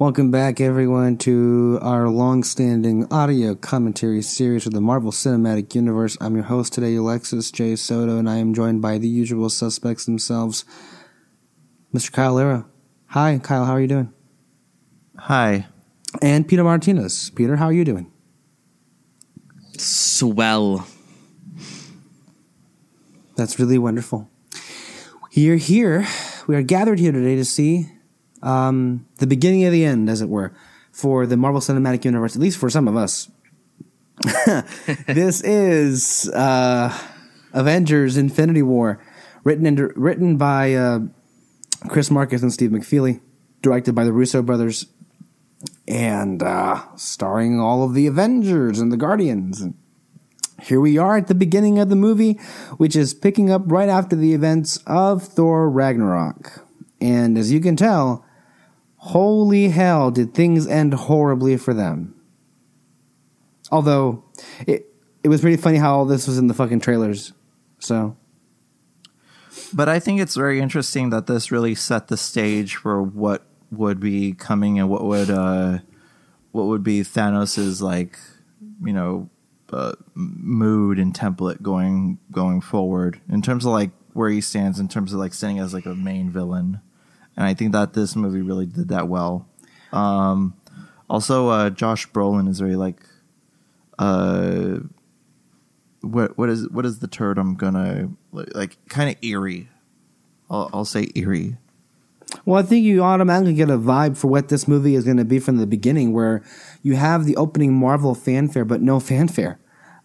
Welcome back, everyone, to our long-standing audio commentary series of the Marvel Cinematic Universe. I'm your host today, Alexis J. Soto, and I am joined by the usual suspects themselves, Mr. Kyle Lera. Hi, Kyle. How are you doing? Hi. And Peter Martinez. Peter, how are you doing? Swell. That's really wonderful. You're here. We are gathered here today to see um, the beginning of the end, as it were, for the Marvel Cinematic Universe, at least for some of us. this is uh, Avengers Infinity War, written, and, written by uh, Chris Markus and Steve McFeely, directed by the Russo brothers, and uh, starring all of the Avengers and the Guardians. And here we are at the beginning of the movie, which is picking up right after the events of Thor Ragnarok. And as you can tell, holy hell, did things end horribly for them. Although, it, it was pretty funny how all this was in the fucking trailers. So. But I think it's very interesting that this really set the stage for what would be coming and what would uh what would be Thanos's like, you know, uh, mood and template going going forward in terms of like where he stands in terms of like standing as like a main villain, and I think that this movie really did that well. Um, also, uh, Josh Brolin is very like, uh, what what is what is the term I'm gonna like kind of eerie. I'll, I'll say eerie. Well, I think you automatically get a vibe for what this movie is going to be from the beginning, where you have the opening Marvel fanfare, but no fanfare.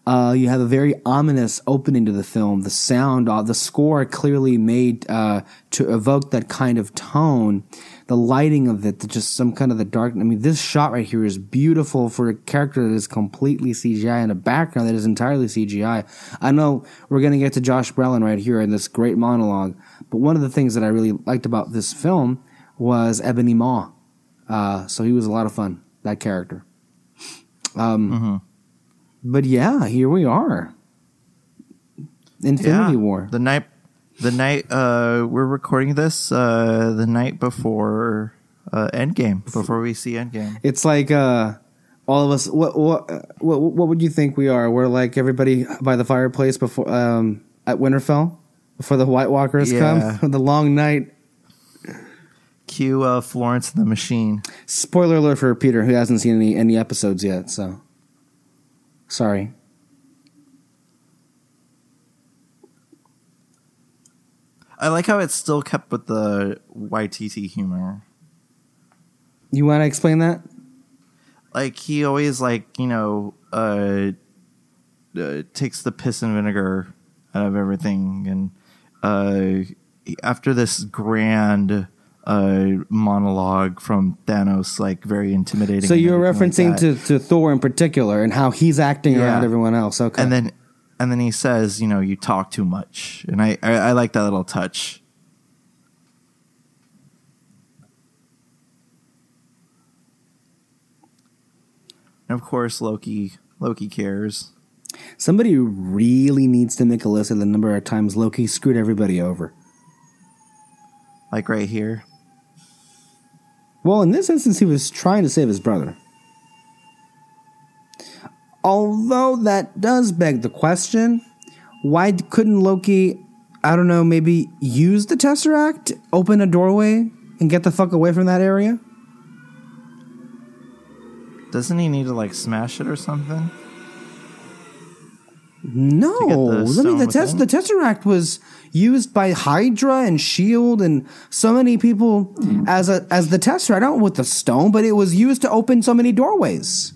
Uh, you have a very ominous opening to the film. The sound, uh, the score clearly made uh, to evoke that kind of tone. The lighting of it, just some kind of the dark. I mean, this shot right here is beautiful for a character that is completely CGI and a background that is entirely CGI. I know we're going to get to Josh Brolin right here in this great monologue, but one of the things that I really liked about this film was Ebony Maw. Uh, so he was a lot of fun, that character. Um, Mm-hmm. But yeah, here we are. Infinity Yeah. War. The night, the night uh, we're recording this, uh, the night before uh, Endgame, before we see Endgame. It's like uh, all of us. What what what what would you think we are? We're like everybody by the fireplace before um, at Winterfell before the White Walkers Yeah. come. the long night. Cue uh, Florence and the Machine. Spoiler alert for Peter, who hasn't seen any any episodes yet. So sorry. I like how it's still kept with the YTT humor. You want to explain that? Like he always like you know uh, uh, takes the piss and vinegar out of everything, and uh, after this grand uh, monologue from Thanos, like very intimidating. So you're referencing like to, to Thor in particular and how he's acting Yeah. around everyone else. Okay. and then and then he says, you know, you talk too much, and I I, I like that little touch. And of course, Loki Loki cares. somebody really needs to make a list of the number of times Loki screwed everybody over. Like right here. Well, in this instance, he was trying to save his brother. Although that does beg the question why couldn't Loki, I don't know, maybe use the Tesseract, open a doorway, and get the fuck away from that area? Doesn't he need to like smash it or something? No, To get the let me. The, tes- the Tesseract was used by Hydra and Shield and so many people as a as the tester. I don't know with the stone, but it was used to open so many doorways.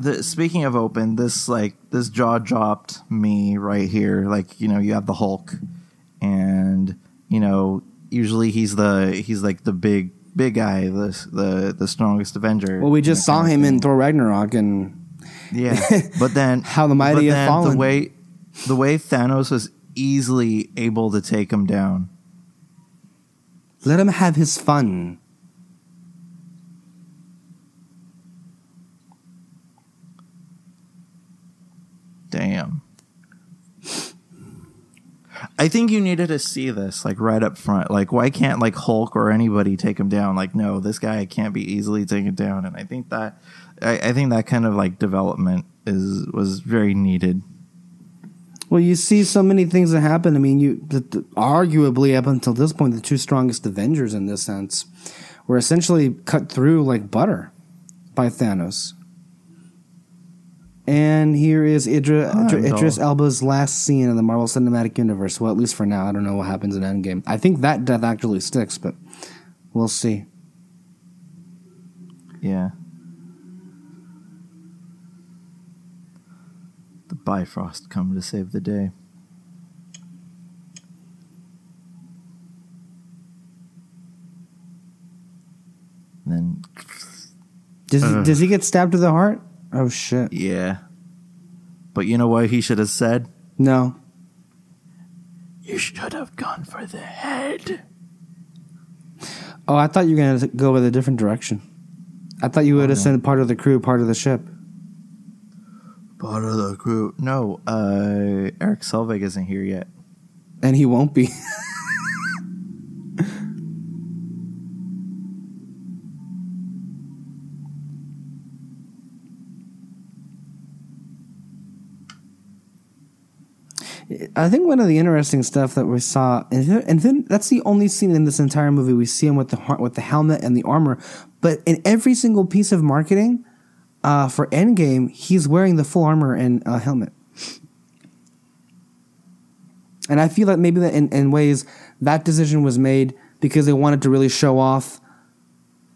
The, speaking of open, this like this jaw dropped me right here. Like you know, you have the Hulk, and you know, usually he's the he's like the big big guy, the the the strongest Avenger. Well, we just saw him in. Thor Ragnarok, and Yeah, but then How the mighty have fallen. The way the way Thanos was easily able to take him down. let him have his fun. Damn. I think you needed to see this like right up front. Like, why can't like Hulk or anybody take him down? Like, no, this guy can't be easily taken down. And I think that I, I think that kind of like development is was very needed. Well, you see so many things that happen. I mean, you the, the, arguably up until this point, the two strongest Avengers in this sense were essentially cut through like butter by Thanos. And here is Idra, Idris Elba's last scene in the Marvel Cinematic Universe. Well, at least for now. I don't know what happens in Endgame. I think that death actually sticks, but we'll see. Yeah. Bifrost come to save the day. And then does he, does he get stabbed to the heart? Oh shit! Yeah, but you know what he should have said? No. You should have gone for the head. Oh, I thought you were gonna go with a different direction. I thought you would have sent part of the crew, part of the ship. Part of the crew. No, uh, Erik Selvig isn't here yet, and he won't be. I think one of the interesting stuff that we saw, and then that's the only scene in this entire movie we see him with the with the helmet and the armor. But in every single piece of marketing uh, for Endgame, he's wearing the full armor and uh, helmet. And I feel that maybe that in, in ways that decision was made because they wanted to really show off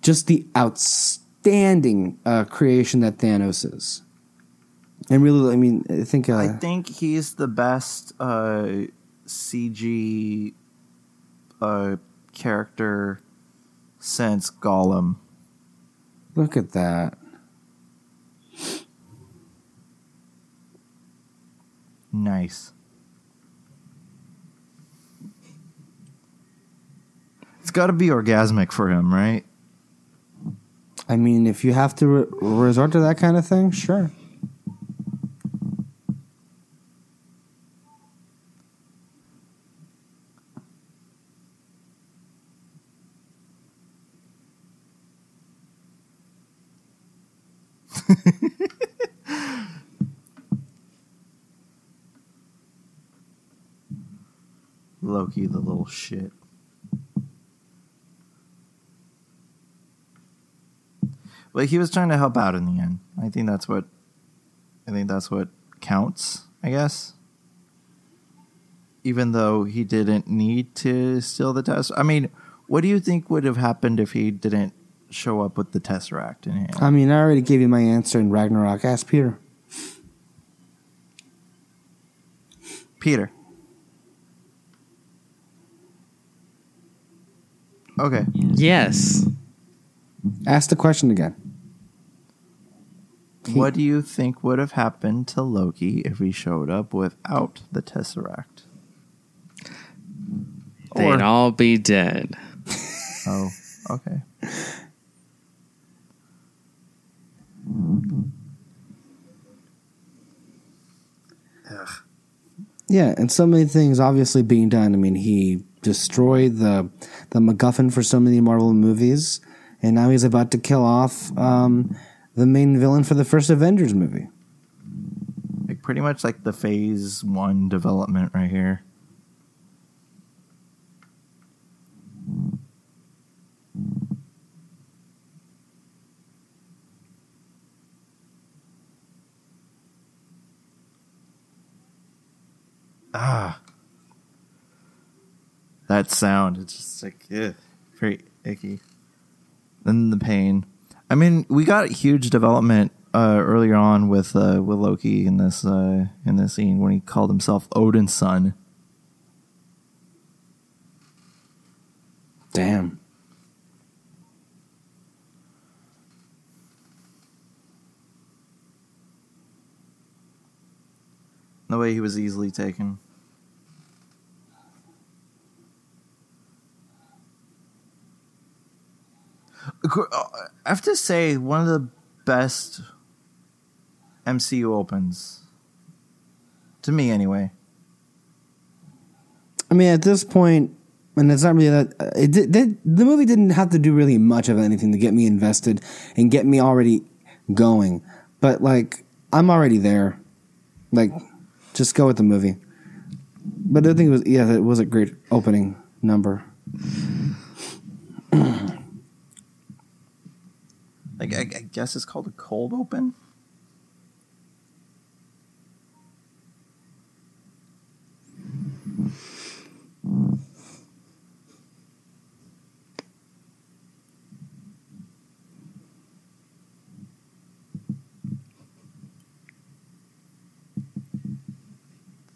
just the outstanding uh, creation that Thanos is. And really, I mean, I think uh, I think he's the best uh, CG uh, character since Gollum. Look at that. Nice. It's got to be orgasmic for him, right? I mean, if you have to re- resort to that kind of thing, sure. Loki, the little shit. But he was trying to help out in the end. I think that's what I think that's what counts, I guess. Even though he didn't need to steal the test. I mean, what do you think would have happened if he didn't show up with the Tesseract in hand? I mean, I already gave you my answer in Ragnarok. Ask Peter. Peter. Okay. Yes. Ask the question again. What do you think would have happened to Loki if he showed up without the Tesseract? They'd or, all be dead. Oh, okay. Ugh. Yeah, and so many things obviously being done. I mean, he destroyed the the MacGuffin for so many Marvel movies, and now he's about to kill off um, the main villain for the first Avengers movie. Like pretty much like the Phase One development right here. Ah. That sound, it's just like, ugh, very icky. Then the pain. I mean, we got a huge development uh, earlier on with uh, with Loki in this uh, in this scene when he called himself Odin's son. Damn. The way he was easily taken. I have to say, one of the best MCU opens. To me, anyway. I mean, at this point, and it's not really that. uh, It did, did, the movie didn't have to do really much of anything to get me invested and get me already going. But like, I'm already there. Like, just go with the movie. But I think it was yeah, it was a great opening number. Like I, I guess it's called a cold open.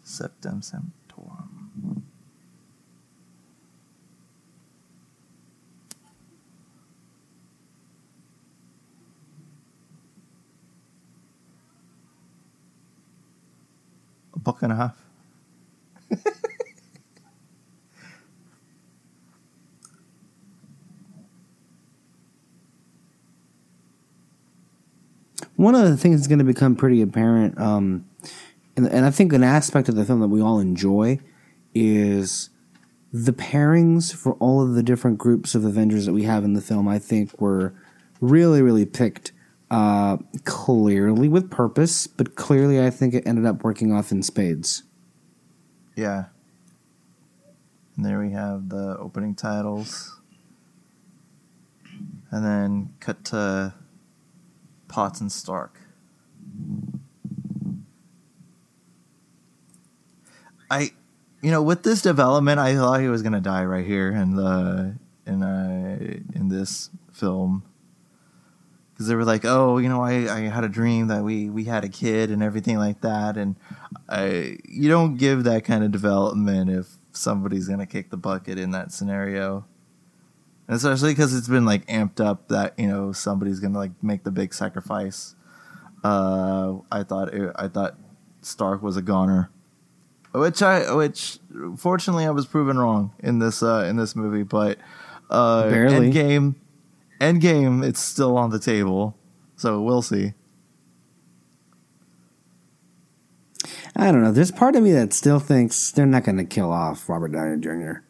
Sanctum Sanctorum. A buck and a half. One of the things that's going to become pretty apparent, um, and, and I think an aspect of the film that we all enjoy is the pairings for all of the different groups of Avengers that we have in the film. I think were really, really picked uh, clearly with purpose, but clearly I think it ended up working off in spades. Yeah. And there we have the opening titles. And then cut to Potts and Stark. I you know, with this development I thought he was gonna die right here in the in uh in this film. Because they were like, oh, you know, I, I had a dream that we, we had a kid and everything like that, and I you don't give that kind of development if somebody's gonna kick the bucket in that scenario, and especially because it's been like amped up that you know somebody's gonna like make the big sacrifice. Uh, I thought it, I thought Stark was a goner, which I which fortunately I was proven wrong in this uh, in this movie, but uh, Barely. Endgame, Endgame, it's still on the table, so we'll see. I don't know. There's part of me that still thinks they're not going to kill off Robert Downey Jr.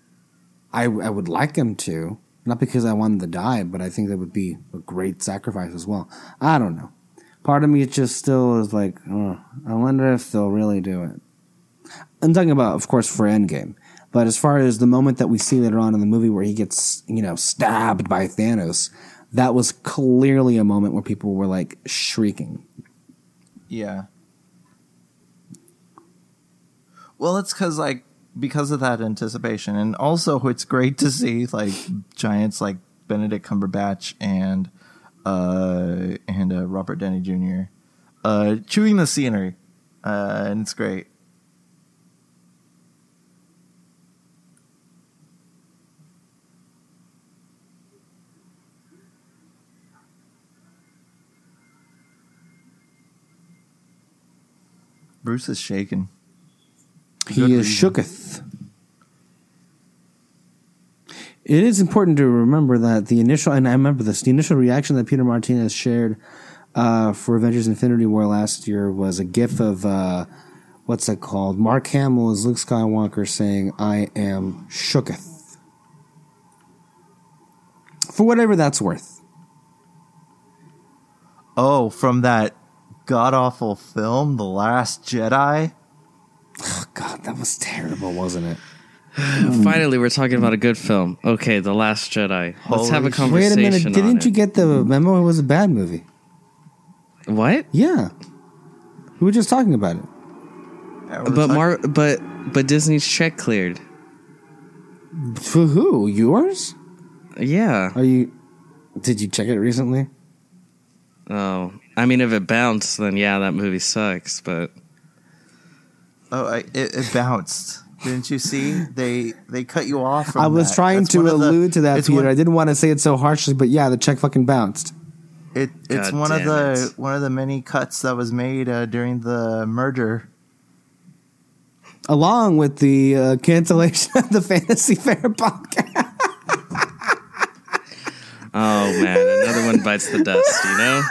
I, I would like him to, not because I want him to die, but I think that would be a great sacrifice as well. I don't know. Part of me just still is like, oh, I wonder if they'll really do it. I'm talking about, of course, for Endgame. But as far as the moment that we see later on in the movie where he gets, you know, stabbed by Thanos, that was clearly a moment where people were like shrieking. Yeah. Well, it's because like because of that anticipation, and also it's great to see like giants like Benedict Cumberbatch and uh and uh, Robert Downey Jr. uh chewing the scenery, uh, and it's great. Bruce is shaking. He Good is reason. shooketh. It is important to remember that the initial, and I remember this, the initial reaction that Peter Martinez shared uh, for Avengers Infinity War last year was a gif of, uh, what's it called? Mark Hamill as Luke Skywalker saying, I am shooketh. For whatever that's worth. Oh, from that god awful film, The Last Jedi. Oh, God, that was terrible, wasn't it? Finally, we're talking about a good film. Okay, The Last Jedi. Let's have a conversation. Wait a minute, didn't it. you get the memo? It was a bad movie. what? Yeah. We were just talking about it. Yeah, But talking- Mar, but but Disney's check cleared. For who? Yours? Yeah. Are you? Did you check it recently? Oh, I mean, if it bounced, then yeah, that movie sucks. But oh, I, it, it bounced. Didn't you see? They they cut you off. From I was that. trying That's to one of the- allude to that, Peter. one- I didn't want to say it so harshly, but yeah, the check fucking bounced. It, it's God one of the it. one of the many cuts that was made uh, during the merger. Along with the uh, cancellation of the Fantasy Fair podcast. oh man, another one bites the dust. You know.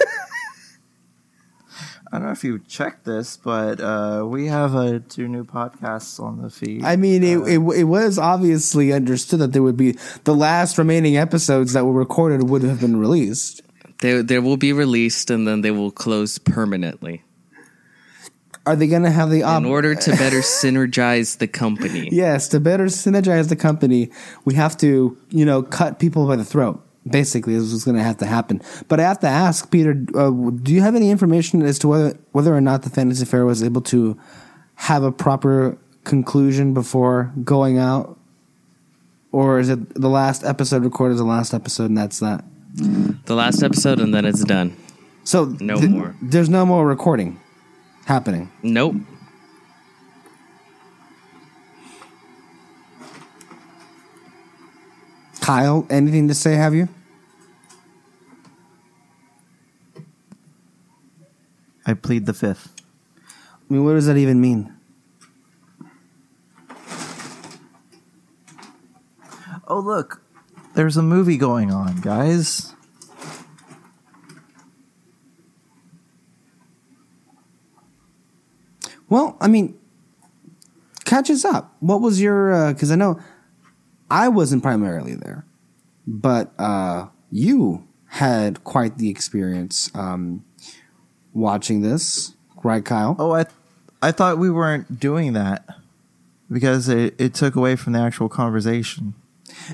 I don't know if you checked this, but uh, we have uh, two new podcasts on the feed. I mean, it, it it was obviously understood that there would be the last remaining episodes that were recorded would have been released. They they will be released and then they will close permanently Are they going to have the in order to better synergize the company. Yes, to better synergize the company, we have to, you know, cut people by the throat. Basically, is what's going to have to happen. But I have to ask Peter: uh, Do you have any information as to whether whether or not the Fantasy Fair was able to have a proper conclusion before going out, or is it the last episode recorded is the last episode and that's that? The last episode and then it's done. So No more. There's no more recording happening. Nope. Kyle, anything to say? Have you? I plead the fifth. I mean, what does that even mean? Oh, look, there's a movie going on, guys. Well, I mean, catch us up. What was your? Because I know I wasn't primarily there, but uh, you had quite the experience um, watching this, right, Kyle? Oh, I, I thought we weren't doing that because it, it took away from the actual conversation.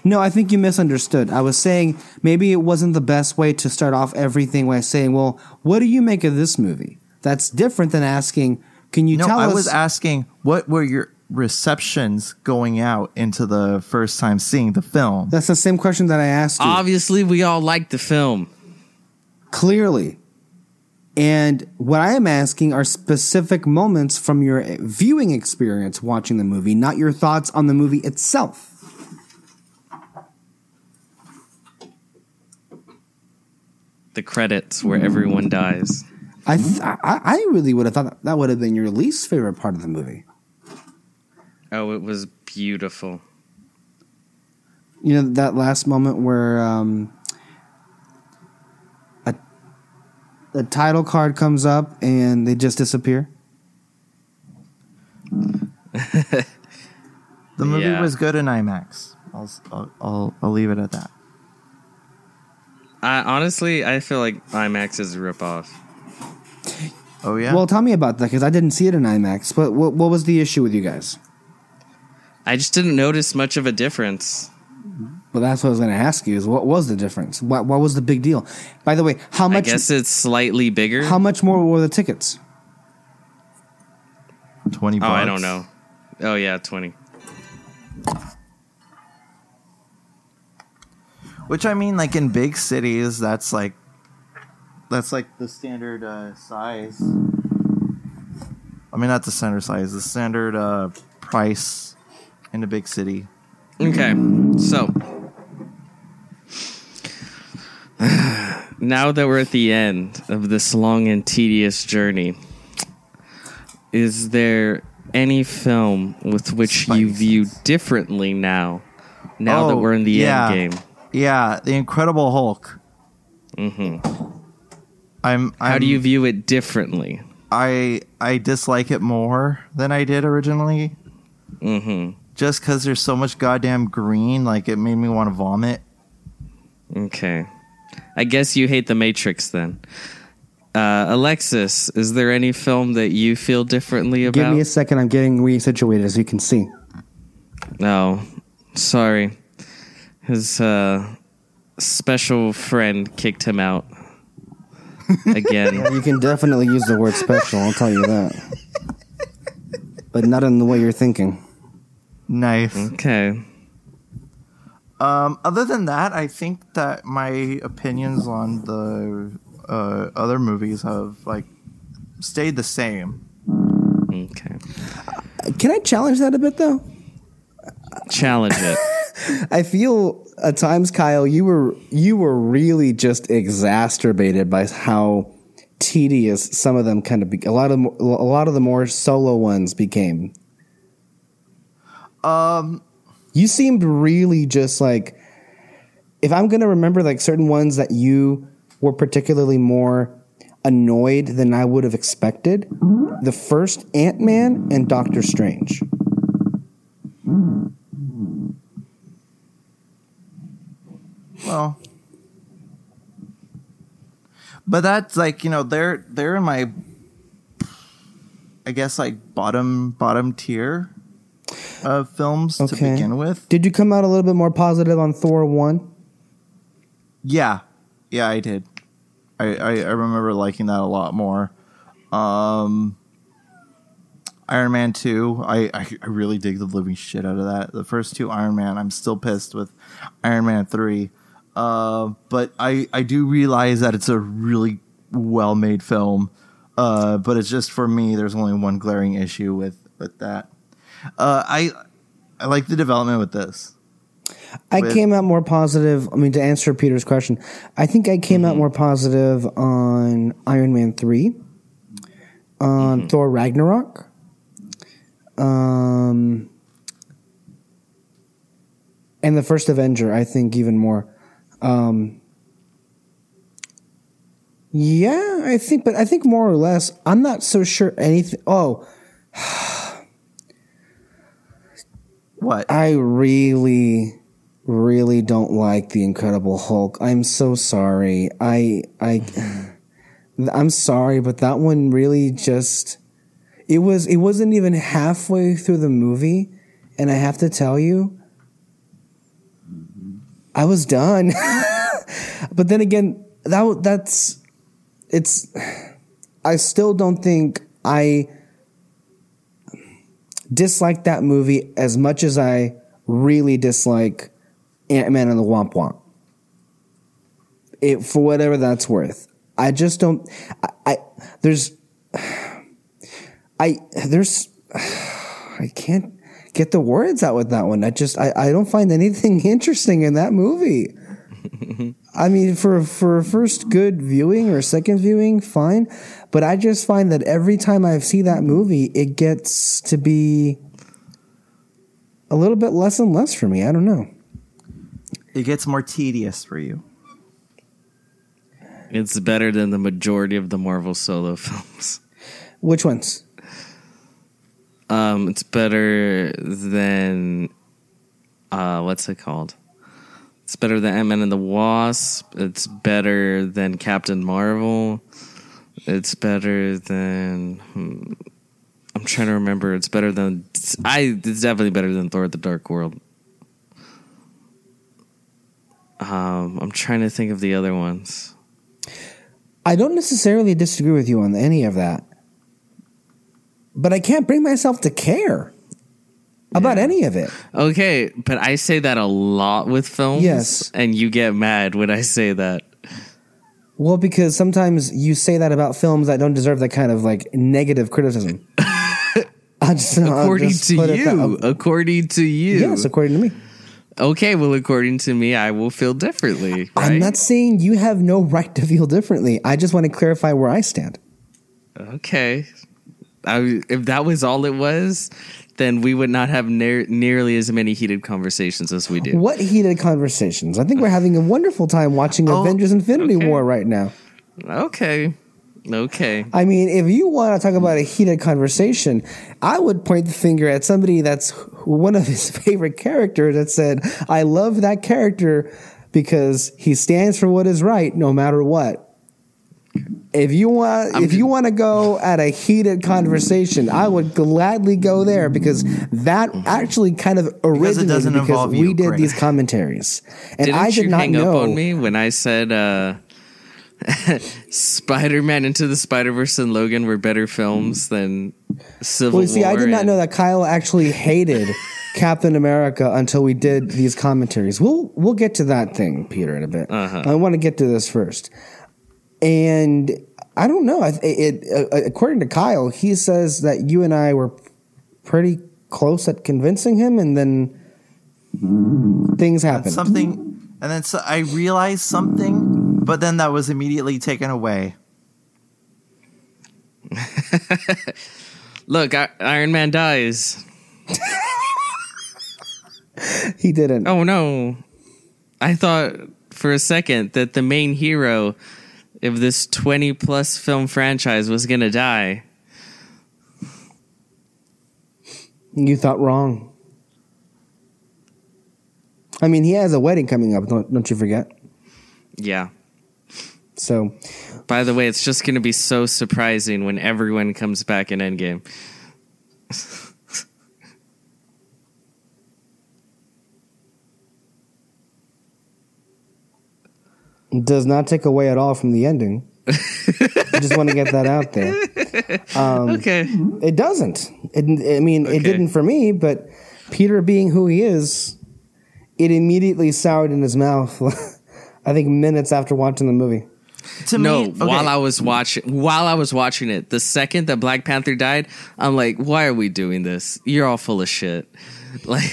No, I think you misunderstood. I was saying maybe it wasn't the best way to start off everything by saying, "Well, what do you make of this movie?" That's different than asking, "Can you no, tell I us?" I was asking what were your receptions going out into the first time seeing the film? That's the same question that I asked you. Obviously, we all like the film. clearly. And what I am asking are specific moments from your viewing experience watching the movie, not your thoughts on the movie itself. The credits where everyone dies. I th- I, I really would have thought that, that would have been your least favorite part of the movie. Oh, it was beautiful. You know that last moment where um, a the title card comes up and they just disappear. The movie Yeah. was good in IMAX. I'll, I'll, I'll, I'll leave it at that. I honestly, I feel like IMAX is a ripoff. Oh, yeah? Well, tell me about that because I didn't see it in IMAX. But what, what was the issue with you guys? I just didn't notice much of a difference. Well, that's what I was going to ask you: is what was the difference? What, what was the big deal? By the way, how much? I much? guess it's slightly bigger. How much more were the tickets? 20 oh. I don't know. Oh yeah, twenty. Which I mean, like in big cities, that's like that's like the standard uh, size. I mean, not the standard size, the standard uh, price in a big city. Okay, so now that we're at the end of this long and tedious journey, is there any film with which you view differently now? Now that Oh, we're in the yeah. end game, Yeah, the Incredible Hulk. hmm I'm. how I'm, do you view it differently? I I dislike it more than I did originally, hmm just because there's so much goddamn green. Like it made me want to vomit. Okay. I guess you hate the Matrix then. Uh, Alexis, is there any film that you feel differently about? Give me a second. I'm getting resituated, as you can see. No, sorry. His uh, special friend kicked him out again. You can definitely use the word special. I'll tell you that, but not in the way you're thinking. Nice. okay. Um, other than that, I think that my opinions on the uh, other movies have like stayed the same. Okay. Can I challenge that a bit, though? Challenge it. I feel at times, Kyle, you were you were really just exacerbated by how tedious some of them kind of be. A lot of a lot of the more solo ones became. Um, You seemed really just like if I'm going to remember like certain ones that you were particularly more annoyed than I would have expected. Mm-hmm. The first Ant Man and Doctor Strange. Well, but that's like you know they're they're in my, I guess like bottom bottom tier of films to begin with. Did you come out a little bit more positive on Thor 1? Yeah, yeah, I did. I I, I remember liking that a lot more. Um, Iron Man two, I, I I really dig the living shit out of that. The first two Iron Man, I'm still pissed with Iron Man three. Uh, but I I do realize that it's a really well made film. Uh, but it's just for me. There's only one glaring issue with with that. Uh, I I like the development with this. I With- came out more positive. I mean, to answer Peter's question, I think I came out more positive on Iron Man 3, on Thor Ragnarok, um, and the first Avenger, I think even more. Um, yeah, I think, but I think more or less, I'm not so sure anything. Oh, What? I really, really don't like the Incredible Hulk. I'm so sorry. I, I, I'm sorry, but that one really just, it was, it wasn't even halfway through the movie, and I have to tell you, I was done. but then again, that that's, it's, I still don't think I dislike that movie as much as I really dislike Ant Man and the Womp Womp. It for whatever that's worth. I just don't. I, I there's. I there's. I can't get the words out with that one. I just I, I don't find anything interesting in that movie. I mean, for for a first good viewing or second viewing, fine. But I just find that every time I see that movie, it gets to be a little bit less and less for me. I don't know. It gets more tedious for you. It's better than the majority of the Marvel solo films. Which ones? Um, it's better than uh, what's it called? It's better than Ant Man and the Wasp. It's better than Captain Marvel. It's better than. hmm, I'm trying to remember. It's better than. I. It's definitely better than Thor: The Dark World. Um, I'm trying to think of the other ones. I don't necessarily disagree with you on any of that, but I can't bring myself to care about Yeah. any of it. Okay, but I say that a lot with films. Yes. and you get mad when I say that. Well, because sometimes you say that about films that don't deserve that kind of like negative criticism. Just, according to it that- you, according to you. yes, according to me. Okay, well, according to me, I will feel differently. I'm not saying you have no right to feel differently. I just want to clarify where I stand. Okay. I, if that was all it was, then we would not have near, nearly as many heated conversations as we do. What heated conversations? I think we're having a wonderful time watching Oh, Avengers Infinity okay. War right now. Okay. Okay. I mean, if you want to talk about a heated conversation, I would point the finger at somebody that's one of his favorite characters that said, I love that character because he stands for what is right no matter what. If you want, I'm if you want to go at a heated conversation, I would gladly go there because that actually kind of originated doesn't because we you, did these commentaries, and Didn't I did you not hang know. up on me when I said uh, Spider-Man Into the Spider-Verse and Logan were better films than Civil Well, you see, War? I did not know that Kyle actually hated Captain America until we did these commentaries. We'll we'll get to that thing, Peter, in a bit. Uh-huh. I want to get to this first, and I don't know. It, it uh, according to Kyle, he says that you and I were pretty close at convincing him, and then things happened. Something, and then so I realized something, but then that was immediately taken away. Look, I- Iron Man dies. he didn't. Oh no. I thought for a second that the main hero if this 20 plus film franchise was going to die. You thought wrong. I mean, he has a wedding coming up. Don't don't you forget? Yeah. So By the way, it's just going to be so surprising when everyone comes back in Endgame. does not take away at all from the ending. I just want to get that out there. Um, okay. It doesn't. It, I mean, Okay. it didn't for me, but Peter being who he is, it immediately soured in his mouth. I think minutes after watching the movie. To no, me, okay, while I was watching while I was watching it, the second that Black Panther died, I'm like, why are we doing this? You're all full of shit. Like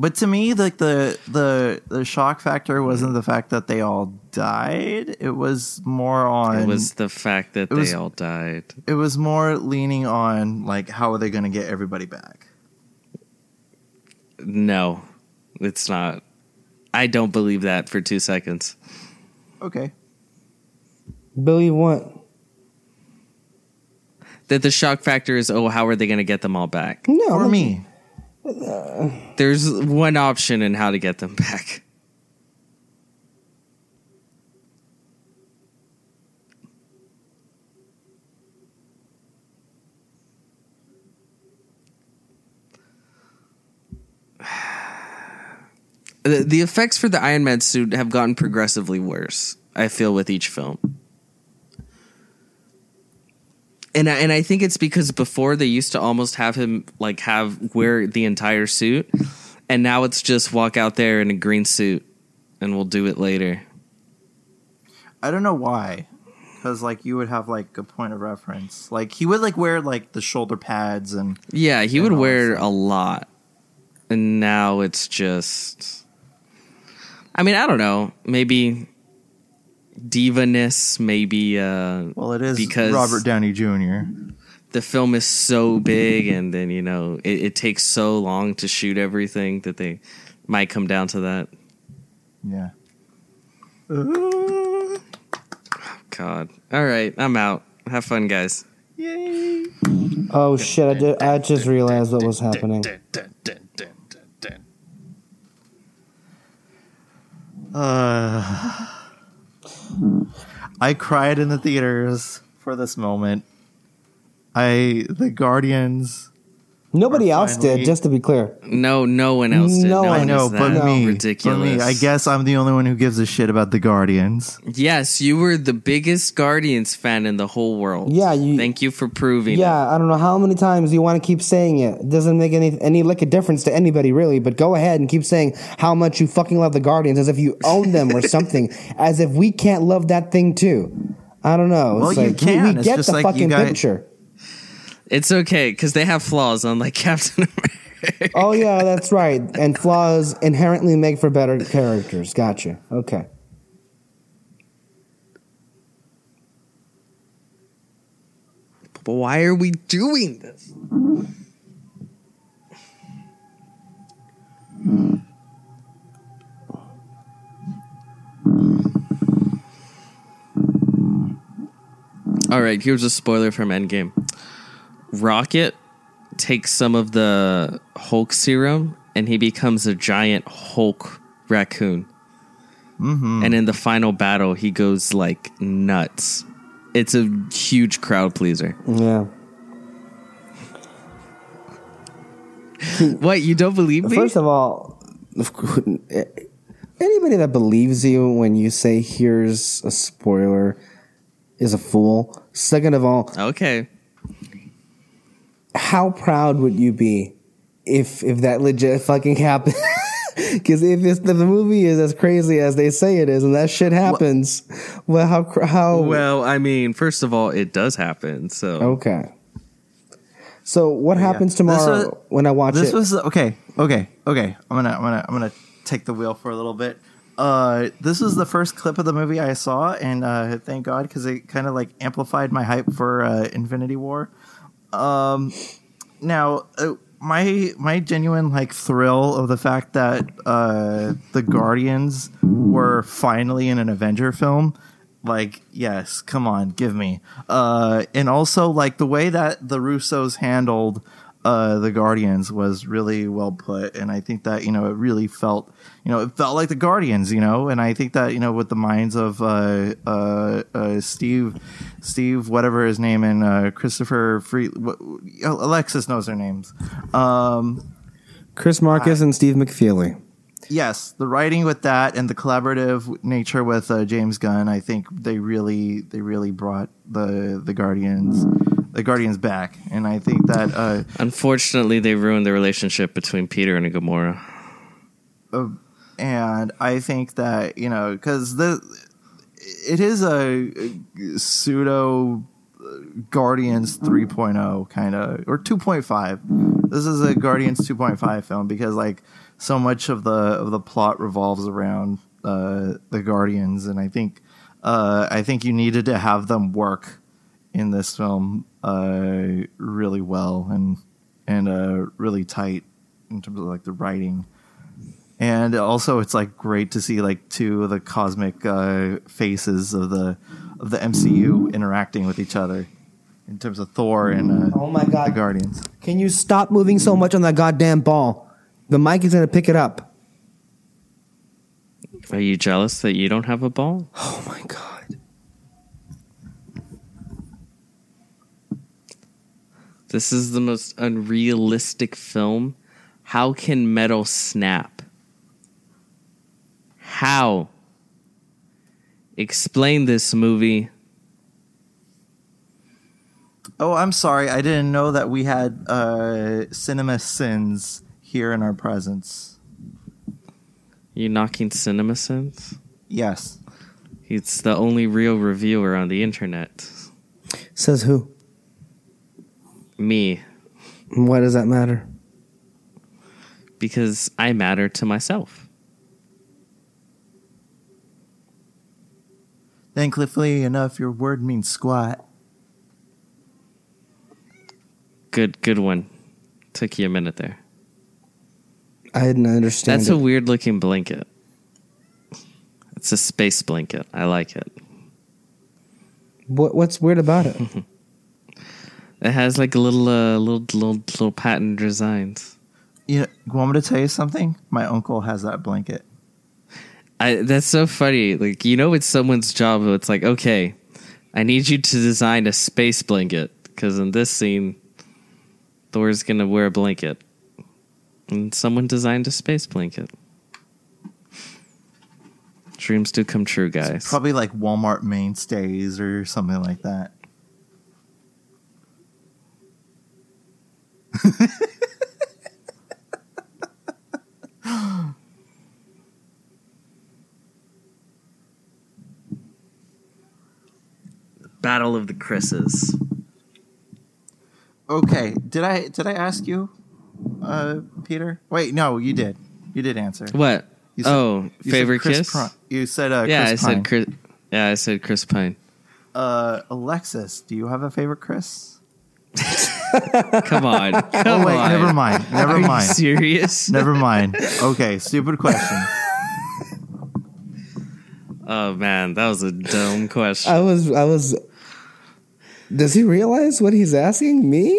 But to me, like the the the shock factor wasn't the fact that they all died. It was more on it was the fact that they was- all died. it was more leaning on like how are they going to get everybody back? No, it's not. I don't believe that for two seconds. Okay. Believe what? That the shock factor is, oh, how are they going to get them all back? No, For no. There's one option in how to get them back. The effects for the Iron Man suit have gotten progressively worse. I feel with each film, and I, and I think it's because before they used to almost have him like have wear the entire suit, and now it's just walk out there in a green suit, and we'll do it later. I don't know why. Because like you would have like a point of reference. Like he would like wear like the shoulder pads and Yeah, he And would wear a lot, and now it's just. I mean, I don't know. Maybe divaness. Maybe uh, well, it is Because- Robert Downey Jr. the film is so big, and then you know it, it takes so long to shoot everything that they might come down to that. Yeah. Oh God. All right, I'm out. Have fun, guys. Yay. Oh shit! I, did, I just realized what was happening. Uh, I cried in the theaters for this moment. I the Guardians. Nobody else finally- did. Just to be clear, No, no one else did. No No, one I know, but that me, ridiculous. but me. I guess I'm the only one who gives a shit about the Guardians. Yes, you were the biggest Guardians fan in the whole world. Yeah, you- Thank you for proving. it. yeah. I don't know how many times you want to keep saying it. It doesn't make any any lick of difference to anybody really. But go ahead and keep saying how much you fucking love the Guardians, as if you own them or something. as if we can't love that thing too. I don't know. Well, It's you like, can. We, It's get just the like you fucking guys- picture. It's okay because they have flaws, unlike Captain America. Oh yeah, that's right. And flaws inherently make for better characters. Gotcha. Okay. But why are we doing this? All right, here's a spoiler from Endgame. Rocket takes some of the Hulk serum and he becomes a giant Hulk raccoon. Mm-hmm. And in the final battle, he goes like nuts. It's a huge crowd pleaser. Yeah. What you don't believe me? First of all, anybody that believes you when you say here's a spoiler is a fool. Second of all, okay, how proud would you be if if that legit fucking happened? Because if, if the movie is as crazy as they say it is, and that shit happens, well, how how well, I mean, first of all, it does happen. So okay. So what happens This tomorrow was- when I watch This it? was okay. Okay. Okay. I'm gonna. I'm gonna. I'm gonna take the wheel for a little bit. Uh, this was the first clip of the movie I saw, and uh, thank God because it kind of like amplified my hype for uh, Infinity War. Um, now, uh, my my genuine like thrill of the fact that uh the Guardians were finally in an Avenger film. Like, yes, come on, give me. Uh and also like the way that the Russos handled uh the Guardians was really well put and I think that, you know, it really felt you know, it felt like the Guardians, you know, and I think that, you know, with the minds of uh uh, uh Steve Steve whatever his name and uh Christopher Free what, Alexis knows their names. Um Chris Markus and Steve McFeely. yes, the writing with that and the collaborative nature with uh, James Gunn, I think they really they really brought the the Guardians the Guardians back, and I think that uh, Unfortunately, they ruined the relationship between Peter and Gamora. and I think that you know because the it is a pseudo Guardians 3.0 kind of or 2.5. This is a Guardians 2.5 film because like so much of the of the plot revolves around uh, the Guardians, and I think uh, I think you needed to have them work in this film uh, really well and and uh, really tight in terms of like the writing. And also, it's like great to see like two of the cosmic uh, faces of the of the MCU interacting with each other in terms of Thor and uh, Oh my God. the Guardians. Can you stop moving so much on that goddamn ball? The mic is going to pick it up. Are you jealous that you don't have a ball? Oh my God. This is the most unrealistic film. How can metal snap? How? Explain this movie. Oh, I'm sorry. I didn't know that we had uh, Cinema Sins here in our presence. You knocking cinema sins? Yes. He's the only real reviewer on the internet. Says who? Me. Why does that matter? Because I matter to myself. Thankfully enough, your word means squat. Good good one. Took you a minute there. I didn't understand. That's it. a weird looking blanket. It's a space blanket. I like it. what, what's weird about it? It has like a little uh, little little little pattern designs. You, know, you want me to tell you something? My uncle has that blanket. I that's so funny. Like you know, it's someone's job. It's like, okay, I need you to design a space blanket because in this scene, Thor's gonna wear a blanket, and someone designed a space blanket. Dreams do come true, guys. Probably like Walmart mainstays or something like that. Battle of the Chris's. Okay, did I did I ask you, uh, Peter? Wait, no, you did. You did answer. What? You said- oh, You said favorite Chris kiss? Pri- you said uh, yeah, Chris I Pine. said Chris. Yeah, I said Chris Pine. Uh, Alexis, do you have a favorite Chris? Come on, oh, come Oh wait, on. never mind. Never Are you mind. serious? Never mind. Okay, stupid question. Oh man, that was a dumb question. I was. I was. Does he realize what he's asking me?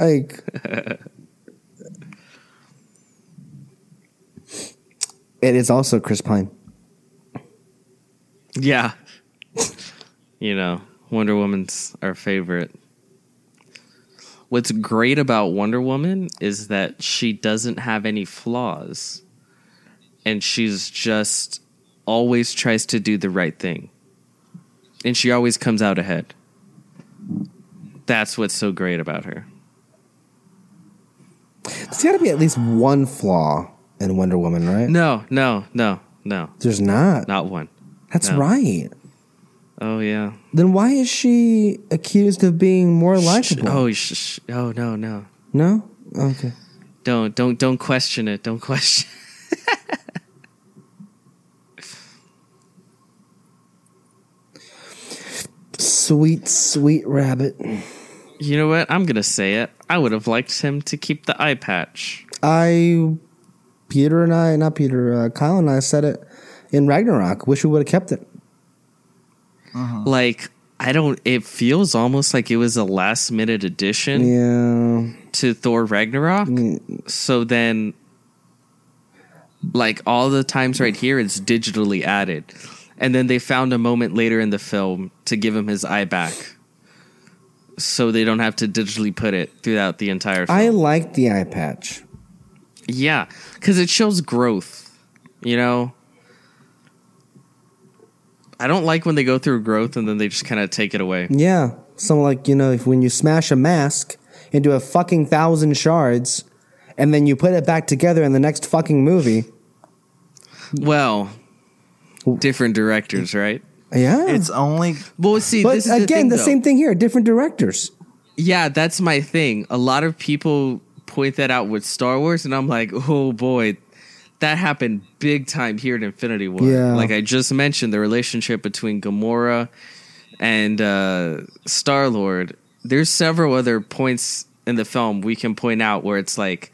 Like. it is also Chris Pine. Yeah. you know, Wonder Woman's our favorite. What's great about Wonder Woman is that she doesn't have any flaws. And she's just always tries to do the right thing. And she always comes out ahead. That's what's so great about her. There's got to be at least one flaw in Wonder Woman, right? No, no, no, no. There's not. Not one. That's no. right. Oh yeah. Then why is she accused of being more likable? Oh, sh- oh no, no. no. Okay. Don't don't don't question it. Don't question. Sweet, sweet rabbit. You know what? I'm gonna say it. I would have liked him to keep the eye patch. I, Peter and I, not Peter, uh, Kyle and I said it in Ragnarok. Wish we would have kept it. Uh-huh. Like I don't. It feels almost like it was a last minute addition Yeah. to Thor Ragnarok. So then, like all the times right here, it's digitally added, and then they found a moment later in the film to give him his eye back, so they don't have to digitally put it throughout the entire film. I like the eye patch. Yeah, because it shows growth. You know, I don't like when they go through growth and then they just kind of take it away. Yeah. So, like, you know, if when you smash a mask into a fucking thousand shards and then you put it back together in the next fucking movie. Well, different directors, right? Yeah. It's only Well, see, but this is the, again, thing, the, same thing here, different directors. Yeah, that's my thing. A lot of people point that out with Star Wars, and I'm like, oh boy, that happened big time here at Infinity War. Yeah. Like I just mentioned, the relationship between Gamora and uh, Star Lord. There's several other points in the film we can point out where it's like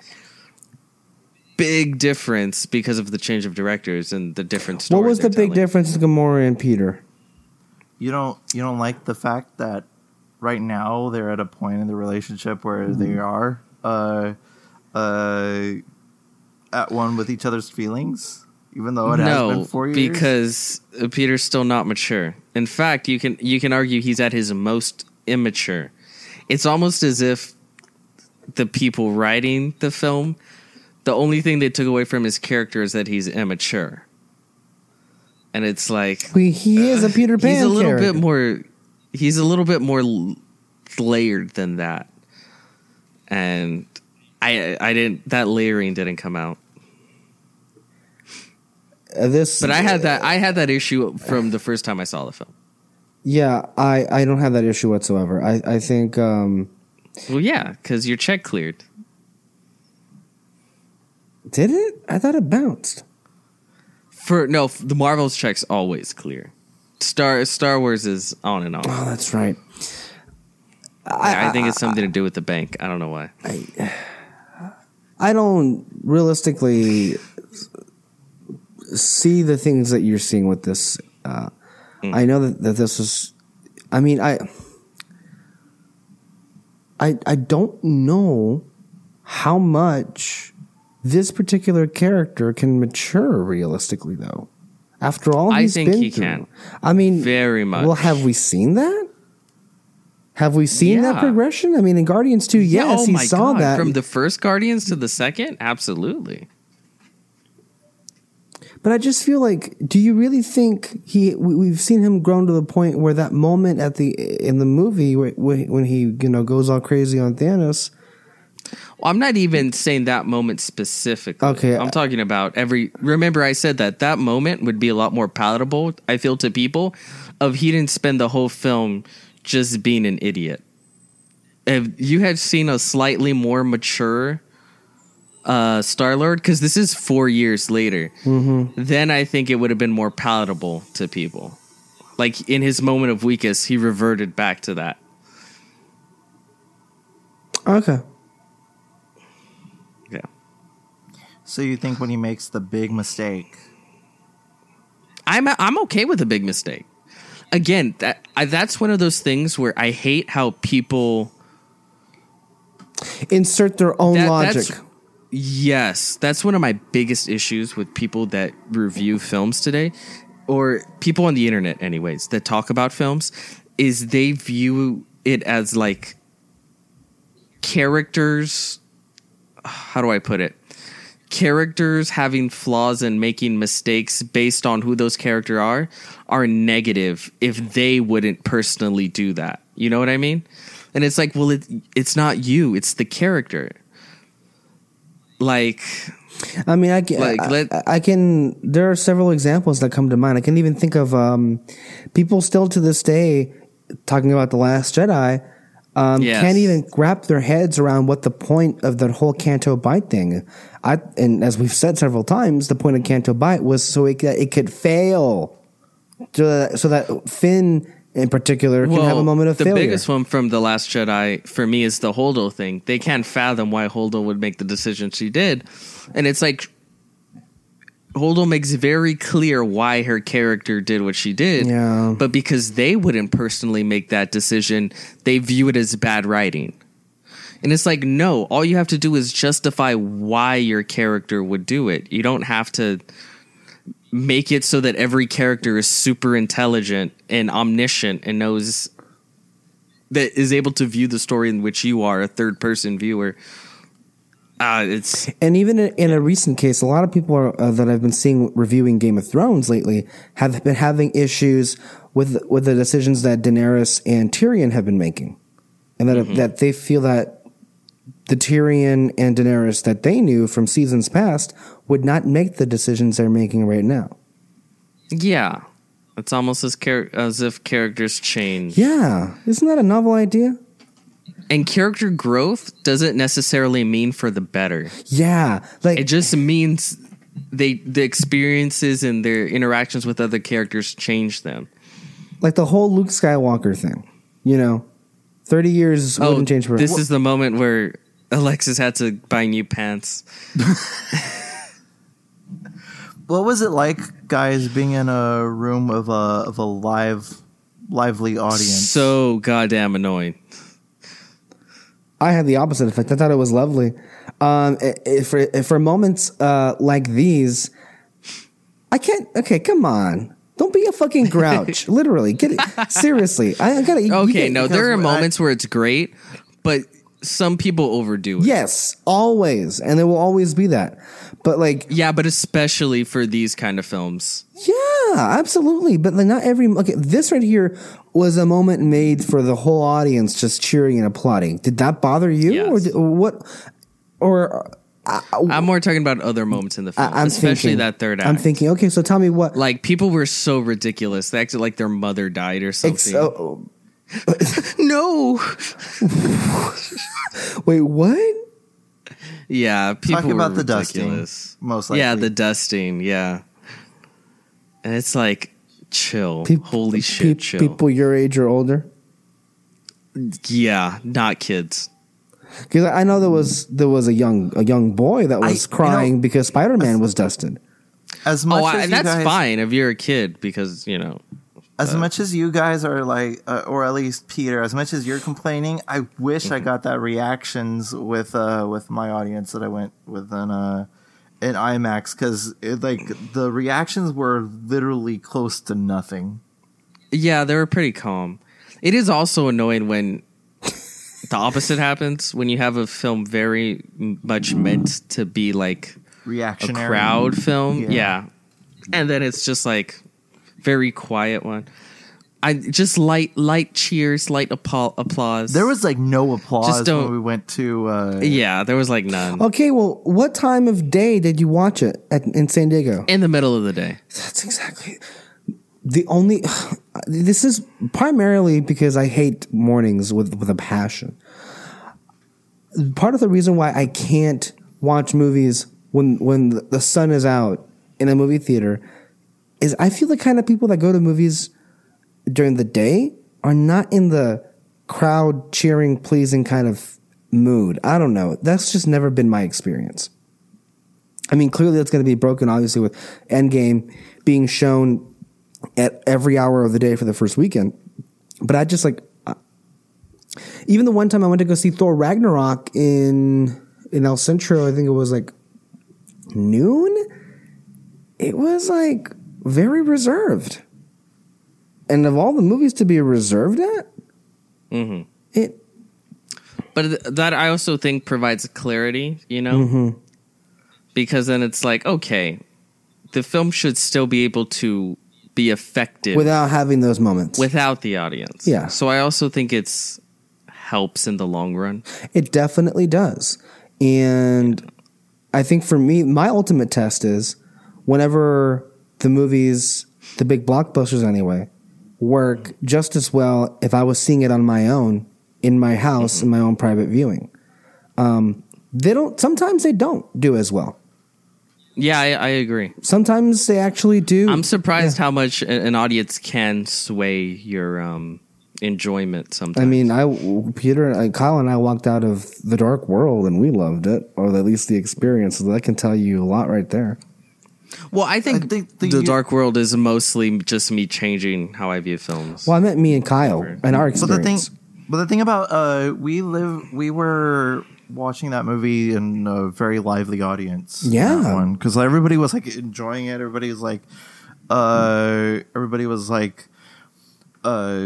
big difference because of the change of directors and the different stories. What was the they're big telling. difference in Gamora and Peter? you don't you don't like the fact that right now they're at a point in the relationship where Mm-hmm. they are uh uh at one with each other's feelings even though it has no, been four years because uh, Peter's still not mature. In fact, you can you can argue he's at his most immature. It's almost as if the people writing the film, the only thing they took away from his character is that he's immature. And it's like We, he is a Peter Pan he's a little character. bit more he's a little bit more layered than that. And I I didn't that layering didn't come out. Uh, this, But I had that I had that issue from the first time I saw the film. Yeah, I, I don't have that issue whatsoever. I, I think um, Well, yeah, because your check cleared. did it? I thought it bounced. For no, the Marvel's checks always clear. Star Star Wars is on and on. Oh, that's right. I, I think it's something to do with the bank. I don't know why. I don't realistically see the things that you're seeing with this. Uh, I know that, that this is. I mean, I. I I don't know how much this particular character can mature realistically, though. After all, I think been he through. can. I mean, Very much. Well, have we seen that? Have we seen that progression? I mean, in Guardians Two, yes, oh he saw God. that. from the first Guardians to the second. Absolutely. But I just feel like, do you really think he? we- We've seen him grown to the point where that moment at the in the movie where- when he you know goes all crazy on Thanos. Well, I'm not even saying that moment specifically. Okay. I'm talking about every. Remember, I said that that moment would be a lot more palatable. I feel to people, of he didn't spend the whole film just being an idiot. If you had seen a slightly more mature uh, Star Lord, because this is four years later, then I think it would have been more palatable to people. Like in his moment of weakest, he reverted back to that. Okay, Yeah. so you think when he makes the big mistake I'm I'm okay with a big mistake. Again, that I, that's one of those things where I hate how people insert their own that, logic. That's, yes, that's one of my biggest issues with people that review films today, or people on the internet, anyways, that talk about films, is they view it as like characters. How do I put it? Characters having flaws and making mistakes based on who those characters are are negative if they wouldn't personally do that. You know what I mean? And it's like, well, it, it's not you; it's the character. Like, I mean, I can, Like, I, let- I- can. There are several examples that come to mind. I can even think of um, people still to this day talking about the Last Jedi. Um, Yes. Can't even wrap their heads around what the point of the whole Canto Bight thing. I and as we've said several times, the point of Canto Bight was so it, it could fail, so that, so that Finn in particular can have a moment of the failure. The biggest one from the Last Jedi for me is the Holdo thing. They can't fathom why Holdo would make the decision she did, and it's like Holdo makes very clear why her character did what she did. Yeah. but because they wouldn't personally make that decision, they view it as bad writing. And it's like, no, all you have to do is justify why your character would do it. You don't have to make it so that every character is super intelligent and omniscient and knows that is able to view the story in which you are a third person viewer. Uh, it's And even in, in a recent case, a lot of people are, uh, that I've been seeing reviewing Game of Thrones lately have been having issues with with the decisions that Daenerys and Tyrion have been making, and that that they feel that the Tyrion and Daenerys that they knew from seasons past would not make the decisions they're making right now. yeah, it's almost as char- as if characters change. Yeah, isn't that a novel idea? And character growth doesn't necessarily mean for the better. Yeah, like It just means they the experiences and their interactions with other characters change them. like the whole Luke Skywalker thing. You know, thirty years oh, wouldn't change. for- Oh, this is the moment where Alexis had to buy new pants. What was it like, guys, being in a room of a of a live, lively audience? So goddamn annoying. I had the opposite effect. I thought it was lovely. Um, for for moments uh, like these, I can't. Okay, come on. Don't be a fucking grouch. Literally, get it seriously. I, I gotta. Okay, no, there are because I- moments where it's great, but some people overdo it. Yes, always, and there will always be that. But like, Yeah, but especially for these kind of films. yeah, absolutely. But like, not every. Okay, this right here was a moment made for the whole audience just cheering and applauding. Did that bother you, Yes. or, did, what? Or uh, I'm more talking about other moments in the film, I, am especially thinking, that third act. I'm thinking. Okay, so tell me what. like people were so ridiculous. They acted like their mother died or something. Ex- oh, no. wait, what? Yeah, people Talking were about the dusting, ridiculous. most Yeah, the dusting. Yeah, and it's like chill. Peop- Holy shit, peop- chill. People your age or older. yeah, not kids. Because I know there was there was a young a young boy that I- was you know- crying because Spider Man was dusted. as much Oh, as I, you that's guys, fine if you're a kid because you know. As much as you guys are like, uh, or at least Peter, as much as you're complaining, I wish I got that reactions with uh with my audience that I went with in uh in IMAX because like the reactions were literally close to nothing. Yeah, they were pretty calm. It is also annoying when the opposite happens when you have a film very much meant to be like a Reactionary crowd film. Yeah. Yeah. And then it's just like very quiet one. I just light light cheers, light appa- applause. There was like no applause Just don't- when we went to. Uh, yeah, there was like none Okay, well, what time of day did you watch it at, in San Diego? in the middle of the day. That's exactly the only. This is primarily because I hate mornings with with a passion. Part of the reason why I can't watch movies when when the sun is out in a movie theater is I feel the kind of people that go to movies during the day are not in the crowd cheering, pleasing kind of mood. I don't know. That's just never been my experience. I mean, clearly that's going to be broken, obviously, with Endgame being shown at every hour of the day for the first weekend. But I just like, even the one time I went to go see Thor Ragnarok in in El Centro, I think it was like noon. It was like very reserved, and of all the movies to be reserved at, hmm it But that I also think provides clarity, you know? Mm-hmm. Because then it's like, okay, the film should still be able to be effective without having those moments. without the audience. Yeah. So I also think it's helps in the long run. It definitely does. And I think for me, my ultimate test is whenever the movies, the big blockbusters anyway, work just as well if I was seeing it on my own in my house in my own private viewing. Um, they don't, sometimes they don't do as well. Yeah, I, I agree. Sometimes they actually do. I'm surprised how much an audience can sway your um, enjoyment. Sometimes. I mean, I Peter, and Kyle, and I walked out of the Dark World, and we loved it, or at least the experience. So that can tell you a lot right there. Well, I think, I think the- the Dark World is mostly just me changing how I view films. Well, I meant me and Kyle and our But the thing, experience. but the thing about uh, we live, we were watching that movie in a very lively audience. Yeah. because everybody was like enjoying it. Everybody was like, uh, everybody was like, uh,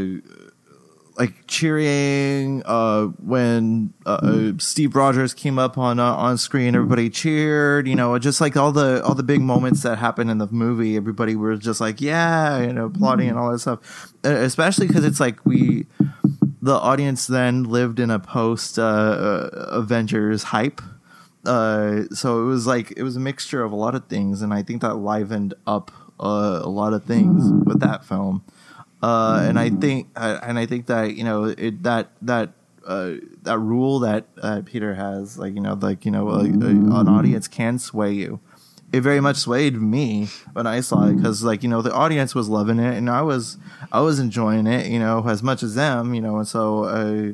like cheering uh, when uh, Steve Rogers came up on uh, on screen. Everybody cheered. You know, just like all the all the big moments that happened in the movie. Everybody was just like, yeah, you know, applauding and all that stuff. Especially because it's like we, the audience, then lived in a post uh, uh, Avengers hype. Uh, so it was like it was a mixture of a lot of things, and I think that livened up uh, a lot of things with that film. Uh, and I think, uh, and I think that you know it, that that uh, that rule that uh, Peter has, like you know, like you know, like, uh, an audience can sway you. It very much swayed me when I saw it because, like you know, the audience was loving it, and I was I was enjoying it, you know, as much as them, you know, and so. Uh,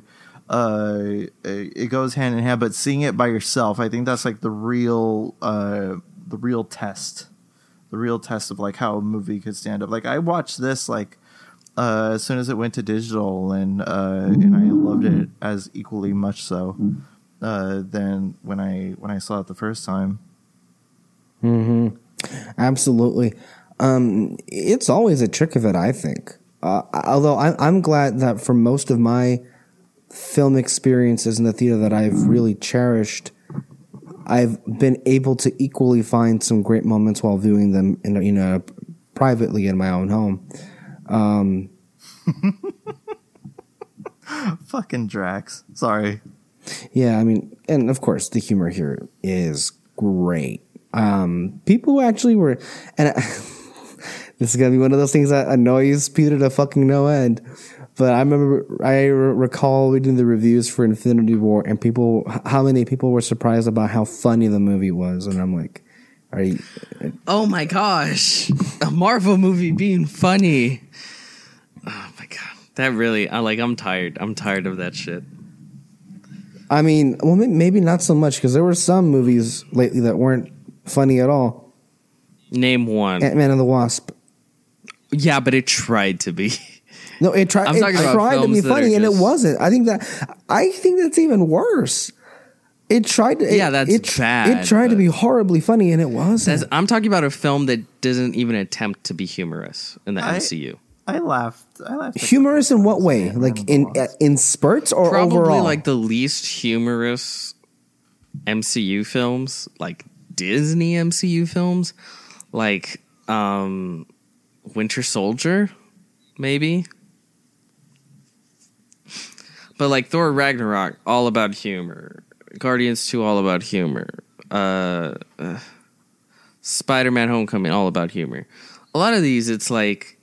uh, it goes hand in hand, but seeing it by yourself, I think that's like the real, uh, the real test, the real test of like how a movie could stand up. Like I watched this like uh, as soon as it went to digital, and uh, and I loved it as equally much so uh, than when I when I saw it the first time. Absolutely. Um, it's always a trick of it, I think. Uh, although I, I'm glad that for most of my film experiences in the theater that I've really cherished, I've been able to equally find some great moments while viewing them in you know privately in my own home. Fucking Drax. Sorry. Yeah, I mean, and of course, the humor here is great. Um, people who actually were, and I, this is gonna be one of those things that annoys Peter to fucking no end. But I remember, I re- recall reading the reviews for Infinity War, and people, how many people were surprised about how funny the movie was, and I'm like, are you? oh my gosh, a Marvel movie being funny. My god, that really, I like. I'm tired. I'm tired of that shit. I mean, well, maybe not so much because there were some movies lately that weren't funny at all. Name one. Ant Man and the Wasp. yeah, but it tried to be. No, it tried. I'm It talking about tried to be films that are funny, and it wasn't. I think that. I think that's even worse. It tried to. Yeah, it, that's it, bad, It tried to be horribly funny, and it wasn't. I'm talking about a film that doesn't even attempt to be humorous in the I- MCU. I laughed. I laughed. Humorous in what way? Like in in spurts or Probably overall? like the least humorous MCU films, like Disney MCU films, like um Winter Soldier, maybe. But like Thor Ragnarok, all about humor. Guardians 2, all about humor. Uh, uh Spider Man Homecoming, all about humor. A lot of these, it's like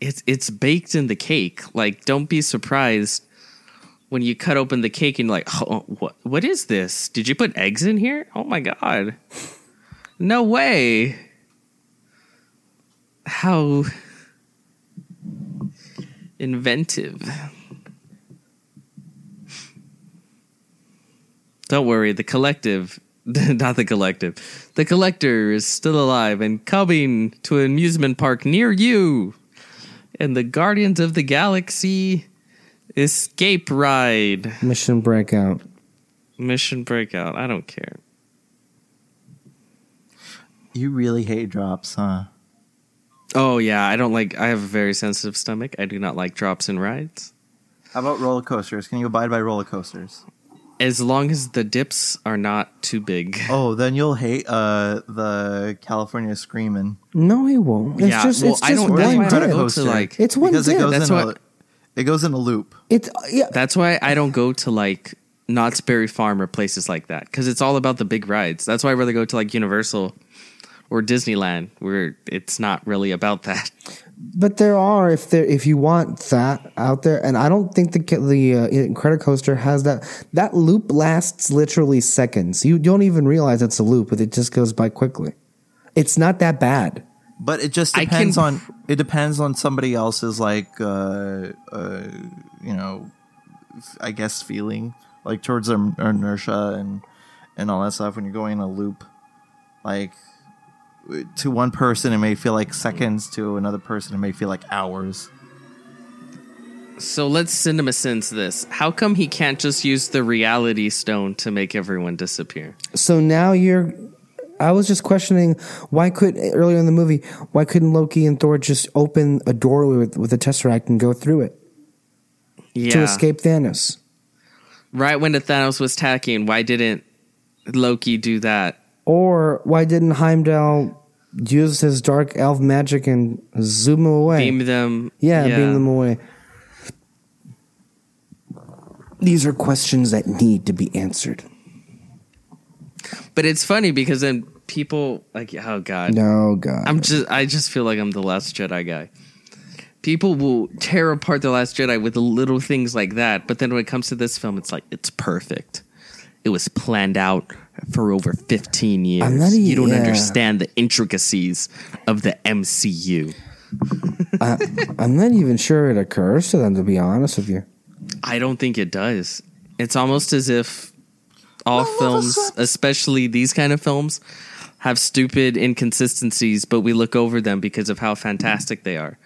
it's it's baked in the cake. Like, don't be surprised when you cut open the cake and like, oh, what what is this? Did you put eggs in here? Oh my god. No way. How inventive. Don't worry, the collective, not the collective, the collector is still alive and coming to an amusement park near you. And the Guardians of the Galaxy Escape Ride. Mission Breakout. Mission Breakout. I don't care. You really hate drops, huh? Oh, yeah. I don't like, I have a very sensitive stomach. I do not like drops and rides. How about roller coasters? Can you abide by roller coasters? As long as the dips are not too big. Oh, then you'll hate uh, the California Screaming. No, he won't. It's Yeah, just well, it's I just don't- one I don't dip. go to, like- It's one because it goes That's in why- a, it goes in a loop. It's yeah. That's why I don't go to like Knott's Berry Farm or places like that because it's all about the big rides. That's why I rather go to like Universal or Disneyland where it's not really about that. But there are if there if you want that out there, and I don't think the the uh, Incredicoaster has that. That loop lasts literally seconds. You don't even realize it's a loop, but it just goes by quickly. It's not that bad. But it just I can- depends on it depends on somebody else's like uh, uh, you know, I guess feeling like towards their inertia and and all that stuff when you're going in a loop. Like to one person it may feel like seconds, to another person it may feel like hours. So let's cinema sense this. How come he can't just use the reality stone to make everyone disappear? So now you're. I was just questioning why could earlier in the movie why couldn't Loki and Thor just open a doorway with, with a tesseract and go through it Yeah. to escape Thanos? Right when the Thanos was attacking, why didn't Loki do that? Or why didn't Heimdall use his dark elf magic and zoom them away? Beam them. yeah, beam them away. These are questions that need to be answered. But it's funny because then people like, oh god, No, God. I'm just, I just feel like I'm the Last Jedi guy. People will tear apart the Last Jedi with little things like that, but then when it comes to this film, it's like it's perfect. It was planned out for over 15 years. I'm not you don't yeah. understand the intricacies of the MCU. I'm not even sure it occurs to them, to be honest with you. I don't think it does. It's almost as if all films, especially these kind of films, have stupid inconsistencies, but we look over them because of how fantastic they are.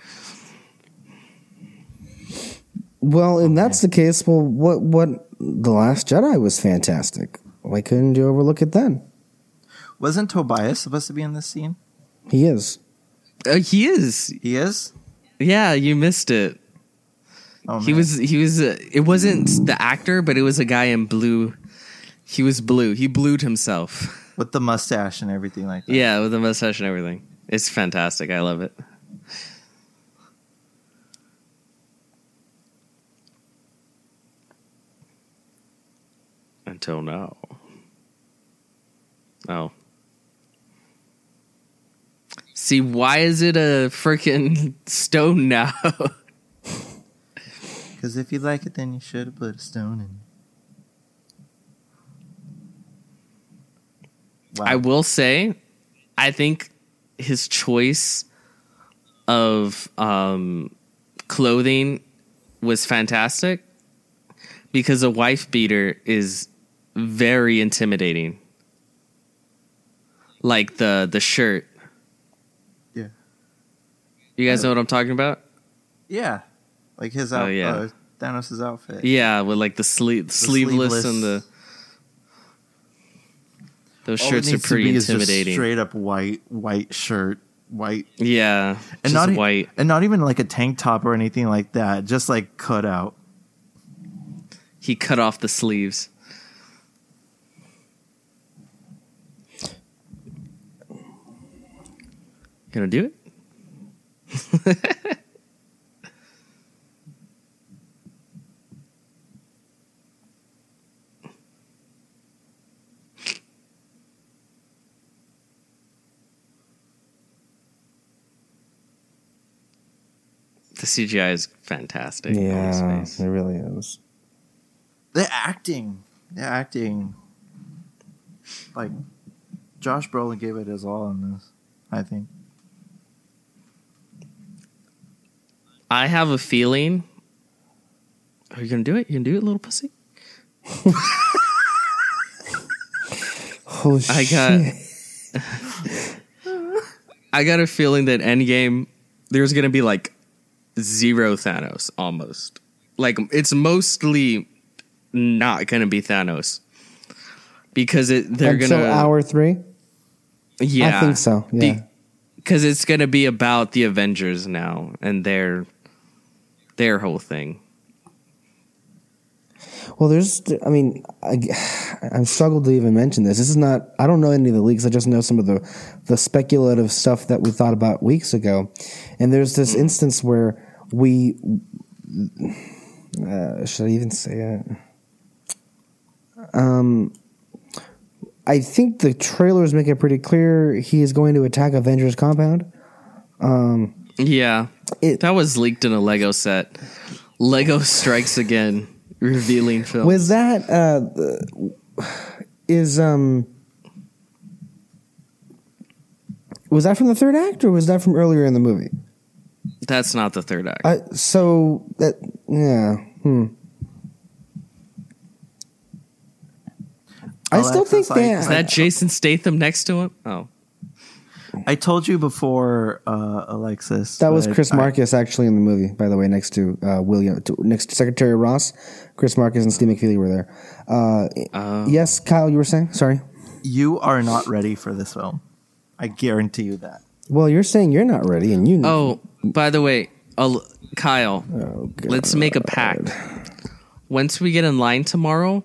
Well, and that's the case. Well, what what the Last Jedi was fantastic. Why couldn't you overlook it then? Wasn't Tobias supposed to be in this scene? He is. Uh, he is. He is? Yeah, you missed it. Oh, He man. was. He was. Uh, it wasn't the actor, but it was a guy in blue. He was blue. He blued himself. with the mustache and everything like that. Yeah, with the mustache and everything. It's fantastic. I love it. Until now. Oh. See, why is it a freaking stone now? Because if you like it, then you should have put a stone in. it. Wow. I will say, I think his choice of um, clothing was fantastic because a wife beater is very intimidating. Like the the shirt. Yeah. You guys know what I'm talking about? Yeah. Like his Oh, out, yeah. uh, Thanos' outfit. Yeah, with like the sleeve sleeveless, sleeveless. and the those All shirts are pretty be is just intimidating. straight up white, white shirt, white, yeah, and just not white. and not even like a tank top or anything like that. Just like cut out. He cut off the sleeves. Gonna do it? the CGI is fantastic. Yeah, it really is. The acting, the acting, like Josh Brolin gave it his all in this. I think. I have a feeling. Are you gonna do it? You gonna do it, little pussy? Oh I shit! got- I got a feeling that Endgame, there's gonna be like zero Thanos almost. Like it's mostly not gonna be Thanos because it they're Until gonna hour three. yeah I think so. Yeah. because it's gonna be about the Avengers now and their their whole thing. Well, there's, I mean, I, I'm struggled to even mention this. This is not, I don't know any of the leaks. I just know some of the, the speculative stuff that we thought about weeks ago. And there's this instance where we, uh, should I even say it? Um, I think the trailers make it pretty clear he is going to attack Avengers compound. Yeah, It- that was leaked in a Lego set. Lego Strikes Again, revealing film. Was that uh is um Was that from the third act, or was that from earlier in the movie? That's not the third act. I, so that yeah. Hmm. I still think they. I- Is that Jason Statham next to him? Oh, I told you before, uh, Alexis. That was Chris I- Markus actually in the movie, by the way, next to uh, William, to, next to Secretary Ross. Chris Markus and Steve McFeely were there. Uh, Oh. yes, Kyle, you were saying? Sorry. you are not ready for this film. I guarantee you that. Well, you're saying you're not ready, and you know. oh. By the way, Al- Kyle, Oh, let's make a pact. Once we get in line tomorrow,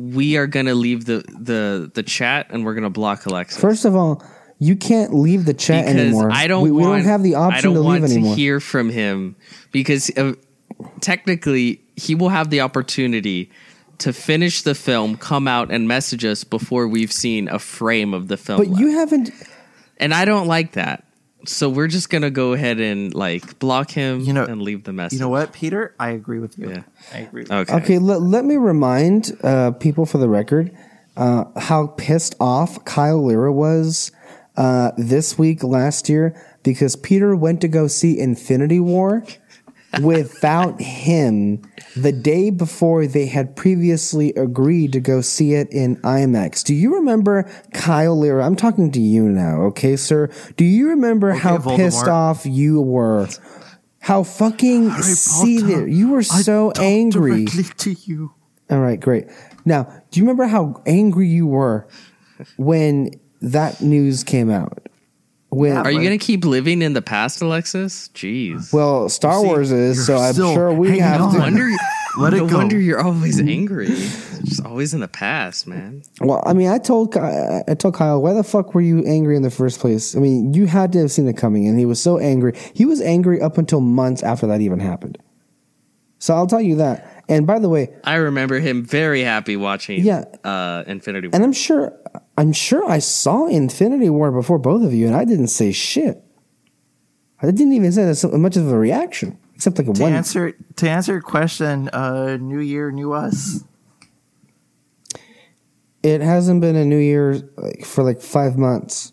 we are gonna leave the the the chat and we're gonna block Alexis. First of all, you can't leave the chat because anymore. I don't we, we don't have the I option don't to want leave anymore. to hear from him because uh, technically he will have the opportunity to finish the film, come out and message us before we've seen a frame of the film. but you haven't. and I don't like that. So we're just gonna go ahead and like block him You know- and leave the message. You know what, Peter? I agree with you. Yeah. I agree. With you. Okay. Okay, let, let me remind uh, people for the record uh, how pissed off Kyle Lira was uh, this week last year because Peter went to go see Infinity War without him the day before they had previously agreed to go see it in IMAX. Do you remember Kyle Lira? I'm talking to you now, okay, sir? Do you remember how Voldemort. pissed off you were? How fucking seated you were so angry. to you. All right, great. Now, do you remember how angry you were when that news came out? When Are you gonna keep living in the past, Alexis? Jeez. well, Star See, Wars is, so I'm still sure we have on. to. no wonder. Let no it go. wonder you're always angry. Just always in the past, man. Well, I mean, I told I told Kyle, why the fuck were you angry in the first place? I mean, you had to have seen it coming, and he was so angry. He was angry up until months after that even happened. So I'll tell you that. And by the way, I remember him very happy watching. Yeah. Uh, Infinity War. and I'm sure, I'm sure I saw Infinity War before both of you, and I didn't say shit. I didn't even say that much of a reaction, except like a To one. answer to answer your question, uh, New Year, New Us. It hasn't been a New Year like, for like five months.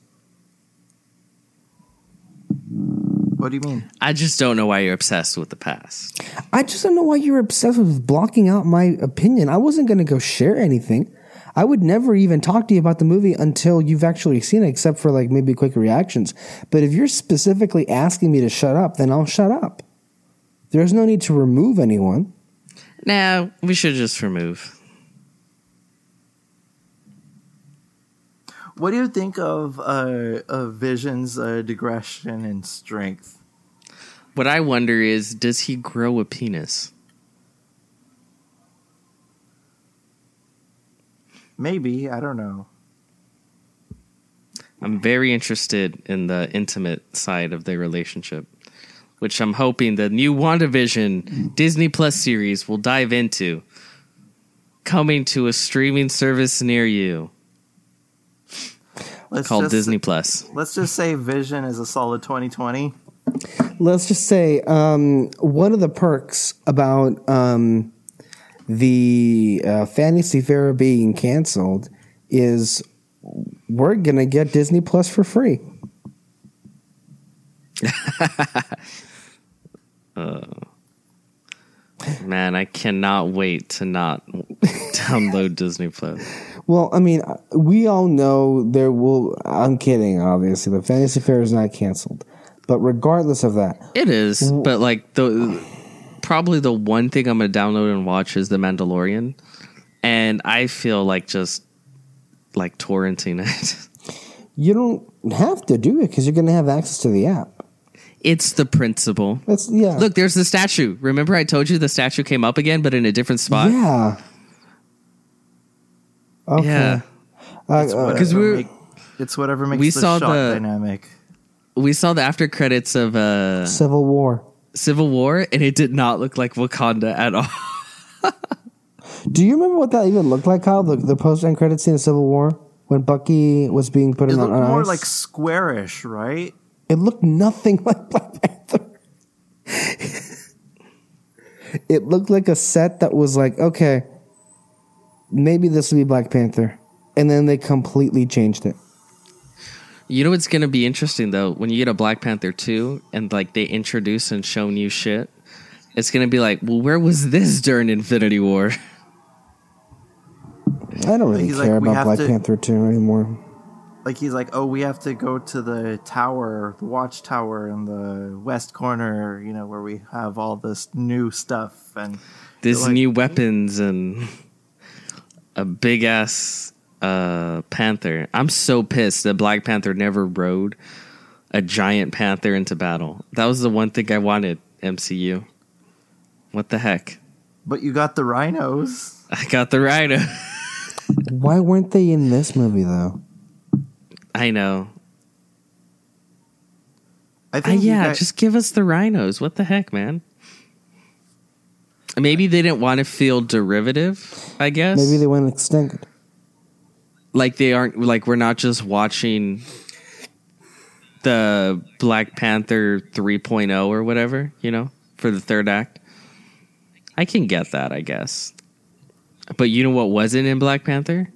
What do you mean? I just don't know why you're obsessed with the past. I just don't know why you're obsessed with blocking out my opinion. I wasn't going to go share anything. I would never even talk to you about the movie until you've actually seen it, except for like maybe quick reactions. But if you're specifically asking me to shut up, then I'll shut up. There's no need to remove anyone. Nah, we should just remove. What do you think of uh, of Vision's uh, digression and strength? What I wonder is, does he grow a penis? Maybe I don't know. I'm very interested in the intimate side of their relationship, which I'm hoping the new WandaVision Disney Plus series will dive into. Coming to a streaming service near you Let's called just, Disney Plus. Let's just say Vision is a solid 2020. Let's just say um, one of the perks about um, the uh, Fantasy Fair being canceled is we're gonna get Disney Plus for free. uh, Man, I cannot wait to not download Disney Plus. Well, I mean, we all know there will. I'm kidding, obviously. The Fantasy Fair is not canceled, but regardless of that, It is, but like the probably the one thing I'm gonna download and watch is The Mandalorian, and I feel like just like torrenting it. you don't have to do it because you're gonna have access to the app. It's the principle. That's yeah. Look, there's the statue. Remember, I told you the statue came up again, but in a different spot. yeah. Okay. Yeah. Uh, uh, we're- make- it's whatever makes we the saw shot the- dynamic. We saw the after credits of uh, Civil War. Civil War, and it did not look like Wakanda at all. Do you remember what that even looked like, Kyle? The, the post end credit scene of Civil War when Bucky was being put It in looked on, on more ice? like squarish, right? It looked nothing like Black Panther. it looked like a set that was like, okay, maybe this will be Black Panther. And then they completely changed it. You know what's gonna be interesting though when you get a Black Panther two and like they introduce and show new shit. It's gonna be like, well, where was this during Infinity War? I don't really He's care we about Black to- Panther 2 anymore. Like he's like, oh, we have to go to the tower, the watchtower in the west corner, you know, where we have all this new stuff and There's like- new weapons and a big ass uh, panther. I'm so pissed that Black Panther never rode a giant panther into battle. That was the one thing I wanted. MCU. What the heck? But you got the rhinos. I got the rhino. Why weren't they in this movie though? I know. I Uh, think you yeah, guys- just give us the rhinos. What the heck, man? Maybe they didn't want to feel derivative. I guess Maybe they went extinct. Like they aren't like we're not just watching the Black Panther 3.0 or whatever, you know, for the third act. I can get that, I guess. But you know what wasn't in Black Panther?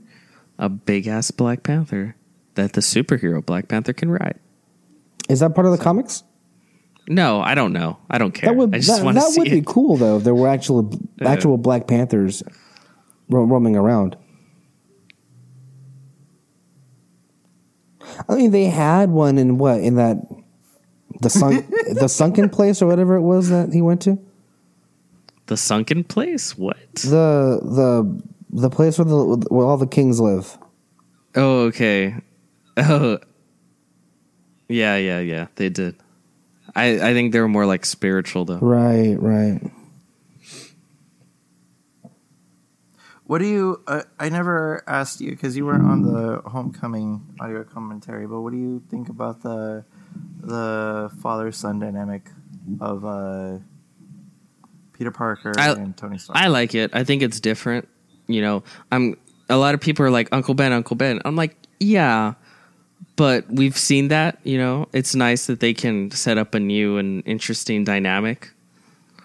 A big ass Black Panther that the superhero Black Panther can ride. Is that part of the comics? No, I don't know. I don't care. That would I just that, that see would be it. cool though if there were actual actual Black Panthers roaming around. I mean, they had one in what in that the sunk the sunken place or whatever it was that he went to. The sunken place? What? The the the place where the where all the kings live. Oh, okay. Oh, yeah, yeah, yeah. They did. I I think they were more like spiritual though. Right, right. What do you? Uh, I never asked you because you weren't on the homecoming audio commentary. But what do you think about the the father son dynamic of uh, Peter Parker I- and Tony Stark? I like it. I think it's different. You know, I'm a lot of people are like Uncle Ben, Uncle Ben. I'm like, yeah, but we've seen that. You know, it's nice that they can set up a new and interesting dynamic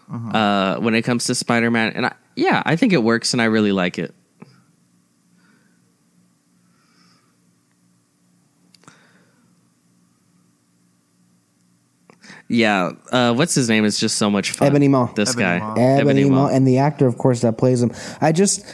uh, when it comes to Spider-Man, and I, yeah, I think it works, and I really like it. Yeah, uh, what's his name? Is just so much fun. Ebony Maw. This Ebony guy, Maw. Ebony Maw. Maw, and the actor, of course, that plays him. I just,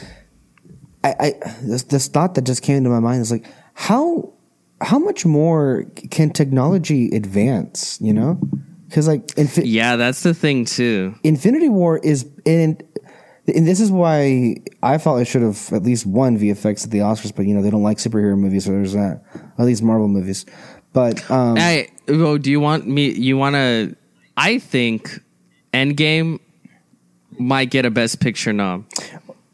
I, I this, this thought that just came into my mind is like, how, how much more can technology advance? You know, because like, Infi- Yeah, that's the thing too. Infinity War is in. And this is why I felt I should have at least won VFX at the Oscars, but you know they don't like superhero movies, so there's that. At least Marvel movies, but um, Hey, oh, do you want me? You want to? I think Endgame might get a Best Picture nom.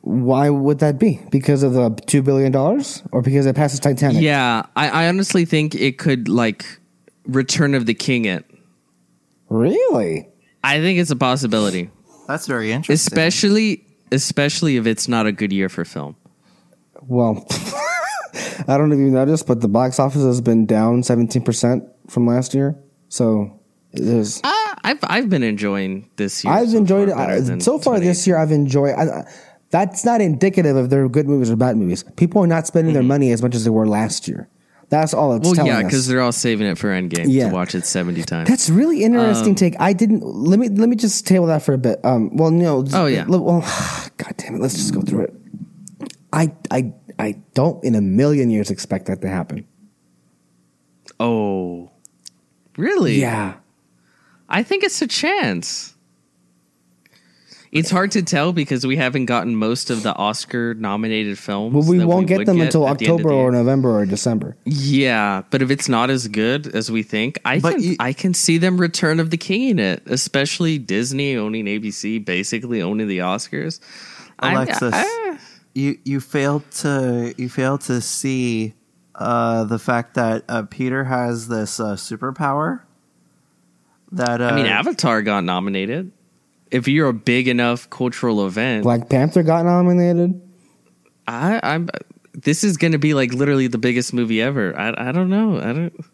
why would that be? Because of the two billion dollars, or because it passes Titanic? Yeah, I, I honestly think it could like Return of the King. It. really. I think it's a possibility, That's very interesting. especially especially if it's not a good year for film. Well, I don't know if you noticed, but the box office has been down 17% from last year. So there's, Uh, I've I've been enjoying this year. I've so enjoyed far it. So far this year, I've enjoyed I, I- That's not indicative of they're good movies or bad movies. People are not spending their money as much as they were last year. That's all it's. Well, telling yeah, us. because they're all saving it for Endgame Yeah. to watch it seventy times. That's really interesting take. I didn't let me let me just table that for a bit. Um, well, no. Oh, yeah. Well, God damn it. Let's just go through it. I I I don't in a million years expect that to happen. oh, really? Yeah. I think it's a chance. It's hard to tell because we haven't gotten most of the Oscar nominated films. Well, we that won't get would them until at the October the or. November or December. Yeah, but if it's not as good as we think, I But can you- I can see them Return of the King in it, especially Disney owning ABC, basically owning the Oscars. I'm- Alexis, I- you you failed to you failed to see uh, the fact that uh, Peter has this uh, superpower. That uh, I mean, Avatar got nominated. If you're a big enough cultural event, Black Panther got nominated. I, I'm. This is going to be like literally the biggest movie ever. I, I don't know. I don't.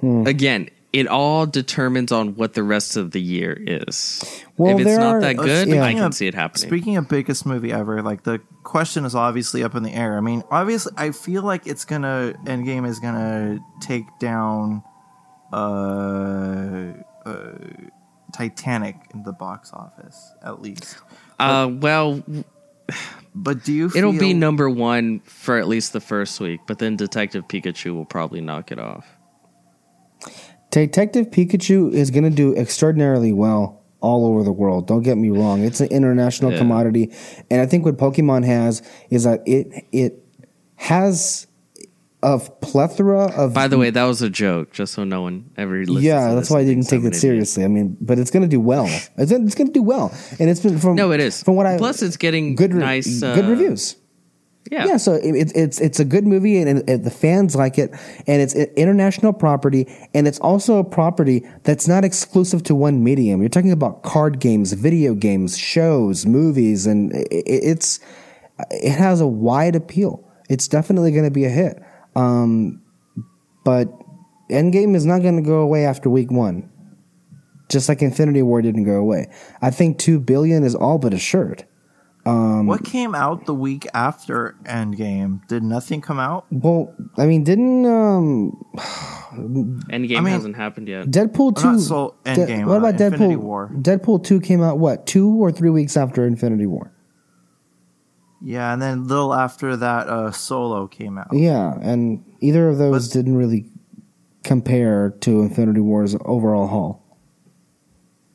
Hmm. Again, it all determines on what the rest of the year is. Well, if it's there not are- that uh, good, yeah. I can Speaking see it happening. Speaking of biggest movie ever, like the question is obviously up in the air. I mean, obviously, I feel like it's gonna Endgame is gonna take down uh, uh, Titanic in the box office at least. uh, well, But do you? it'll be number one for at least the first week, but then Detective Pikachu will probably knock it off. Detective Pikachu is going to do extraordinarily well all over the world. Don't get me wrong; it's an international Yeah. commodity, and I think what Pokemon has is that it it has a plethora of. By the way, that was a joke, just so no one ever listens. yeah, that's why I didn't take it seriously. I mean, but it's going to do well. It's, it's going to do well, and it's been from No, it is. from what I Plus, it's getting good re- nice, good uh, reviews. Yeah, Yeah, so it, it's it's a good movie and, and the fans like it, and it's an international property, and it's also a property that's not exclusive to one medium. You're talking about card games, video games, shows, movies, and it, it's it has a wide appeal. It's definitely going to be a hit, um, but Endgame is not going to go away after week one. Just like Infinity War didn't go away, I think two billion is all but assured. Um, What came out the week after Endgame? Did nothing come out? Well, I mean, didn't um, Endgame I mean- hasn't happened yet. Deadpool two? not so De- Endgame, what uh, about Infinity Deadpool? War. Deadpool two came out what two or three weeks after Infinity War? Yeah, and then a little after that, uh, Solo came out. Yeah, and either of those didn't really compare to Infinity War's overall haul.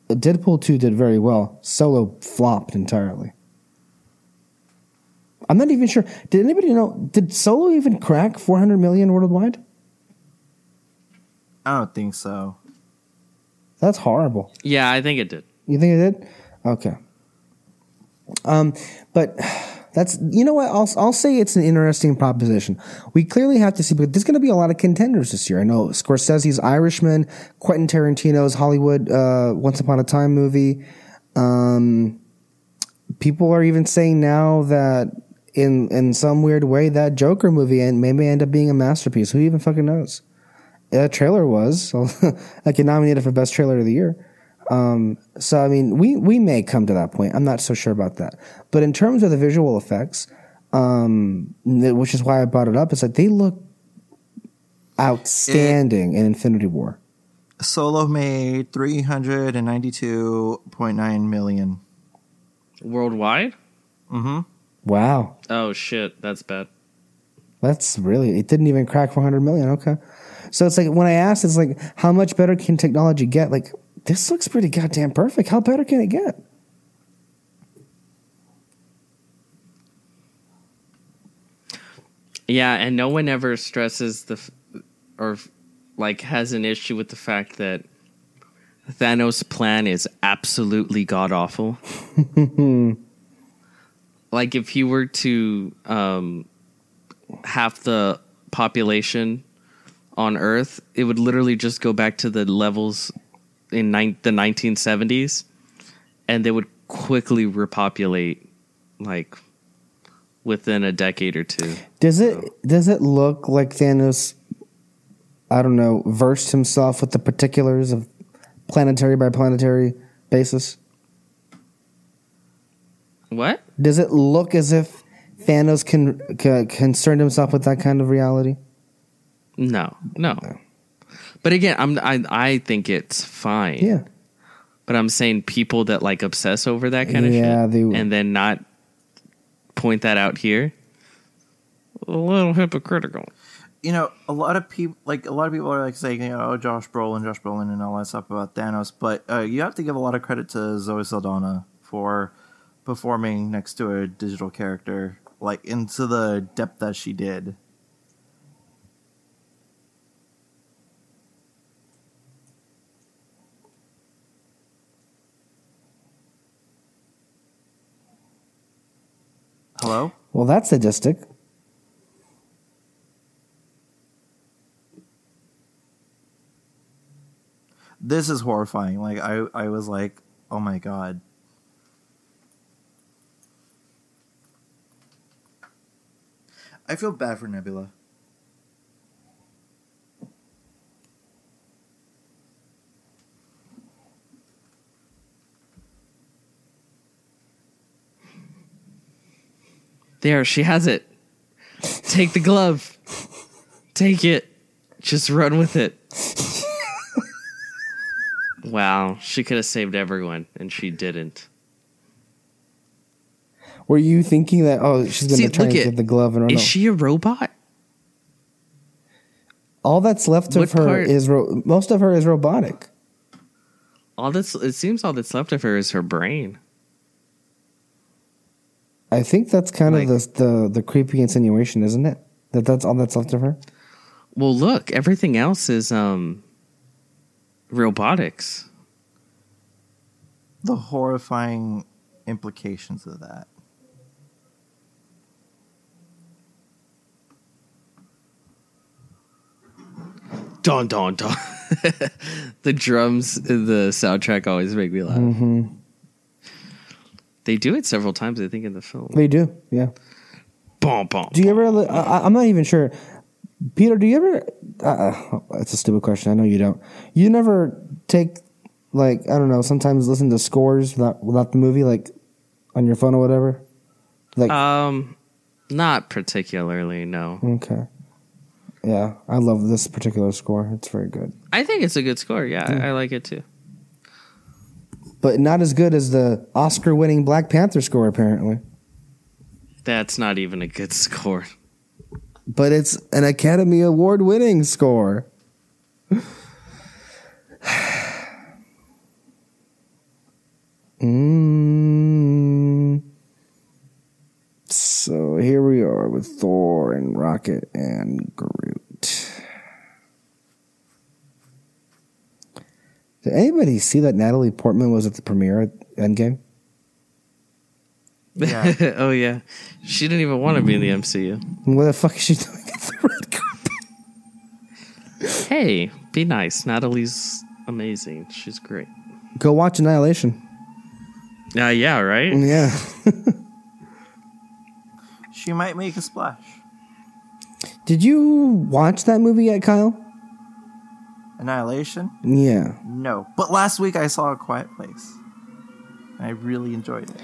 Deadpool two did very well. Solo flopped entirely. I'm not even sure. Did anybody know? Did Solo even crack 400 million worldwide? I don't think so. That's horrible. Yeah, I think it did. You think it did? Okay. Um, but that's you know what I'll I'll say it's an interesting proposition. We clearly have to see, but there's going to be a lot of contenders this year. I know Scorsese's Irishman, Quentin Tarantino's Hollywood uh, Once Upon a Time movie. Um, people are even saying now that in in some weird way that Joker movie and maybe end up being a masterpiece. Who even fucking knows? That trailer was so I get nominated for best trailer of the year. Um, so I mean, we we may come to that point. I'm not so sure about that. But in terms of the visual effects, um, which is why I brought it up, is that they look outstanding in Infinity War. Solo made three hundred and ninety-two point nine million. Worldwide? Mhm. Wow, Oh shit, that's bad. that's really it. Didn't even crack 400 million. Okay, so it's like when I asked, it's like how much better can technology get? Like this looks pretty goddamn perfect. How better can it get? Yeah, and no one ever stresses the f- or like has an issue with the fact that Thanos' plan is absolutely god awful. like if you were to um, half the population on Earth, it would literally just go back to the levels in nine the 1970s, and they would quickly repopulate like within a decade or two. Does it does it look like Thanos? I don't know. Versed himself with the particulars of planetary by planetary basis. What? Does it look as if Thanos can, c- concerned himself with that kind of reality? No, no. But again, I'm I I think it's fine. Yeah. But I'm saying people that like obsess over that kind of Yeah, shit they- and then not point that out here. A little hypocritical. You know, a lot of people like a lot of people are like saying, you know, oh, Josh Brolin, Josh Brolin, and all that stuff about Thanos. But uh, you have to give a lot of credit to Zoe Saldana for performing next to a digital character, like into the depth that she did. Hello. Well, that's sadistic. this is horrifying. Like I, I was like, oh my god. I feel bad for Nebula. There, she has it. Take the glove. Take it. Just run with it. wow, she could have saved everyone, and she didn't. Were you thinking that oh she's going to try and get the glove and run Is off? she a robot? All that's left of her part- is ro- most of her is robotic. All that's it seems all that's left of her is her brain. I think that's kind Like- of the, the the creepy insinuation, isn't it? That that's all that's left of her. Well, look, everything else is um robotics. The horrifying implications of that. Don don don. the drums in the soundtrack always make me laugh. hmm They do it several times, I think, in the film. They do, yeah. Bom, bom. Do you ever? I, I'm not even sure. Peter, do you ever? Uh, it's a stupid question. I know you don't. You never take like I don't know. Sometimes listen to scores without without the movie, like on your phone or whatever. Like Um, not particularly. No, okay, yeah, I love this particular score. It's very good, I think it's a good score. Yeah, I, I like it too. But not as good as the Oscar-winning Black Panther score, apparently. That's not even a good score. But it's an Academy Award-winning score. Mm. So here we are with Thor and Rocket and Groot. Did anybody see that Natalie Portman was at the premiere at Endgame? Yeah. oh yeah, she didn't even want to be in the MCU. What the fuck is she doing at the red carpet? Hey, be nice. Natalie's amazing. She's great. Go watch Annihilation. Uh, yeah, right. Yeah. She might make a splash. Did you watch that movie yet, Kyle? Annihilation? Yeah. No. But last week I saw A Quiet Place. And I really enjoyed it.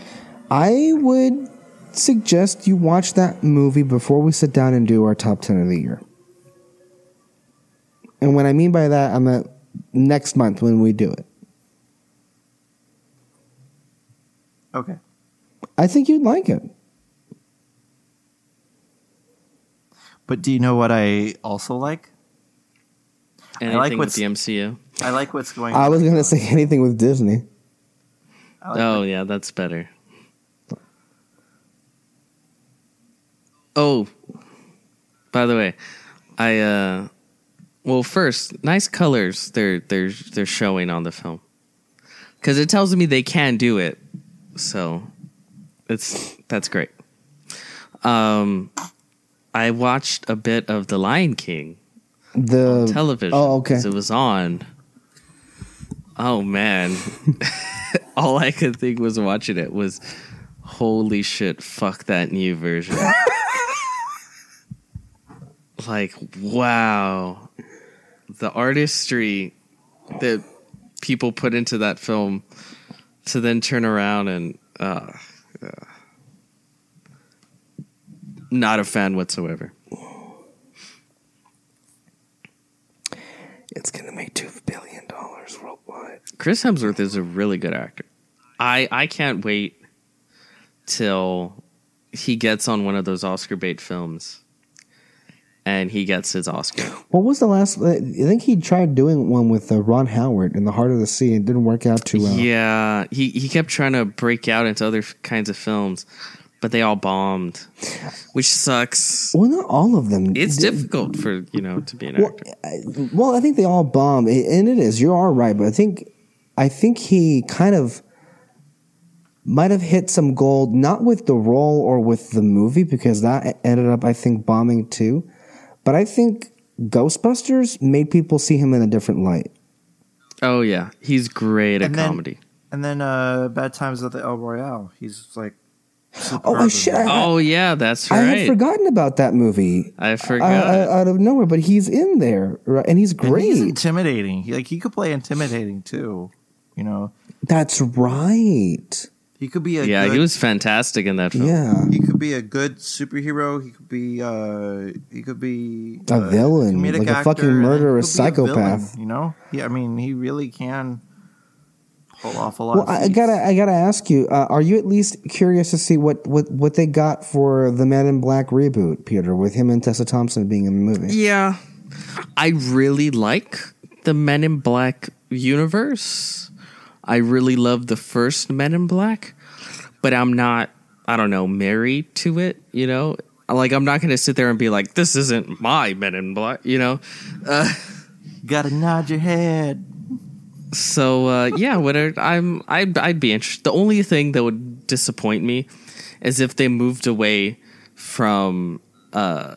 I would suggest you watch that movie before we sit down and do our top 10 of the year. And what I mean by that, I'm at next month when we do it. Okay. I think you'd like it. But do you know what I also like? Anything like with the MCU. I like what's going I was going to say anything with Disney. Like Oh what- yeah, that's better. Oh, by the way, I uh, well, first, nice colors they're they're they're showing on the film because it tells me they can do it. So it's that's great. Um, I watched a bit of The Lion King The television. Oh, okay. 'cause It was on. Oh man, all I could think was watching it was, holy shit, fuck that new version. like wow, the artistry that people put into that film to then turn around and uh, uh, not a fan whatsoever. It's going to make $2 billion worldwide. Chris Hemsworth is a really good actor. I I can't wait till he gets on one of those Oscar bait films and he gets his Oscar. What was the last? I think he tried doing one with uh, Ron Howard in The Heart of the Sea. It didn't work out too well. Yeah, he he kept trying to break out into other f- kinds of films, but they all bombed, which sucks. Well, not all of them. It's Did- difficult for you know to be an Well, actor. I, well, I think they all bomb, and it is. You are right, but I think, I think he kind of might have hit some gold, not with the role or with the movie, because that ended up, I think, bombing too. But I think Ghostbusters made people see him in a different light. Oh yeah, he's great at then- comedy. And then uh, Bad Times at the El Royale. He's like. Oh, I shit! I, Oh yeah, that's I had forgotten about that movie. I Uh, forgot. uh, out of nowhere, but he's in there, right? And he's And great. he's intimidating. He, like he could play intimidating too. You know. That's right. He could be a yeah, good, he was fantastic in that film. Yeah. he could be a good superhero. He could be uh he could be A villain, like a actor, fucking and then he murderous could be a villain, psychopath. you know? Yeah, I mean, he really can pull off a lot. Well, of I I gotta, I gotta ask you: uh, Are you at least curious to see what, what, what they got for the Men in Black reboot, Peter, with him and Tessa Thompson being in the movie? Yeah. I really like the Men in Black universe. I really love the first Men in Black, but I'm not, I don't know, married to it, you know? Like, I'm not going to sit there and be like, this isn't my Men in Black, you know? uh, gotta nod your head. So, uh, yeah, whatever. I'm, I'd, I'd be interested. The only thing that would disappoint me is if they moved away from uh,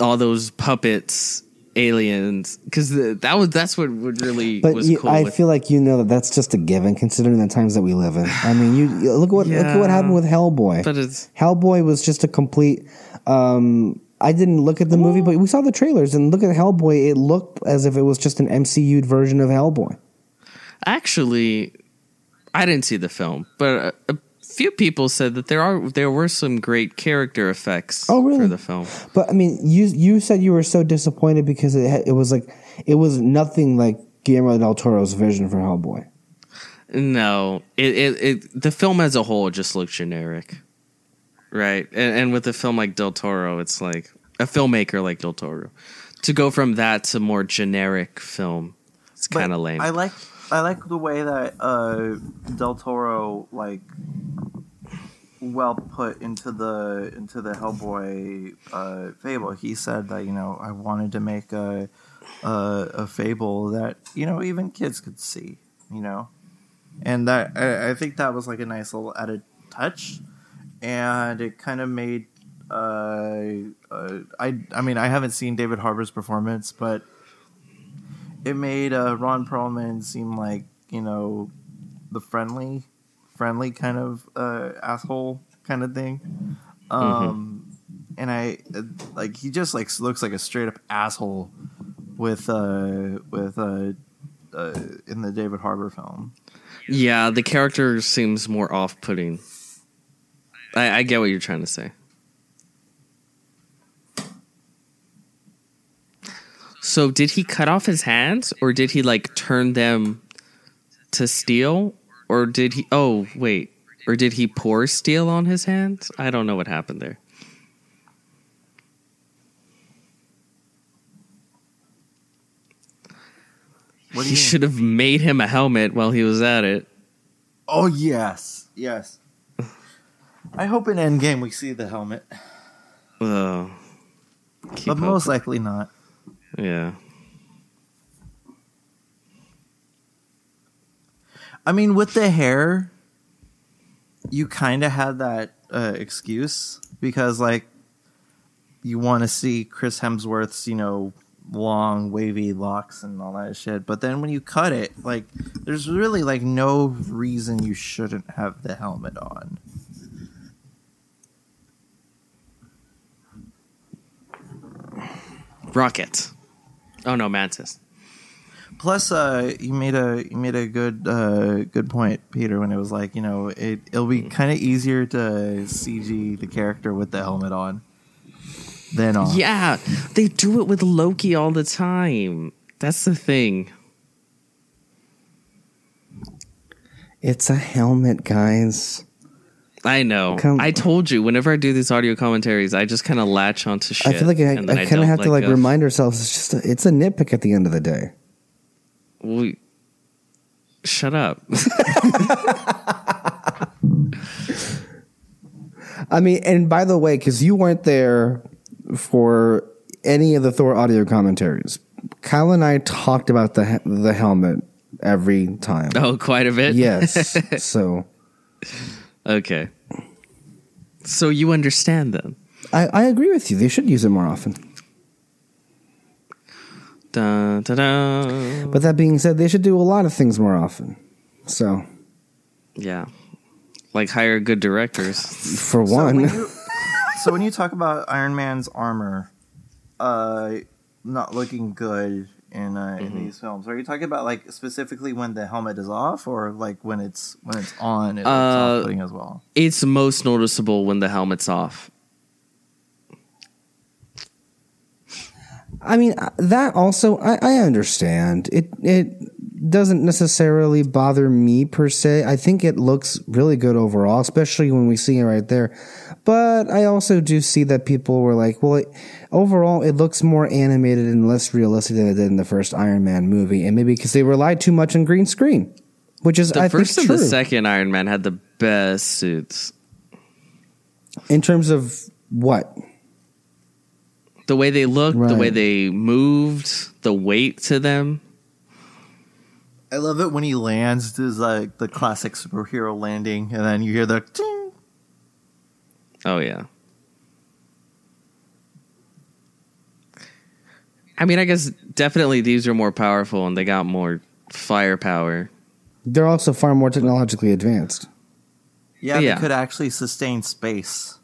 all those puppets, aliens, because that was that's what would really But was you, cool. I with- feel like you know that that's just a given, considering the times that we live in. I mean, you look at what look at what happened with Hellboy. but it's Hellboy was just a complete. Um, I didn't look at the movie, but we saw the trailers and look at Hellboy. It looked as if it was just an MCU version of Hellboy. Actually I didn't see the film, but a, a few people said that there are there were some great character effects Oh, really? for the film. But I mean, you you said you were so disappointed because it had- it was like it was nothing like Guillermo del Toro's vision for Hellboy. No, it, it, it the film as a whole just looks generic, right? And, and with a film like Del Toro, it's like a filmmaker like Del Toro to go from that to more generic film. It's kind of lame. I like I like the way that uh, Del Toro like well put into the into the Hellboy uh, fable. He said that you know I wanted to make a a, a fable that you know even kids could see. You know, and that I, I think that was like a nice little added touch, and it kind of made. Uh, uh, I I mean I haven't seen David Harbour's performance, but it made uh, Ron Perlman seem like you know the friendly, friendly kind of uh, asshole kind of thing. Um, and I like he just like looks like a straight up asshole with uh with uh, uh in the David Harbour film. yeah, the character seems more off-putting. I, I get what you're trying to say. So, did he cut off his hands, or did he like turn them to steel, or did he? Oh, wait, or did he pour steel on his hands? I don't know what happened there. What He should have made him a helmet while he was at it. Oh yes, yes. I hope in Endgame we see the helmet, Oh, but most likely not. Yeah. I mean, with the hair, you kind of had that uh, excuse because, like, you want to see Chris Hemsworth's, you know, long wavy locks and all that shit. But then when you cut it, like, there's really like no reason you shouldn't have the helmet on. Rocket. Oh no, Mantis. Plus, uh, you made a you made a good uh, good point, Peter, when it was like, you know, it it'll be kind of easier to CG the character with the helmet on than off. Yeah, they do it with Loki all the time. That's the thing. It's a helmet, guys. I know. Come- I told you. Whenever I do these audio commentaries, I just kind of latch onto shit. I feel like I, I kind of have to like go. remind ourselves. It's just a, it's a nitpick at the end of the day. We, shut up. I mean, and by the way, because you weren't there for any of the Thor audio commentaries, Kyle and I talked about the the helmet every time. oh, quite a bit. Yes, so okay. So you understand then? I, I agree with you. They should use it more often. Dun, dun, dun. But that being said, they should do a lot of things more often. So Yeah. Like hire good directors. for So one, when you, so when you talk about Iron Man's armor, uh, not looking good, in uh, Mm-hmm. in these films? Are you talking about like specifically when the helmet is off, or like when it's when it's on? It's Uh, off-putting as well. It's most noticeable when the helmet's off. I mean, uh, that also I, I understand. It it doesn't necessarily bother me per se. I think it looks really good overall, especially when we see it right there. But I also do see that people were like, "Well, it, overall, it looks more animated and less realistic than it did in the first Iron Man movie," and maybe because they relied too much on green screen, which is The I first think and true the second Iron Man had the best suits. in terms of what. The way they looked, the way they moved, the weight to them. I love it when he lands. There's like the classic superhero landing, and then you hear the. Ting. Oh yeah. I mean, I guess definitely these are more powerful and they got more firepower. They're also far more technologically advanced. Yeah, Yeah. they could actually sustain space.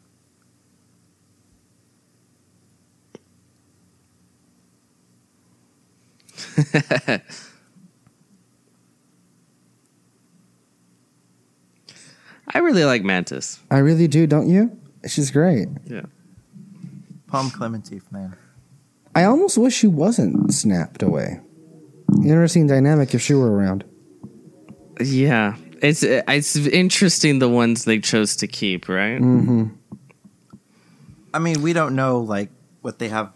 I really like Mantis. I really do, don't you? She's great. Yeah. Pom Klementieff, man. I almost wish she wasn't snapped away. Interesting dynamic if she were around. Yeah. It's it's interesting the ones they chose to keep, right? Mm-hmm. I mean, we don't know like what they have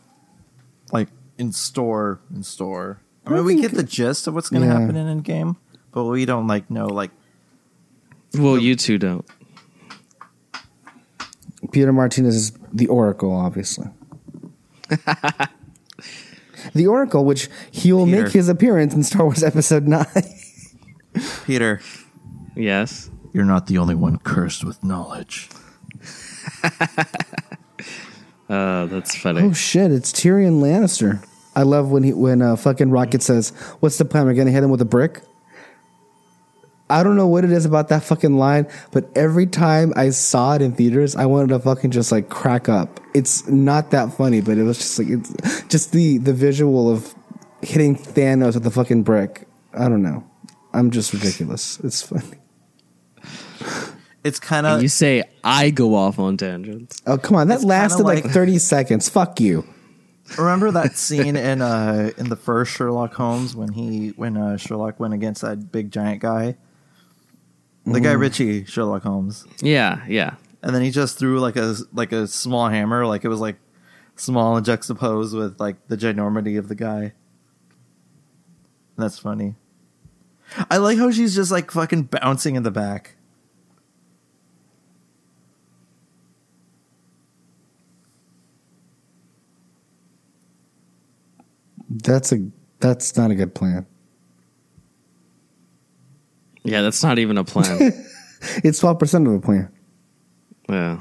like in store in store. I mean, we get the gist of what's going to Yeah. happen in Endgame, but we don't like know like Well, you two don't. Peter Martinez is the Oracle, obviously. the Oracle, which he will Peter. make his appearance in Star Wars Episode 9. Peter. Yes. You're not the only one cursed with knowledge. Uh, that's funny. oh shit, it's Tyrion Lannister. I love when he when uh, fucking Rocket says, "What's the plan? We're gonna hit him with a brick." I don't know what it is about that fucking line, but every time I saw it in theaters, I wanted to fucking just like crack up. It's not that funny, but it was just like it's just the the visual of hitting Thanos with the fucking brick. I don't know. I'm just ridiculous. It's funny. It's kind of you say I go off on tangents. Oh come on, that It's lasted like, like- 30 seconds. Fuck you. remember that scene in uh in the first Sherlock Holmes when he when uh, Sherlock went against that big giant guy, the guy mm-hmm. Ritchie Sherlock Holmes, Yeah, yeah. and then he just threw like a like a small hammer, like it was like small and juxtaposed with like the ginormity of the guy. That's funny. I like how she's just like fucking bouncing in the back. That's a that's not a good plan. Yeah, that's not even a plan. It's 12% of a plan. yeah.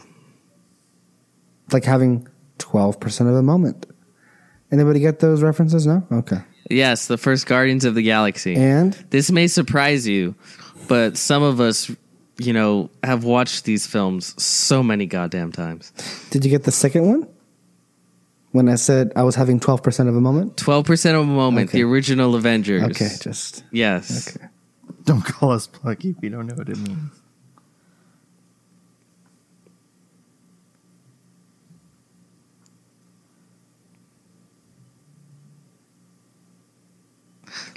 It's like having 12% of a moment. Anybody get those references? No? Okay. Yes, the first Guardians of the Galaxy. And this may surprise you, but some of us, you know, have watched these films so many goddamn times. did you get the second one? When I said I was having 12% of a moment? 12% of a moment, Okay. the original Avengers. Okay, just Yes. okay. Don't call us plucky if you don't know what it means.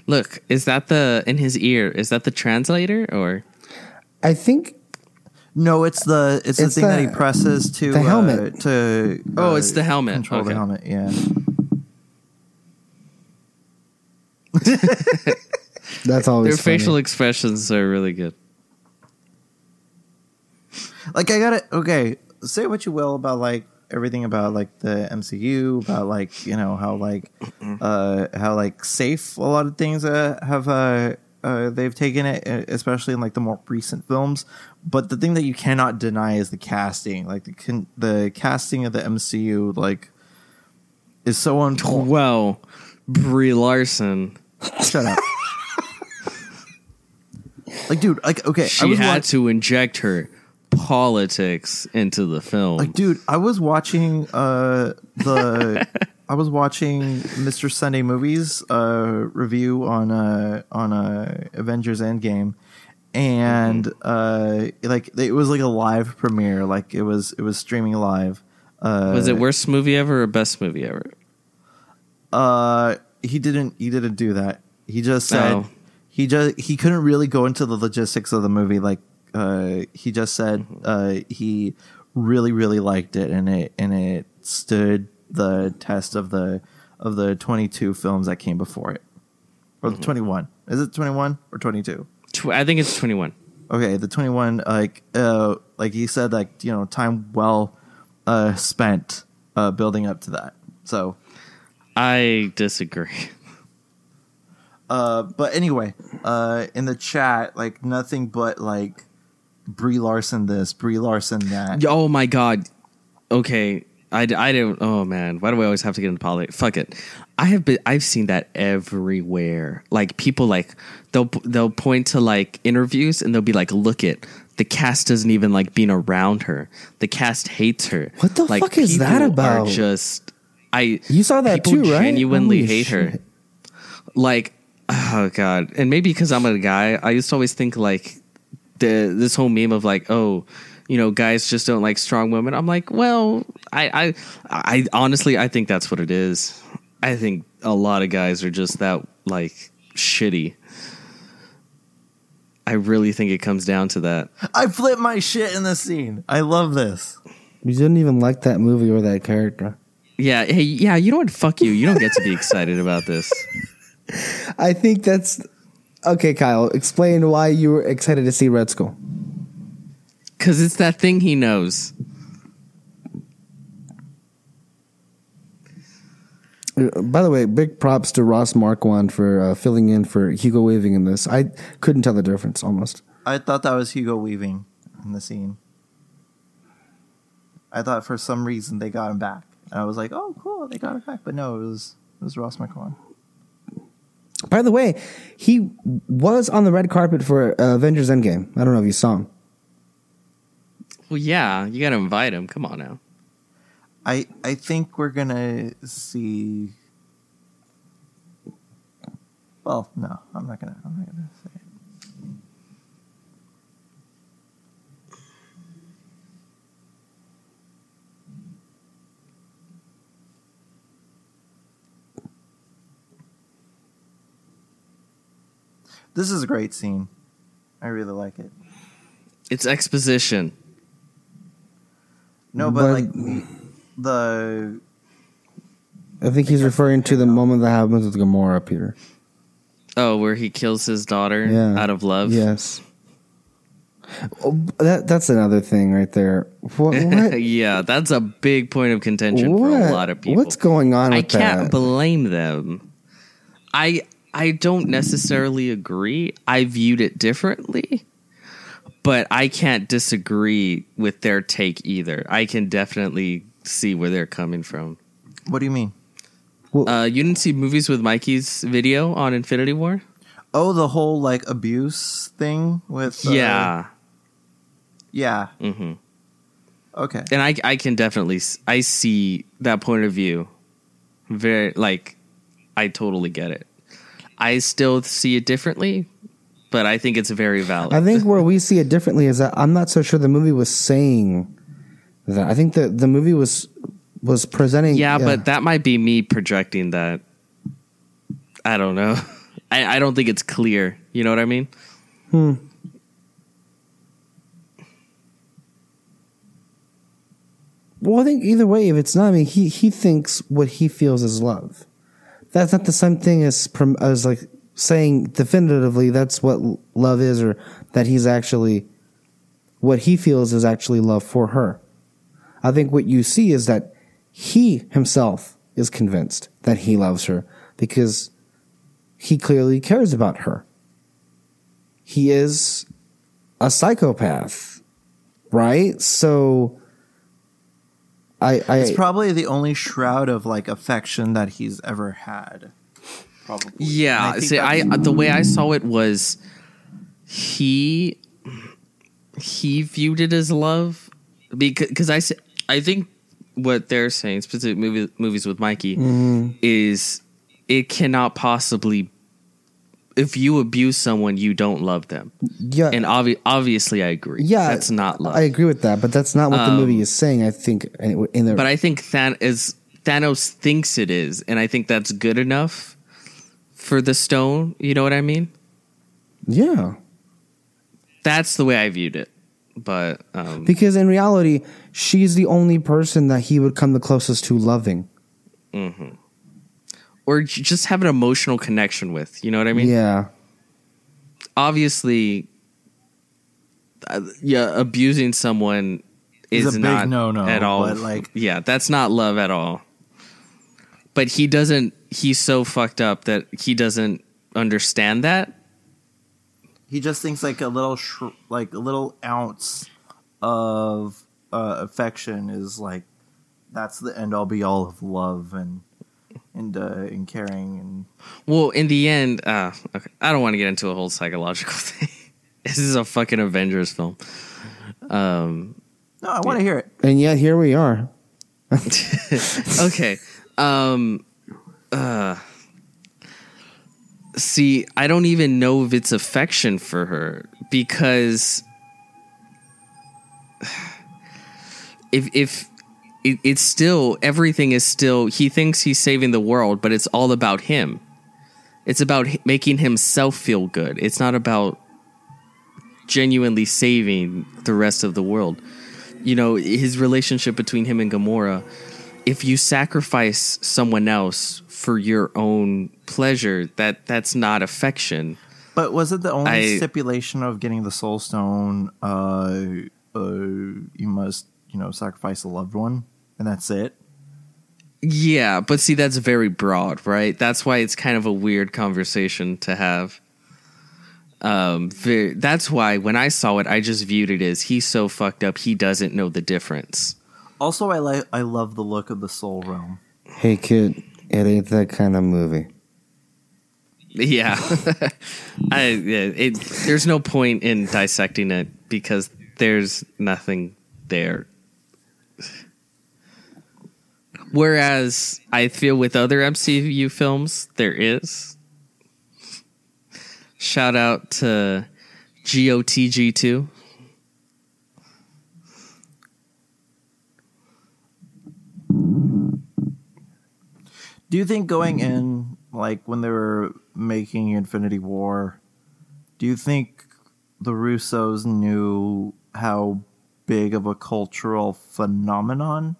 Look, is that the in his ear? Is that the translator or I think No, it's the it's, It's the thing that he presses to the uh, helmet. to Oh, uh, it's the helmet. Control the helmet. Yeah. that's always their funny. facial expressions are really good. like I got it. Okay, say what you will about like everything about like the MCU, about like you know how like uh how like safe a lot of things uh, have uh, uh they've taken it, uh, especially in like the more recent films. But the thing that you cannot deny is the casting. Like the can, the casting of the MCU like is so on point. Well, Brie Larson, Shut up. like, dude, like, okay, I she was had watch- to inject her politics into the film. like, dude, I was watching uh the I was watching Mr. Sunday Movies uh, review on uh, on uh, Avengers Endgame, and uh, like it was like a live premiere, like it was it was streaming live. Uh, Was it worst movie ever or best movie ever? Uh, he didn't. He didn't do that. He just said Oh. He just he couldn't really go into the logistics of the movie. Like, uh, he just said uh, he really really liked it, and it and it stood the test of the of the twenty two films that came before it, or the twenty one. Is it twenty one or twenty two? I think it's 21. Okay, the twenty one. Like, uh, like he said, like you know, time well uh spent uh building up to that. So. I disagree. Uh, but anyway, uh, in the chat, like nothing but like Brie Larson this, Brie Larson that. Oh my god. Okay. I, I don't. Oh man, why do we always have to get into politics? Fuck it. I have been. I've seen that everywhere. Like people like they'll they'll point to like interviews and they'll be like, "Look it, the cast doesn't even like being around her. The cast hates her. What the like, fuck is that about? Are just I. You saw that people too, right? Genuinely Holy hate her. Like, oh god, and maybe because I'm a guy, I used to always think like the this whole meme of like, oh, you know, guys just don't like strong women. I'm like, well, I, I, I honestly, I think that's what it is. I think a lot of guys are just that like shitty. I really think it comes down to that. I flip my shit in this scene. I love this. You didn't even like that movie or that character. Yeah, hey, yeah, you know what? Fuck you. You don't get to be excited about this. I think that's okay. Kyle, explain why you were excited to see Red Skull. Cause it's that thing he knows. Uh, By the way, big props to Ross Marquand for uh, filling in for Hugo Weaving in this. I couldn't tell the difference almost. I thought that was Hugo Weaving in the scene. I thought for some reason they got him back, and I was like, "Oh, cool, they got him back." But no, it was it was Ross Marquand. By the way, he was on the red carpet for uh, Avengers Endgame. I don't know if you saw him. Well, yeah, you gotta invite him. Come on now. I I think we're gonna see. Well, no, I'm not gonna. I'm not gonna say. This is a great scene. I really like it. It's exposition. No, but, But- like the I think he's referring to the moment that happens with Gamora, Peter. Oh, where he kills his daughter Yeah. out of love. Yes. Oh, that that's another thing right there. What? what? yeah, that's a big point of contention for a lot of people. What's going on with I can't that? blame them. I I don't necessarily agree. I viewed it differently, but I can't disagree with their take either. I can definitely see where they're coming from. what do you mean? Uh, you didn't see movies with Mikey's video on Infinity War? Oh, the whole like abuse thing with uh, yeah. yeah hmm okay and I I can definitely I see that point of view. Very like I totally get it. I still see it differently, but I think it's very valid. I think where we see it differently is that I'm not so sure the movie was saying that. I think that the movie was was presenting. yeah, but that might be me projecting that. I don't know. I, I don't think it's clear. You know what I mean? Hmm. Well, I think either way, if it's not, I mean, he he thinks what he feels is love. That's not the same thing as as like saying definitively that's what love is, or that he's actually what he feels is actually love for her. I think what you see is that he himself is convinced that he loves her because he clearly cares about her. He is a psychopath, right? So I, I it's probably the only shroud of like affection that he's ever had probably Yeah. think See, I the way I saw it was he he viewed it as love because I I think what they're saying, specific movie, movies with Mikey, Mm-hmm. is it cannot possibly. If you abuse someone, you don't love them, Yeah, and obvi- obviously, I agree. yeah, that's not love. I agree with that, but that's not what the movie is saying. I think in the but I think Than- is Thanos thinks it is, and I think that's good enough for the stone. You know what I mean? yeah, That's the way I viewed it. But um, because in reality, she's the only person that he would come the closest to loving. Or just have an emotional connection with. You know what I mean? yeah, Obviously, uh, yeah, abusing someone Is is a big not no-no, at all. but, like- yeah, that's not love at all. But he doesn't. He's so fucked up that he doesn't understand that. He just thinks like a little sh- like a little ounce of uh, affection is like that's the end all be all of love and and uh, and caring and Well, in the end, uh, okay, I don't want to get into a whole psychological thing. this is a fucking Avengers film. Um, no, I want to hear it. and yet here we are. okay. Um, uh, see, I don't even know if it's affection for her because if if it, it's still everything is still he thinks he's saving the world, but it's all about him. It's about making himself feel good. It's not about genuinely saving the rest of the world. You know, his relationship between him and Gamora, if you sacrifice someone else for your own pleasure, that that's not affection. But was it the only I- stipulation of getting the soul stone? Uh, uh, you must you know sacrifice a loved one, and that's it. Yeah, but see that's very broad, right? That's why it's kind of a weird conversation to have. Um, ve- that's why when I saw it, I just viewed it as he's so fucked up he doesn't know the difference. Also, I like I love the look of the soul realm. Hey kid, it ain't that kind of movie. Yeah, I yeah, it. There's no point in dissecting it because there's nothing there. Whereas I feel with other MCU films, there is. Shout out to GOTG2. Do you think going in, like when they were making Infinity War, do you think the Russos knew how big of a cultural phenomenon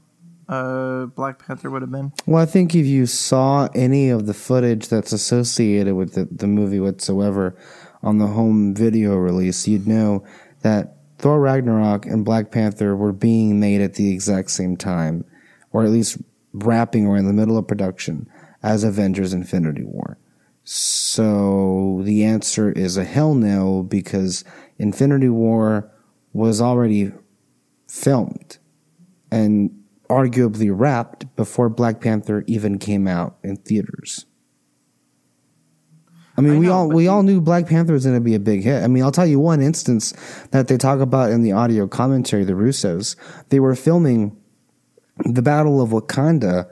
uh, Black Panther would have been? Well, I think if you saw any of the footage that's associated with the, the movie whatsoever on the home video release, you'd know that Thor Ragnarok and Black Panther were being made at the exact same time, or at least wrapping or in the middle of production as Avengers Infinity War. So the answer is a hell no because Infinity War was already filmed and arguably wrapped before Black Panther even came out in theaters. I mean, I we know, all we all knew Black Panther was going to be a big hit. I mean, I'll tell you one instance that they talk about in the audio commentary. The Russos they were filming the Battle of Wakanda,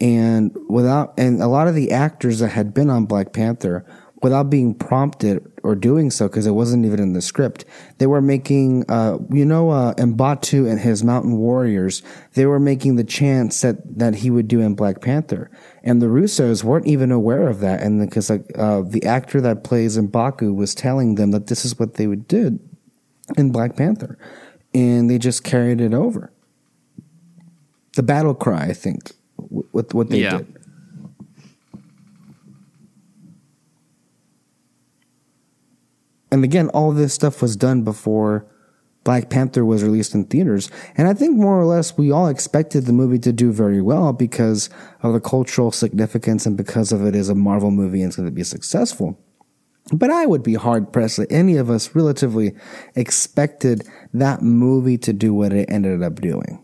and without and a lot of the actors that had been on Black Panther, without being prompted or doing so because it wasn't even in the script, they were making, uh, you know, uh, Mbaku and his Mountain Warriors. They were making the chants that that he would do in Black Panther, and the Russos weren't even aware of that, and because like uh, the actor that plays Mbaku was telling them that this is what they would do in Black Panther, and they just carried it over. The battle cry, I think, with what they Yeah. did. And again, all this stuff was done before Black Panther was released in theaters. And I think more or less we all expected the movie to do very well because of the cultural significance and because of it is a Marvel movie and it's going to be successful. But I would be hard pressed that any of us relatively expected that movie to do what it ended up doing.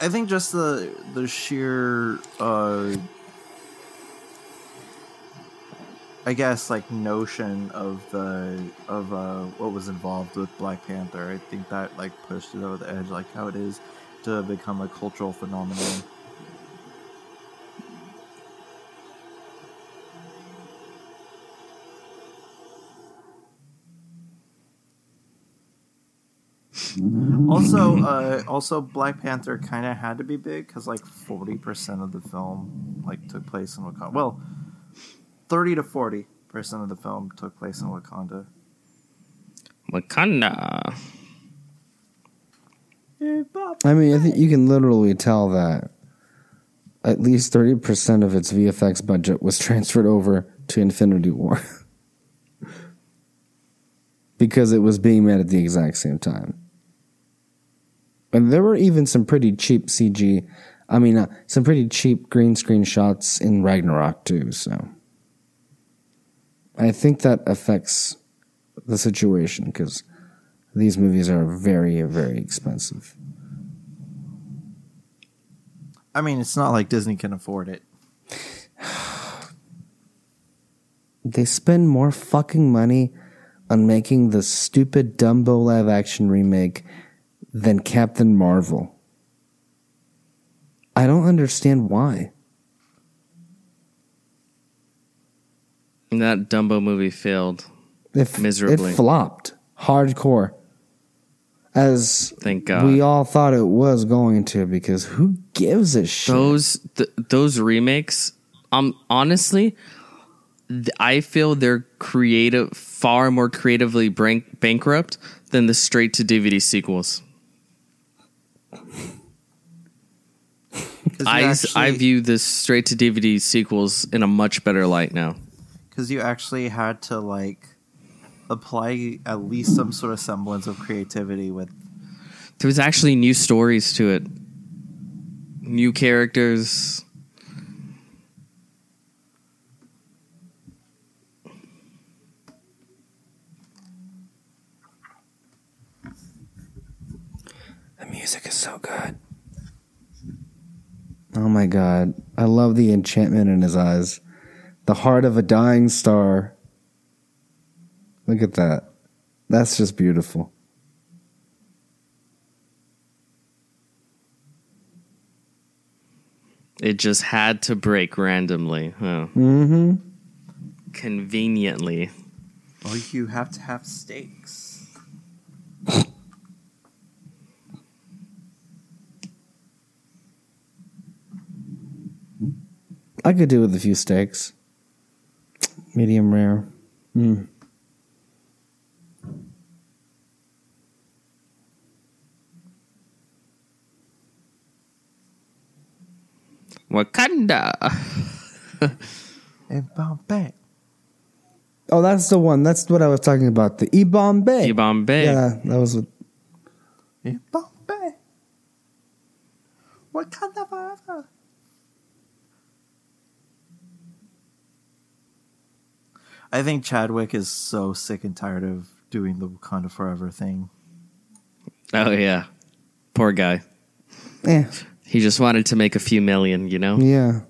I think just the the sheer uh I guess like notion of the of uh what was involved with Black Panther. I think that like pushed it over the edge like how it is. to become a cultural phenomenon. also, uh, also Black Panther kind of had to be big because like forty percent of the film like took place in Wakanda. Well, thirty to forty percent of the film took place in Wakanda. Wakanda. I mean, I think you can literally tell that at least 30% of its VFX budget was transferred over to Infinity War. because it was being made at the exact same time. And there were even some pretty cheap CG, I mean, uh, some pretty cheap green screen shots in Ragnarok too, so. I think that affects the situation because these movies are very, very expensive. I mean, it's not like Disney can afford it. They spend more fucking money on making the stupid Dumbo live action remake than Captain Marvel. I don't understand why. That Dumbo movie failed. It, Miserably. It flopped hardcore. As Thank God. we all thought it was going to, because who gives a shit? those th- those remakes um honestly th- i feel they're creative far more creatively bank- bankrupt than the straight to dvd sequels. I, actually- I view the straight to dvd sequels in a much better light now because you actually had to like apply at least some sort of semblance of creativity with there was actually new stories to it new characters The music is so good. Oh my god. I love the enchantment in his eyes. The heart of a dying star. Look at that. That's just beautiful. it just had to break randomly huh? Mm-hmm. conveniently well you have to have stakes I could do with a few steaks. Medium rare. Mm. wakanda in Bombay. Oh, that's the one. That's what I was talking about. The E Bombay. Bombay. Yeah, that was what. In Bombay. Wakanda forever. I think Chadwick is so sick and tired of doing the Wakanda forever thing. Oh yeah, poor guy. Eh, He just wanted to make a few million, you know. yeah.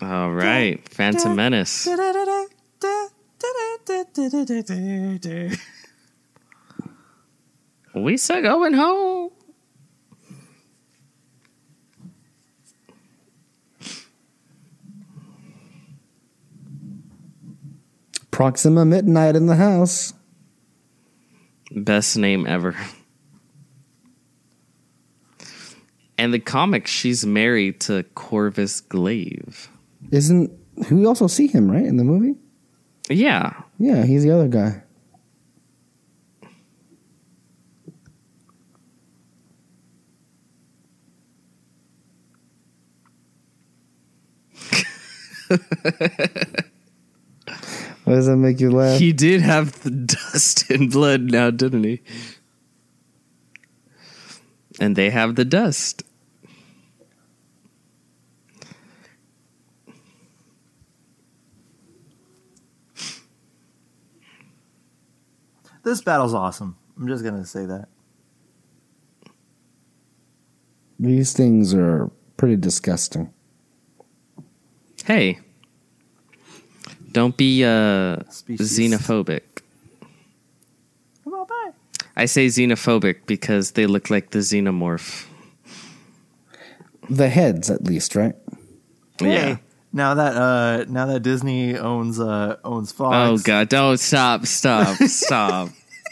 All right, Phantom Menace. We said going home. Proxima Midnight in the house. Best name ever. And the comic, she's married to Corvus Glaive. Isn't we also see him right in the movie? Yeah, Yeah, he's the other guy. Why does that make you laugh? he did have the dust and blood now, didn't he? And they have the dust. This battle's awesome. I'm just gonna say that. These things are pretty disgusting. Hey, don't be uh, Species. xenophobic. Come on by. I say xenophobic because they look like the xenomorph. The heads, at least, right? Yeah. Now that uh now that Disney owns uh owns Fox. Oh god, don't stop, stop, stop.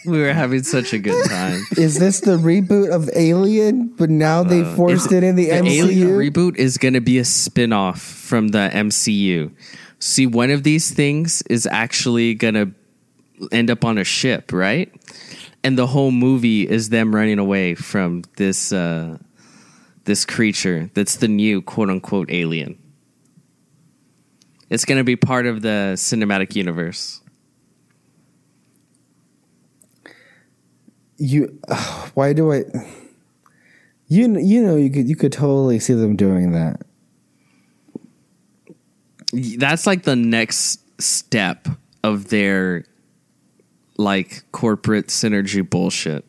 We were having such a good time. Is this the reboot of Alien? But now they forced it in the, The MCU. Alien reboot is going to be a spin-off from the MCU. See, one of these things is actually going to end up on a ship, right? And the whole movie is them running away from this uh, this creature that's the new quote unquote alien. It's going to be part of the cinematic universe. You, why do I? You you know you could you could totally see them doing that. That's like the next step of their like corporate synergy bullshit.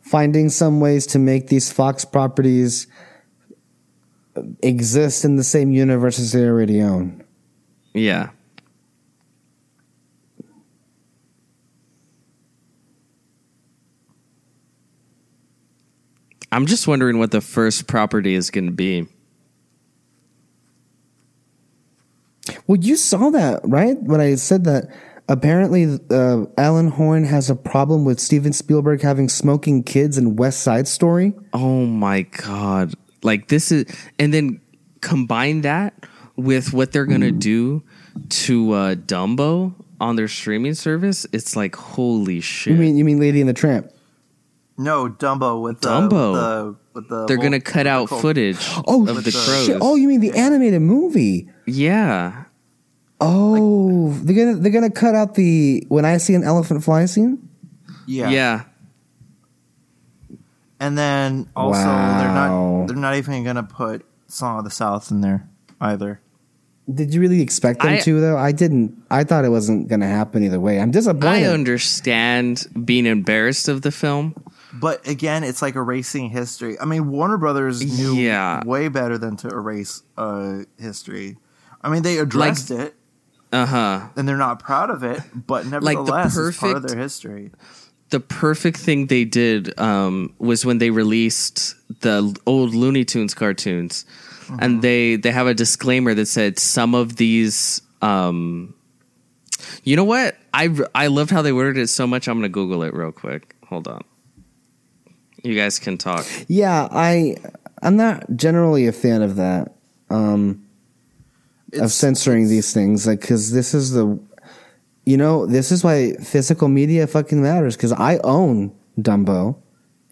Finding some ways to make these Fox properties exist in the same universe as they already own. Yeah. I'm just wondering what the first property is going to be. Well, you saw that, right? When I said that apparently uh, Alan Horn has a problem with Steven Spielberg having smoking kids in West Side Story. Oh my god. Like this is and then combine that with what they're going to do to uh Dumbo on their streaming service, it's like holy shit. You mean you mean Lady and the Tramp? No Dumbo with the, Dumbo. With the, with the they're going to cut out cold- footage Oh, of the crows. Shit. Oh, you mean the animated movie? yeah. Oh, they're gonna they're gonna cut out the when I see an elephant fly scene. Yeah. yeah. And then also they're not they're not even gonna put Song of the South in there either. Did you really expect them I- to though? I didn't. I thought it wasn't gonna happen either way. I'm disappointed. I understand being embarrassed of the film. But again, it's like erasing history. I mean, Warner Brothers knew Yeah. way better than to erase uh, history. I mean, they addressed it, Uh huh. and they're not proud of it, but nevertheless, it's part of perfect- their history. The perfect thing they did um, was when they released the old Looney Tunes cartoons, and they they have a disclaimer that said some of these. Um, you know what? I I loved how they worded it so much. I'm gonna Google it real quick. Hold on. You guys can talk. yeah, I I'm not generally a fan of that. Um, of censoring these things, like because this is the, you know, this is why physical media fucking matters. Because I own Dumbo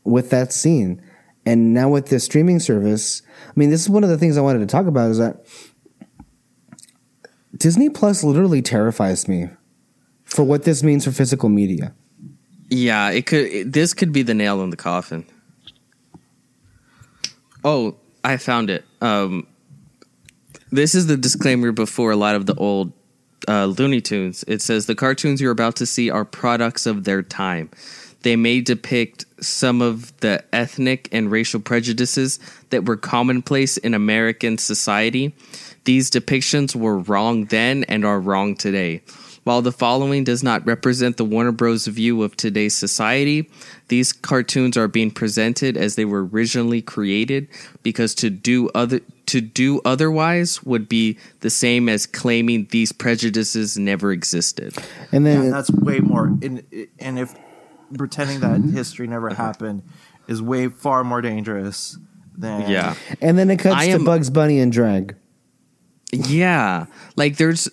with that scene, and now with this streaming service, I mean, this is one of the things I wanted to talk about is that Disney Plus literally terrifies me for what this means for physical media. Yeah, it could. It, this could be the nail in the coffin. Oh, I found it. Um, this is the disclaimer before a lot of the old uh, Looney Tunes. It says the cartoons you're about to see are products of their time. They may depict some of the ethnic and racial prejudices that were commonplace in American society. These depictions were wrong then and are wrong today. While the following does not represent the Warner Bros. view of today's society, these cartoons are being presented as they were originally created because to do other to do otherwise would be the same as claiming these prejudices never existed. And then Yeah, that's way more. And, and if pretending that history never happened is way far more dangerous than Yeah. and then it cuts I to am- Bugs Bunny and drag. Yeah. Like there's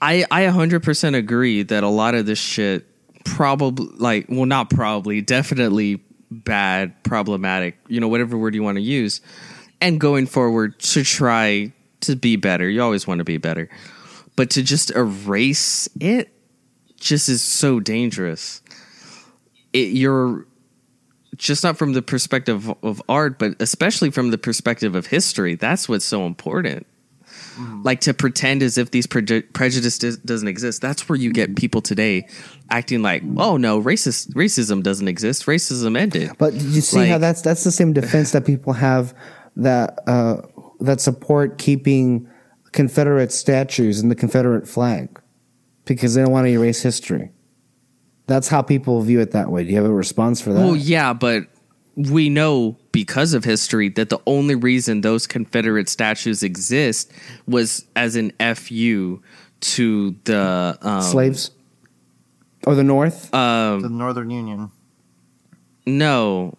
I I 100% agree that a lot of this shit probably like well not probably definitely bad problematic you know whatever word you want to use and going forward to try to be better. You always want to be better. But to just erase it just is so dangerous. It, you're just not from the perspective of art but especially from the perspective of history that's what's so important like to pretend as if these preju- prejudice does, doesn't exist that's where you get people today acting like oh no racist racism doesn't exist racism ended But you see how that's that's the same defense that people have that uh, that support keeping Confederate statues and the Confederate flag because they don't want to erase history. That's how people view it that way. Do you have a response for that? Well, yeah, but we know because of history that the only reason those Confederate statues exist was as an fu to the um, Slaves or the North? the Northern Union. No,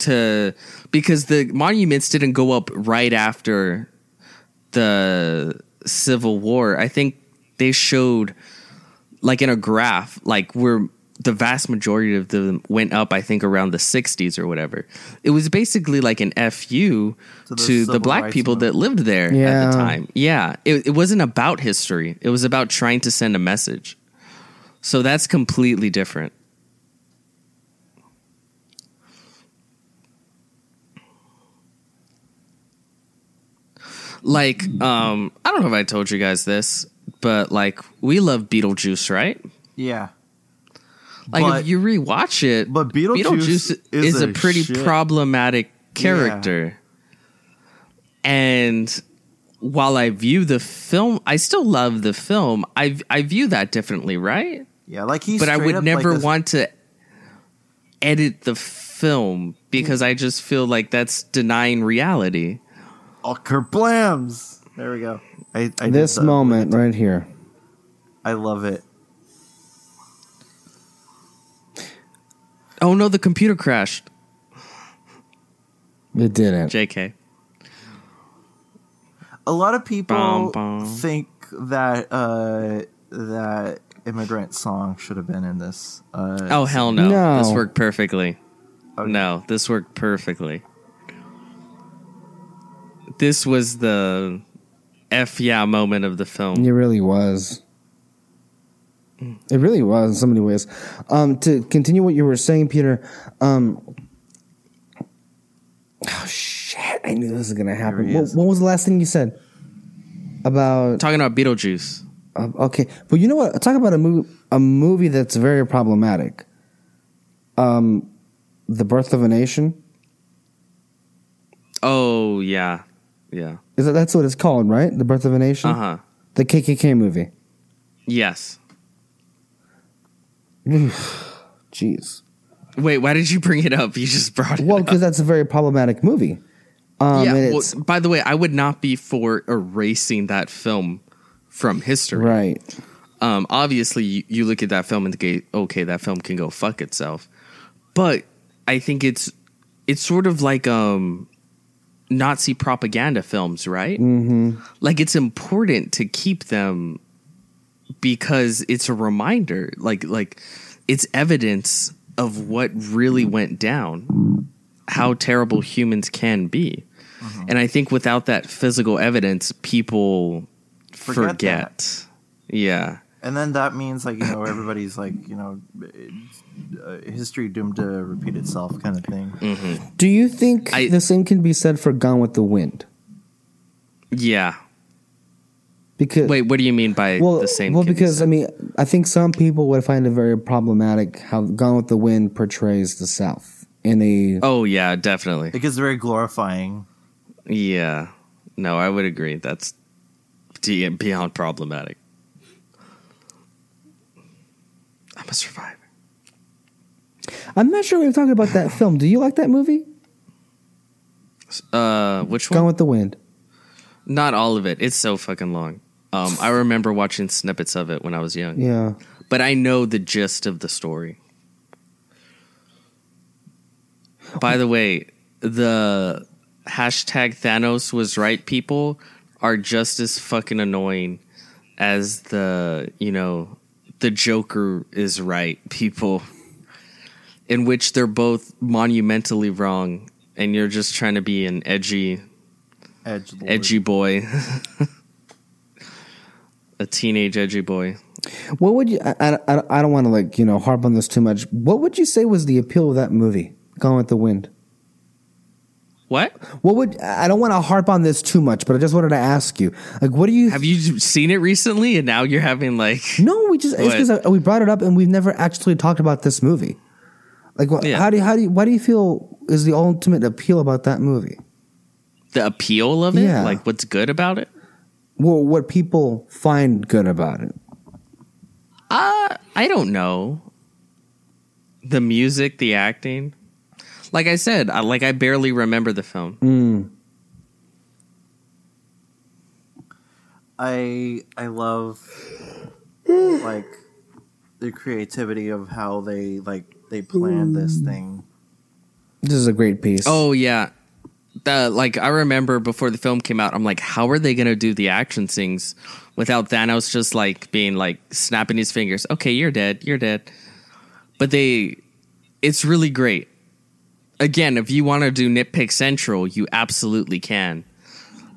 to because the monuments didn't go up right after the Civil War. I think they showed like in a graph, like where the vast majority of them went up. I think around the '60s or whatever. It was basically like an fu To to, the the black rights people that lived there at the time. Yeah, it, it wasn't about history. It was about trying to send a message. So that's completely different. Like, um, I don't know if I told you guys this, but like we love Beetlejuice, right? Yeah. Like But- if you rewatch it, but Beetlejuice is is, a, a pretty shit. problematic character. And while I view the film, I still love the film. I I view that differently, right? Yeah, like he's but I would up never like want to edit the film because I just feel like that's denying reality. Oh, kerblams! There we go. I, I this moment right here. I love it. Oh no, the computer crashed. It didn't. JK. A lot of people Bum, bum. think that uh, that immigrant song should have been in this. Uh, Oh hell no. No. This worked perfectly. Okay. No, this worked perfectly. This was the F yeah moment of the film. It really was. It really was in so many ways. Um, to continue what you were saying, Peter. Um, oh shit! I knew this was gonna happen. What, what was the last thing you said about? Talking about Beetlejuice. Uh, okay, but you know what? Talk about a movie. A movie that's very problematic. Um, the birth of a nation. Oh yeah. Yeah. Is that that's what it's called, right? The birth of a nation. Uh-huh. The KKK movie. Yes. Jeez. Wait, why did you bring it up? You just brought it up. Well, because that's a very problematic movie. Um, yeah, well, by the way, I would not be for erasing that film from history. right. um, obviously you, you look at that film and think, okay, that film can go fuck itself. But I think it's it's sort of like um, Nazi propaganda films, right? Mm-hmm. Like it's important to keep them because it's a reminder, like like it's evidence of what really went down, how terrible humans can be. And I think without that physical evidence, people Forget forget. Yeah. and then that means like you know everybody's like you know uh, history doomed to repeat itself kind of thing. Mm. Do you think I- the same can be said for Gone with the Wind? Yeah. Because Wait, what do you mean by well, the same? Thing? Well, can be because? I mean, I think some people would find it very problematic how Gone with the Wind portrays the South in a oh yeah, definitely. It gets very glorifying. Yeah. No, I would agree. That's beyond problematic. I'm a survivor. I'm not sure we were talking about that film. Do you like that movie? Uh, which one? Gone with the Wind. Not all of it. It's so fucking long. Um, I remember watching snippets of it when I was young, Yeah. but I know the gist of the story. By the way, the hashtag Thanos was right people are just as fucking annoying as the, you know, the Joker is right people, in which they're both monumentally wrong, and you're just trying to be an edgy Edge edgy boy. a teenage edgy boy. What would you? I, I, I don't want to like you know harp on this too much. What would you say was the appeal of that movie, Gone with the Wind? What? What would I don't want to harp on this too much, but I just wanted to ask you, like, what do you? Have you seen it recently and now you're having like no, we just it's because we brought it up and we've never actually talked about this movie. Like, what, Yeah. how do you, how do you, why do you feel is the ultimate appeal about that movie? the appeal of it, Yeah. like what's good about it. Well, what people find good about it. Uh, I don't know. The music, the acting. Like I said, I, like I barely remember the film. Mm. I I love like the creativity of how they like they planned this thing. This is a great piece. Oh yeah. The like I remember before the film came out, I'm like, how are they gonna do the action scenes without Thanos just like being like snapping his fingers? Okay, you're dead, you're dead. But they it's really great. Again, if you want to do nitpick central, you absolutely can.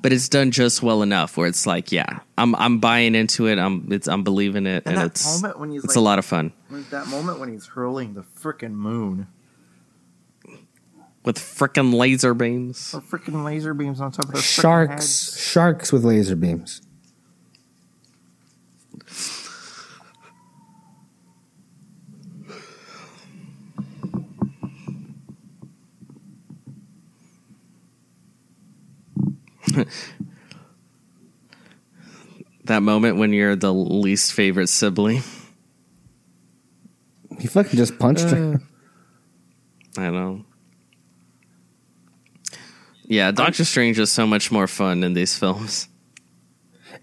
But it's done just well enough where it's like, yeah, I'm I'm buying into it. I'm it's I'm believing it, And and, that it's moment when he's it's like, a lot of fun that moment when he's hurling the freaking moon, with frickin' laser beams. the freaking laser beams on top of the sharks, sharks with laser beams. That moment when you're the least favorite sibling. He fucking just punched her. Uh, I know. Yeah, Doctor Strange is so much more fun in these films.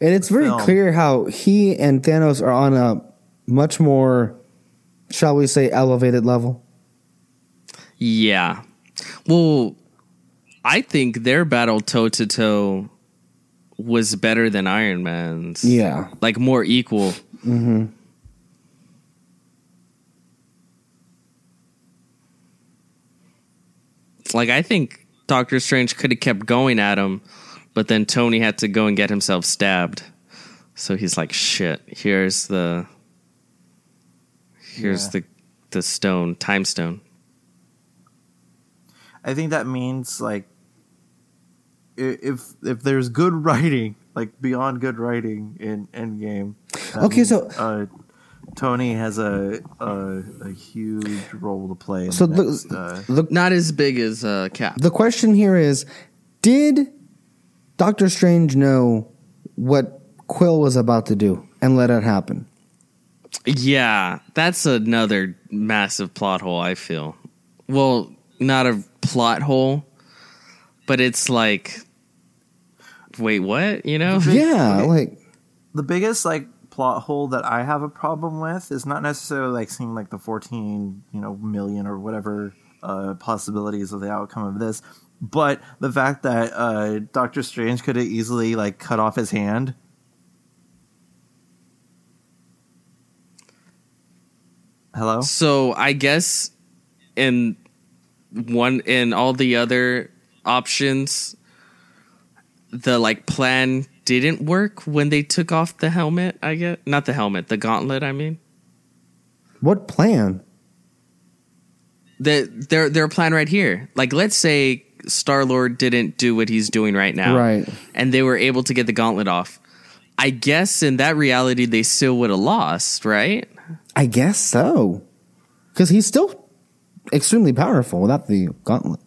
And it's very film. clear how he and Thanos are on a much more, shall we say, elevated level. Yeah. Well, I think their battle toe to toe was better than Iron Man's. Yeah. Like more equal. hmm Like I think Doctor Strange could have kept going at him, but then Tony had to go and get himself stabbed. So he's like, "Shit, here's the here's Yeah. the the stone, time stone." I think that means like if if there's good writing, like beyond good writing in Endgame. Okay, means, so- uh, Tony has a, a a huge role to play. In So the the, next, uh, the Not as big as uh, Cap. the question here is, did Doctor Strange know what Quill was about to do and let it happen? Yeah, that's another massive plot hole, I feel. Well, not a plot hole, but it's like wait, what? You know? Yeah, okay. like the biggest like plot hole that I have a problem with is not necessarily like seeing like the 14, you know, million or whatever uh, possibilities of the outcome of this, but the fact that uh, Doctor Strange could have easily like cut off his hand. Hello. So, I guess in one in all the other options the like plan didn't work when they took off the helmet, I guess. Not the helmet, the gauntlet, I mean. what plan? the their their plan right here. Like let's say Star Lord didn't do what he's doing right now, Right. And they were able to get the gauntlet off. I guess in that reality, they still would have lost, right? I guess so, because he's still extremely powerful without the gauntlet.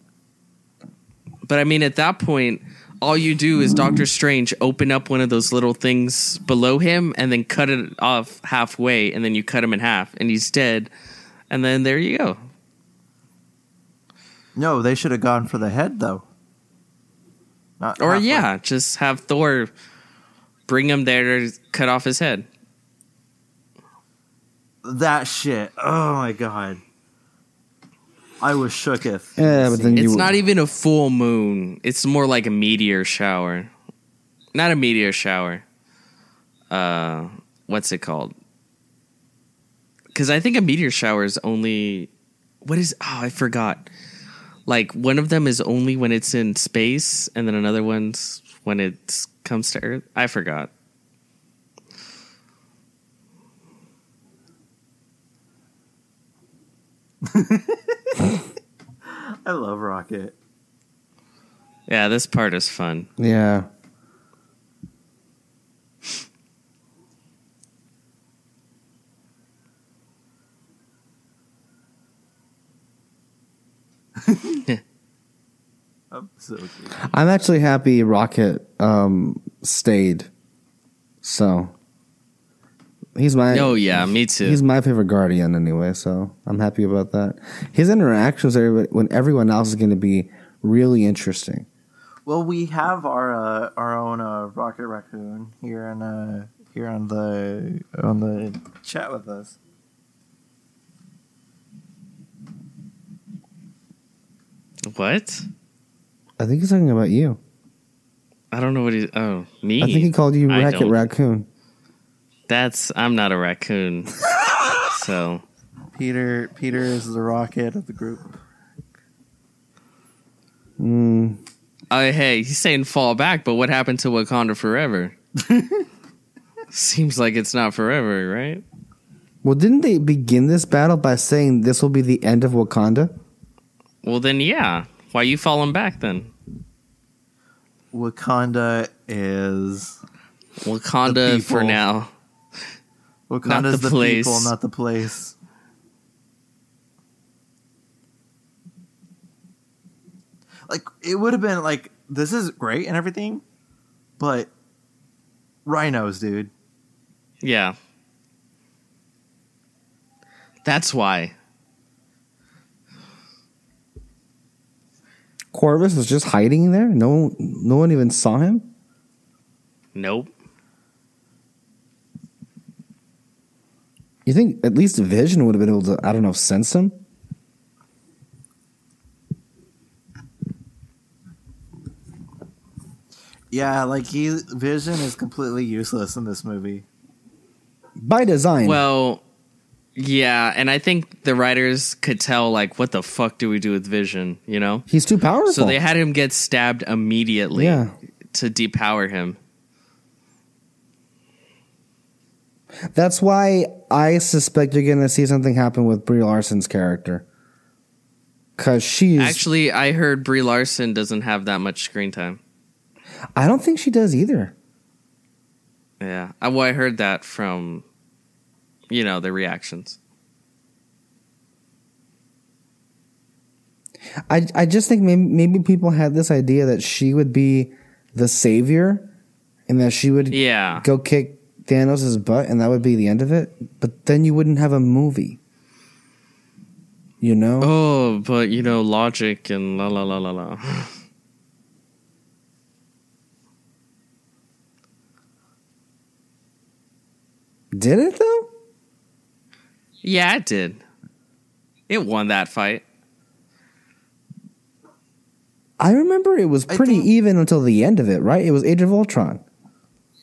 But I mean, at that point, all you do is Doctor Strange open up one of those little things below him and then cut it off halfway, and then you cut him in half, and he's dead. And then there you go. No, they should have gone for the head though. Not Or halfway. yeah, just have Thor bring him there to cut off his head. that shit. Oh my god. I was shooketh. Yeah, but then It's you not even a full moon. It's more like a meteor shower. Not a meteor shower. Uh, what's it called? Because I think a meteor shower is only. What is? Oh, I forgot. Like one of them is only when it's in space, and then another one's when it comes to Earth. I forgot. I love Rocket. Yeah, this part is fun. Yeah. I'm So cute. I'm actually happy Rocket um, stayed. So he's my Oh yeah, me too. he's my favorite guardian anyway. So I'm happy about that. His interactions with everybody, when everyone else is going to be really interesting. Well, we have our uh, our own uh, Rocket Raccoon here on uh, here on the on the chat with us. what? I think he's talking about you. I don't know what he. Oh, me. I think he called you I Rocket. Raccoon. That's. I'm not a raccoon. so Peter Peter is the rocket of the group. Mm, Oh, hey, he's saying fall back, but what happened to Wakanda forever? Seems like it's not forever, right? well, didn't they begin this battle by saying this will be the end of Wakanda? Well, then, yeah. Why you falling back then? Wakanda is The Wakanda for now. Wakanda is the the, place. people, not the place. Like it would have been like this is great and everything, but rhinos, dude. Yeah. That's why. Corvus was just hiding there. No, no one even saw him. Nope. You think at least Vision would have been able to, I don't know, sense him? Yeah, like he Vision is completely useless in this movie. By design. Well, yeah, and I think the writers could tell, like, what the fuck do we do with Vision, you know? he's too powerful. So they had him get stabbed immediately Yeah. to depower him. That's why I suspect you're going to see something happen with Brie Larson's character. Because she's. Actually, I heard Brie Larson doesn't have that much screen time. I don't think she does either. Yeah. I, well, I heard that from, you know, the reactions. I, I just think maybe, maybe people had this idea that she would be the savior and that she would Yeah. go kick Thanos' butt and that would be the end of it. But then you wouldn't have a movie. You know? Oh, but, you know, logic and la la la la la. Did it though? Yeah, it did. It won that fight. I remember it was pretty think- even until the end of it, right? It was Age of Ultron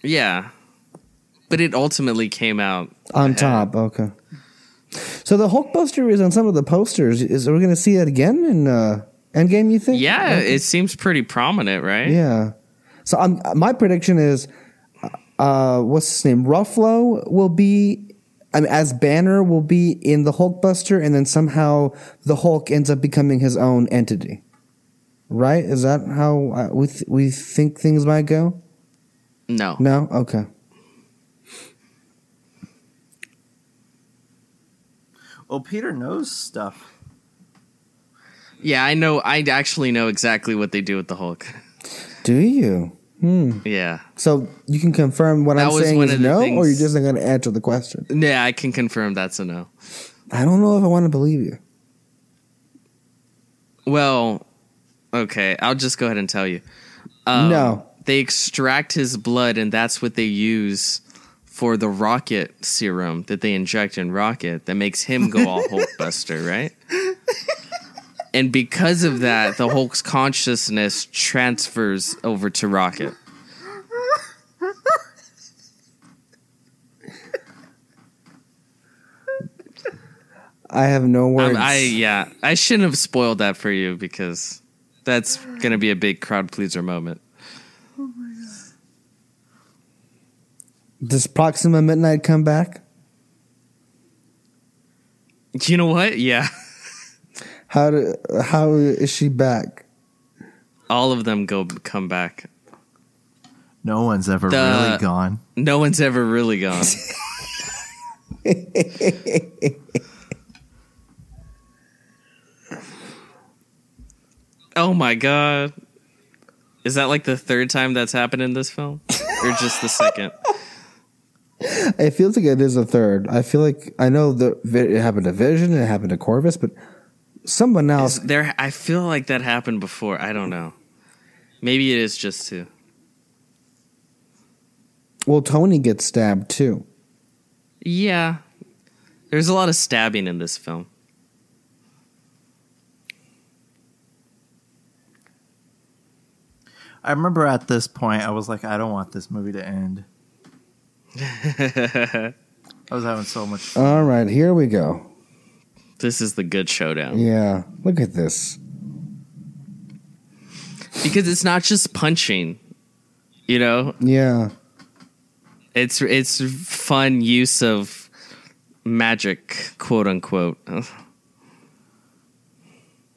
Yeah. But it ultimately came out on ahead. top. Okay. So the Hulkbuster is on some of the posters. Is are we going to see that again in uh, Endgame? You think? Yeah, Okay. it seems pretty prominent, right? Yeah. So um, my prediction is, uh, what's his name? Ruffalo will be, I mean, as Banner will be in the Hulkbuster, and then somehow the Hulk ends up becoming his own entity. Right? Is that how uh, we th- we think things might go? No. No. Okay. Well, Peter knows stuff. Yeah, I know. I actually know exactly what they do with the Hulk. Do you? Hmm. Yeah. So you can confirm what That I'm saying is of the no, or you're just not going to answer the question. Yeah, I can confirm that's a no. I don't know if I want to believe you. Well, okay, I'll just go ahead and tell you. Um, No. They extract his blood, and that's what they use for the rocket serum that they inject in Rocket that makes him go all Hulkbuster, right? And because of that, the Hulk's consciousness transfers over to Rocket. I have no words. Um, I yeah, I shouldn't have spoiled that for you because that's gonna be a big crowd pleaser moment. Does Proxima Midnight come back? You know what? Yeah, How do, how is she back? all of them go come back. No one's ever The- really gone. No one's ever really gone. oh my god. Is that like the third time that's happened in this film, or just the second? It feels like it is a third. I feel like I know the it happened to Vision, it happened to Corvus, but someone else. Is there, I feel like that happened before. I don't know. Maybe it is just two. Well, Tony gets stabbed too. Yeah, there's a lot of stabbing in this film. I remember at this point, I was like, I don't want this movie to end. I was having so much fun. All right, here we go. This is the good showdown Yeah, look at this. because it's not just punching. You know, Yeah, it's it's fun use of magic, quote unquote.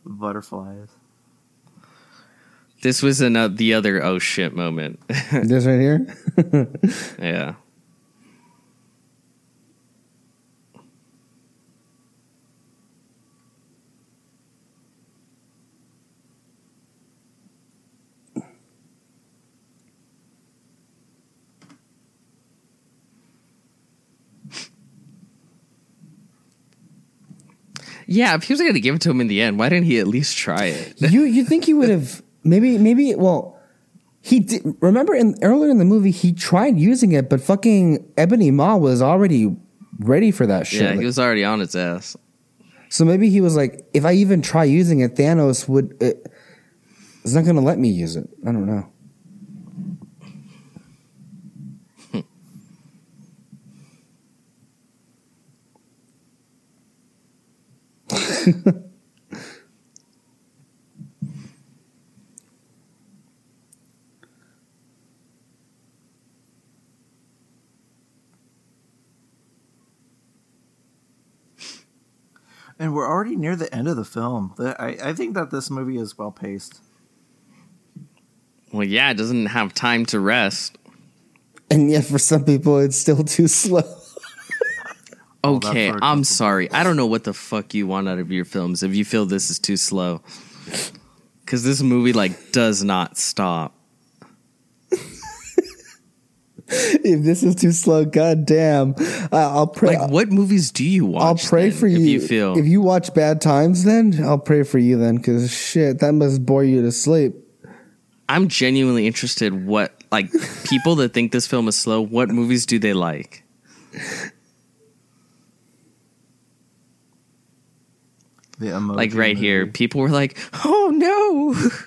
Butterflies. This was another the other oh shit moment. this right here. yeah. Yeah, if he was going to give it to him in the end, why didn't he at least try it? you you think he would have maybe maybe well he did remember in earlier in the movie he tried using it but fucking Ebony Maw was already ready for that shit. yeah, Like, he was already on its ass. so maybe he was like if I even try using it Thanos would it, it's not going to let me use it. I don't know. And we're already near the end of the film. I, I think that this movie is well paced. Well, yeah, it doesn't have time to rest. And yet for some people it's still too slow. Okay, I'm sorry. I don't know what the fuck you want out of your films if you feel this is too slow. Cuz this movie like does not stop. if this is too slow, god damn. I I'll pray Like what movies do you watch? I'll pray for you. if you feel if you watch Bad Times, then I'll pray for you. Then, because shit, that must bore you to sleep. I'm genuinely interested what like people that think this film is slow, what movies do they like? The emoji Like right here, people were like, "Oh no."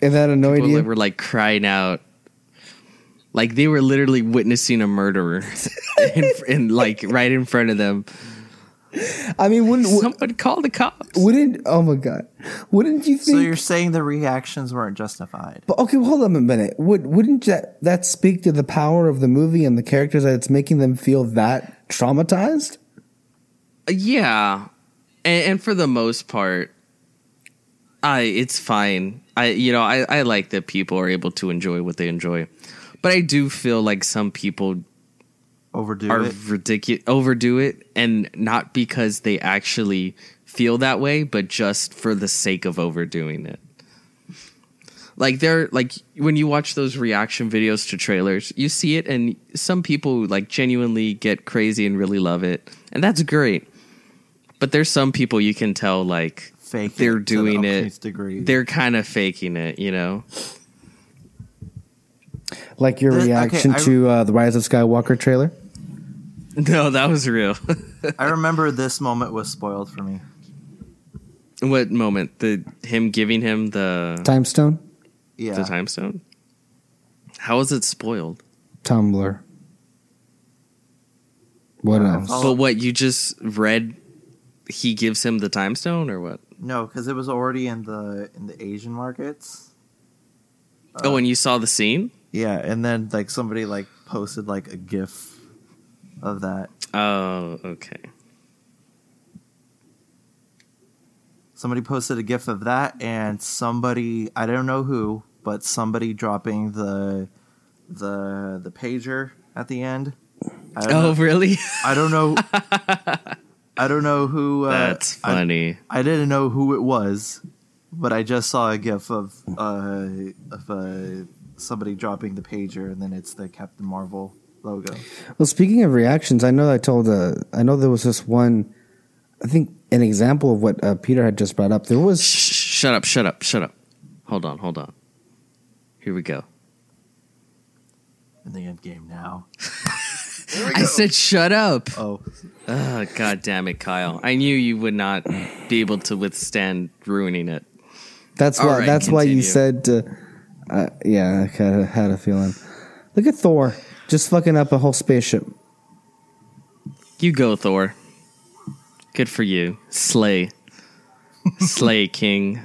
And that annoyed People you. were like crying out. Like they were literally witnessing a murderer in, in like right in front of them. I mean, wouldn't Someone call the cops. wouldn't? Oh my god, wouldn't you So think? you're saying the reactions weren't justified? but okay, hold on a minute. Would wouldn't that that speak to the power of the movie and the characters that it's making them feel that traumatized? Yeah, and, and for the most part, I it's fine. I you know I I like that people are able to enjoy what they enjoy, but I do feel like some people Overdo are it. ridiculous overdo it, and not because they actually feel that way, but just for the sake of overdoing it. Like they're like when you watch those reaction videos to trailers, you see it, and some people like genuinely get crazy and really love it, and that's great. But there's some people you can tell like Fake. they're it doing it. Degree. They're kind of faking it, you know. Like your The- okay, reaction I- to uh, the Rise of Skywalker trailer? No, that was real. I remember this moment was spoiled for me. what moment? The him giving him the Time Stone, Yeah. the time stone. How was it spoiled? Tumblr. What else? Oh. But what you just read? He gives him the time stone, or what? No, because it was already in the in the Asian markets. oh, and you saw the scene? Yeah, and then like somebody like posted like a GIF of that. Oh, okay. Somebody posted a GIF of that, and somebody I don't know who, but somebody dropping the the the pager at the end. Oh, know, really? I don't know. I don't know who. Uh, That's I- funny. I, didn't know who it was, but I just saw a gif of uh, of uh, somebody dropping the pager, and then it's the Captain Marvel logo. Well, speaking of reactions, I know I told. Uh, I know there was this one. I think an example of what uh, Peter had just brought up. There was. Shh, shut up, shut up, shut up. Hold on, hold on. Here we go. In the end game now. I said shut up. Oh, Oh, God damn it, Kyle. I knew you would not be able to withstand ruining it. That's why. right, that's why you said. Uh, uh, yeah, I kind of had a feeling. Look at Thor, just fucking up a whole spaceship. You go, Thor. Good for you. Slay. Slay, King.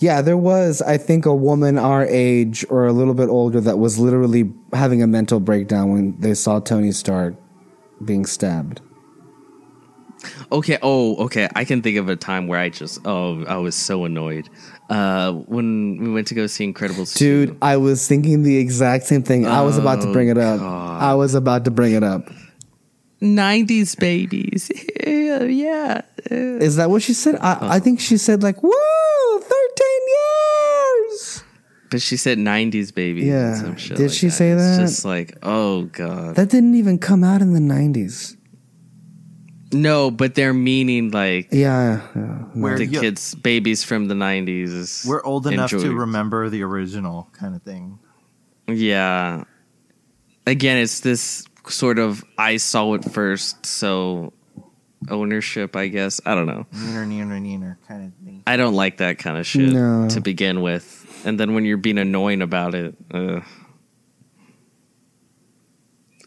Yeah, there was, I think, a woman our age or a little bit older that was literally having a mental breakdown when they saw Tony Stark being stabbed. Okay. Oh, okay. I can think of a time where I just oh I was so annoyed. Uh, when we went to go see Incredibles, 2. Dude, I was thinking the exact same thing. I was about to bring it up. I was about to bring it up. '90s babies. Yeah, yeah. Is that what she said? I, I think she said like, "Woo, thirteen years." But she said '90s babies. Yeah. shit Did like she say that? It's just like, oh god. That didn't even come out in the nineties. no, but they're meaning like Yeah, yeah. where the you- kids, babies from the '90s. we're old enough to remember the original kind of thing. Yeah. Again, it's this sort of I saw it first, so ownership, I guess. I don't know. Neener, neener, neener kind of thing. I don't like that kind of shit No. to begin with. And then when you're being annoying about it, uh.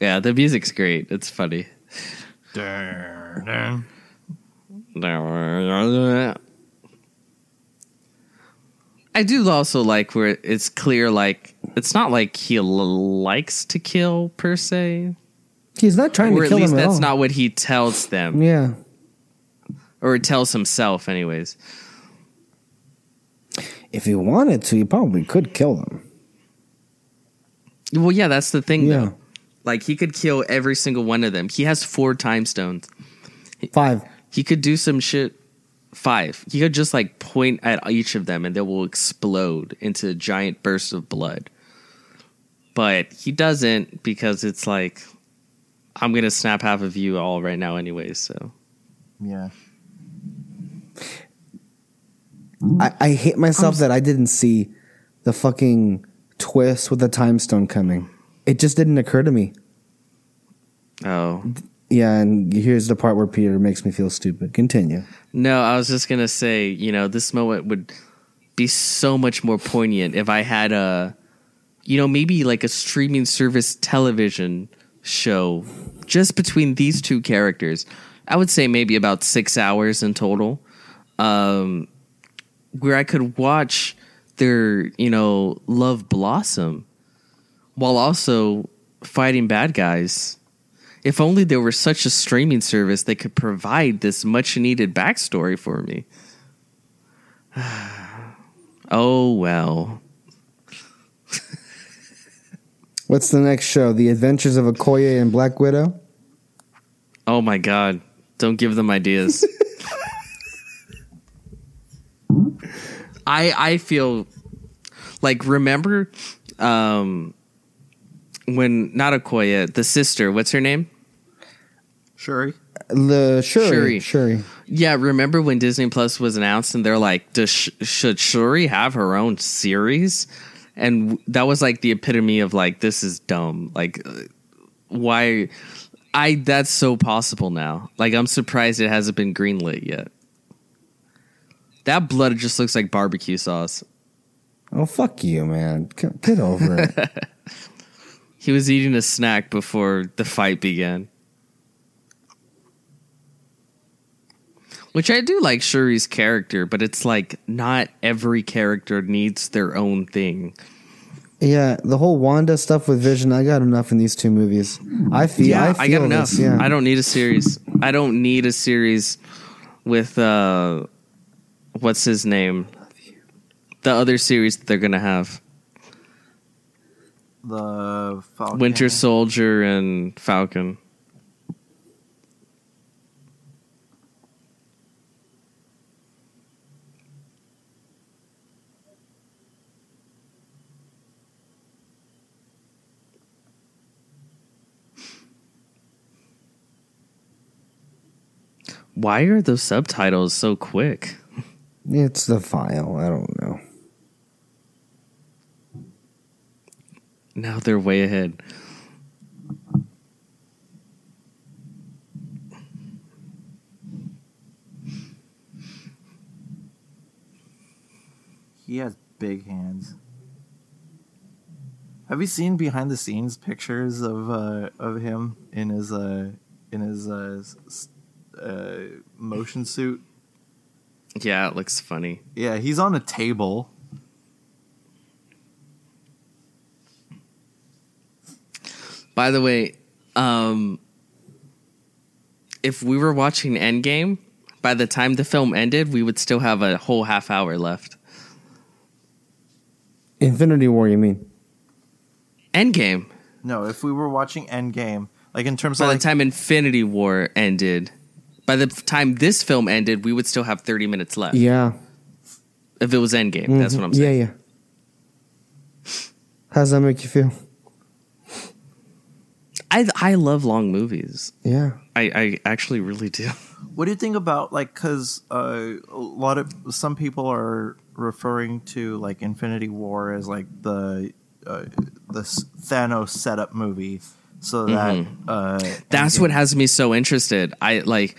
yeah, the music's great. It's funny. I do also like where it's clear, like it's not like he l- likes to kill per se, He's not trying or to at kill least him at that's all. not what he tells them, yeah. or tells himself, anyways. If he wanted to, he probably could kill them. Well, yeah, that's the thing, Yeah. though. Like he could kill every single one of them. He has four time stones. Five. He could do some shit. Five. He could just like point at each of them and they will explode into giant bursts of blood. But he doesn't because it's like, I'm going to snap half of you all right now, anyways. So, Yeah. I, I hate myself that I didn't see the fucking twist with the time stone coming. It just didn't occur to me. oh. Yeah, and here's the part where Peter makes me feel stupid. Continue. No, I was just going to say, you know, this moment would be so much more poignant if I had a, you know, maybe like a streaming service television show just between these two characters. I would say maybe about six hours in total, um, where I could watch their, you know, love blossom while also fighting bad guys. If only there were such a streaming service that could provide this much needed backstory for me. oh well. What's the next show? The Adventures of Okoye and Black Widow? Oh my god. Don't give them ideas. I I feel like remember um when not Okoye, the sister, what's her name? Shuri. The Shuri. Shuri. Shuri. Yeah, remember when Disney Plus was announced and they're like, Does Sh- should Shuri have her own series? And w- that was like the epitome of like, this is dumb. Like, uh, why? I that's so possible now. Like, I'm surprised it hasn't been greenlit yet. That blood just looks like barbecue sauce. Oh, fuck you, man. Get over it. He was eating a snack before the fight began. Which I do like Shuri's character, but it's like not every character needs their own thing. yeah, the whole Wanda stuff with Vision, I got enough in these two movies. I feel, I, feel I got enough. This, yeah. I don't need a series. I don't need a series with uh what's his name? The other series that they're gonna have. The Falcon. Winter Soldier and Falcon. Why are those subtitles so quick? It's the file. I don't know. Now they're way ahead. He has big hands. Have you seen behind the scenes pictures of uh, of him in his uh, in his uh, uh, motion suit? Yeah, it looks funny. Yeah, he's on a table. By the way, um, if we were watching Endgame, by the time the film ended, we would still have a whole half hour left. Infinity War, you mean? Endgame. No, if we were watching Endgame, like in terms By of the like, time Infinity War ended, by the time this film ended, we would still have 30 minutes left. Yeah. If it was Endgame, that's what I'm saying. Yeah, yeah. How does that make you feel? I I love long movies. Yeah. I, I actually really do. what do you think about like because uh, a lot of some people are referring to like Infinity War as like the uh, the Thanos setup movie, so that uh, That's what has me so interested. I like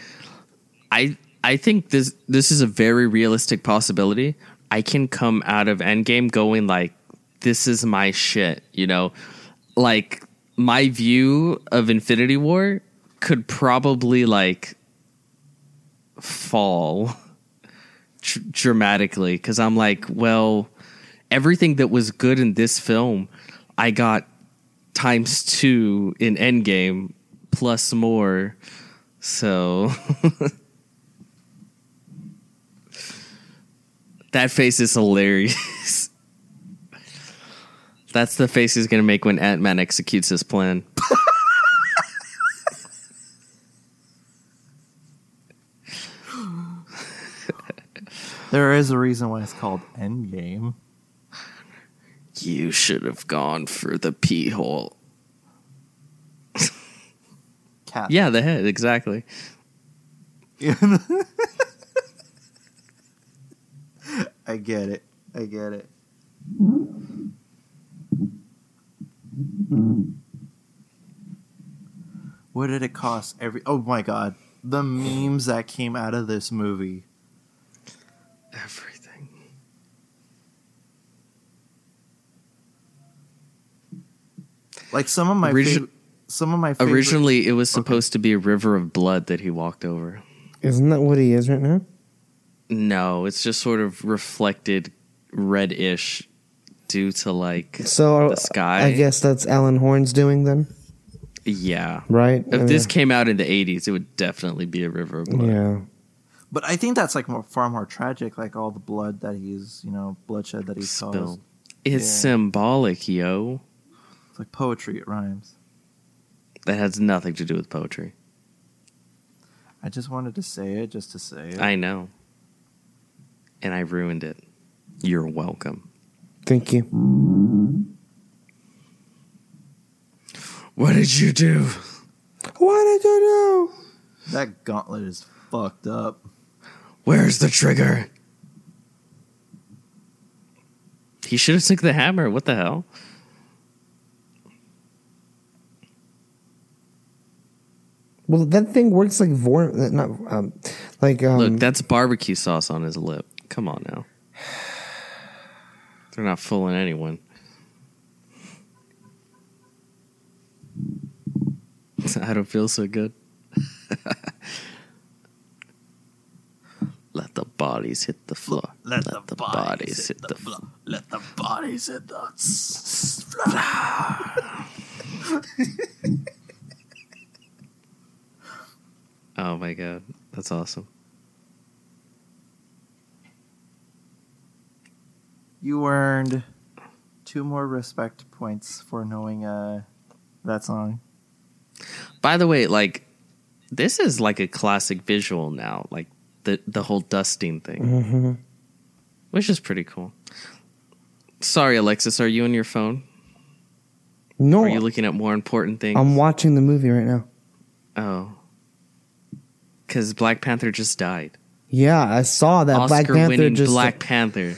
I I think this this is a very realistic possibility. I can come out of Endgame going like this is my shit, you know? Like my view of Infinity War could probably like fall dr- dramatically cuz I'm like, well, everything that was good in this film, I got times 2 in Endgame plus more. So that face is hilarious. That's the face he's gonna make when Ant Man executes his plan. there is a reason why it's called Endgame. You should have gone for the pee hole. Cat. Yeah, the head, exactly. I get it. I get it. What did it cost? Every oh my god, the memes that came out of this movie. Everything. Like some of my Origi- fav- some of my favorite, Originally, it was supposed to be a river of blood that he walked over. Isn't that what he is right now? No, it's just sort of reflected reddish due to like So The uh, sky? I guess that's Alan Horn's doing then, yeah. right? If I this came out in the 80s, it would definitely be a river of blood. yeah, but I think that's like more, far more tragic. Like all the blood that he's you know bloodshed that he's Spill. caused. It's Yeah. symbolic, yo. It's like poetry. It rhymes. That has nothing to do with poetry. I just wanted to say it just to say it. I know. And I ruined it. You're welcome. thank you. What did you do? What did you do? that gauntlet is fucked up. Where's the trigger? He should have took the hammer. What the hell? Well, that thing works like vor, not um, like um. Look, that's barbecue sauce on his lip. Come on now. They're not fooling anyone. I don't feel so good. Let the bodies hit the floor. Let, the, bodies, hit the, floor. floor. Let the bodies hit the s- floor. Oh my god, that's awesome. You earned two more respect points for knowing uh, that song. By the way, like this is like a classic visual now, like the the whole dusting thing, hmm which is pretty cool. Sorry, Alexis, are you on your phone? No, Are you looking at more important things? I'm watching the movie right now. oh, Because Black Panther just died. Yeah, I saw that Black Oscar Panther winning just Black Panther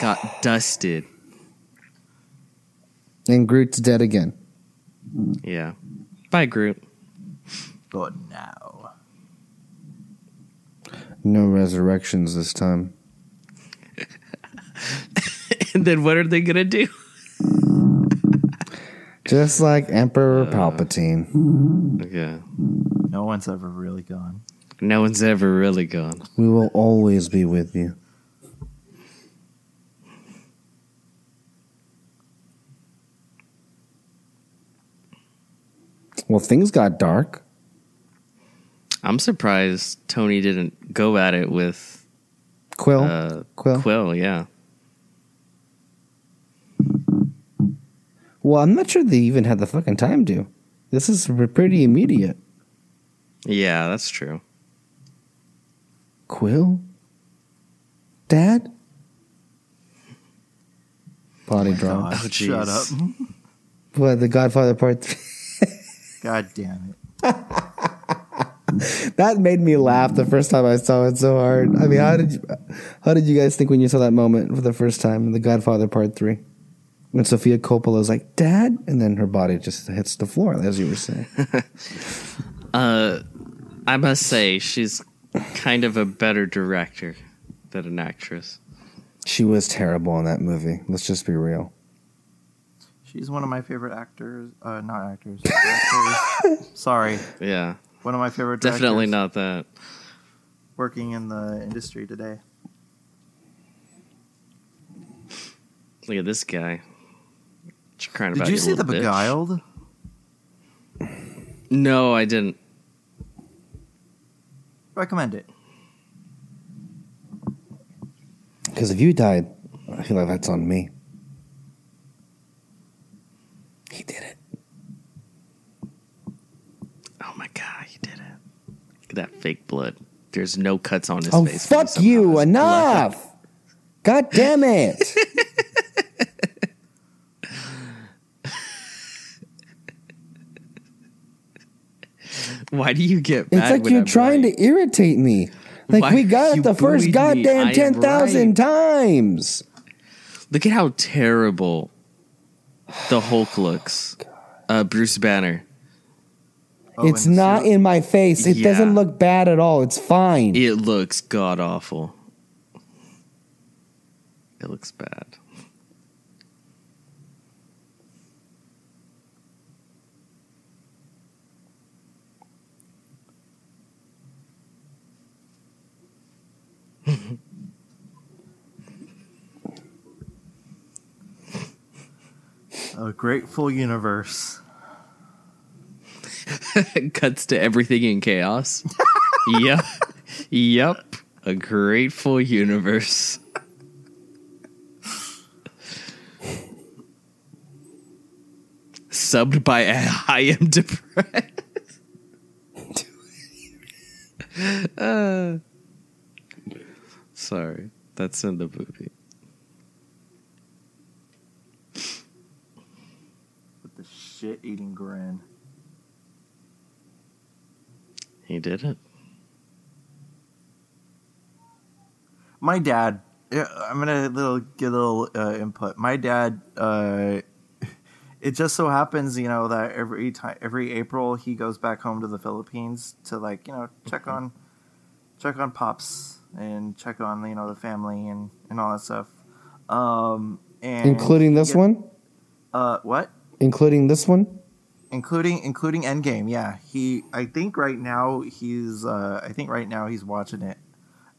got dusted. and Groot's dead again. Yeah. Bye, Groot. But now. No resurrections this time. and then what are they gonna do? Just like Emperor uh, Palpatine. Okay. No one's ever really gone. No one's ever really gone. We will always be with you. Well, things got dark. I'm surprised Tony didn't go at it with Quill. uh, Quill. Quill. Yeah. Well, I'm not sure they even had the fucking time to. This is pretty immediate. Yeah, that's true. Quill? Dad? Body drop. God, Oh, shut up. jeez. What, The Godfather Part 3? God damn it. that made me laugh the first time I saw it so hard. I mean, how did you, how did you guys think when you saw that moment for the first time in The Godfather Part 3? When Sofia Coppola was like, Dad? And then her body just hits the floor, as you were saying. Uh, I must say she's kind of a better director than an actress. she was terrible in that movie. Let's just be real. She's one of my favorite actors. Uh, not actors. actors. Sorry. Yeah, One of my favorite definitely not that. Working in the industry today. Look at this guy. What you crying Did about? you see The bitch? Beguiled? No, I didn't. Recommend it. Because if you died, I feel like that's on me. He did it. Oh my god, he did it! Look at that fake blood. There's no cuts on his Oh, face. fuck you. blood. Enough. God damn it. Why do you get It's like you're I'm trying right? to irritate me. Like Why we got it the first me? Goddamn 10,000 right. times. Look at how terrible the Hulk looks. Uh, Bruce Banner. Oh, it's not in my face. It Yeah. doesn't look bad at all. It's fine. It looks god awful. It looks bad. A grateful universe. Cuts to everything in chaos. yep. Yep. A grateful universe. Subbed by I am depressed. Uh, sorry, that's in the movie. With the shit eating grin. He did it. My dad. I'm gonna little get a little uh, input. My dad. Uh, it just so happens, you know, that every time, every April, he goes back home to the Philippines to like, you know, check on, check on pops and check on you know the family and and all that stuff. Um, and Including this he- one? Uh, what? Including this one? including including Endgame. Yeah, he. I think right now he's. Uh, I think right now he's watching it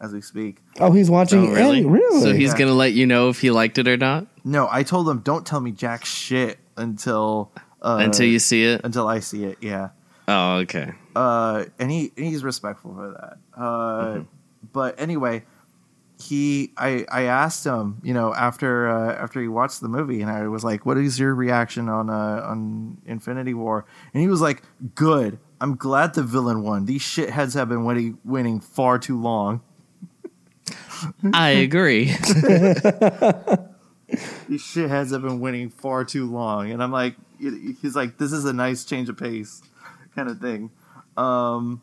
as we speak. Oh, he's watching. Oh, really? End- really? So he's Yeah. gonna let you know if he liked it or not No, I told him don't tell me jack shit until uh, until you see it. until I see it. Yeah. Oh, okay. Uh, and he he's respectful for that. Uh, Mm-hmm. but anyway, he I I asked him, you know, after uh, after he watched the movie, and I was like, "What is your reaction on uh, on Infinity War?" And he was like, "Good. I'm glad the villain won. These shitheads have been winning winning far too long. I agree. These shitheads have been winning far too long." And I'm like, he's like, "This is a nice change of pace, kind of thing." Um,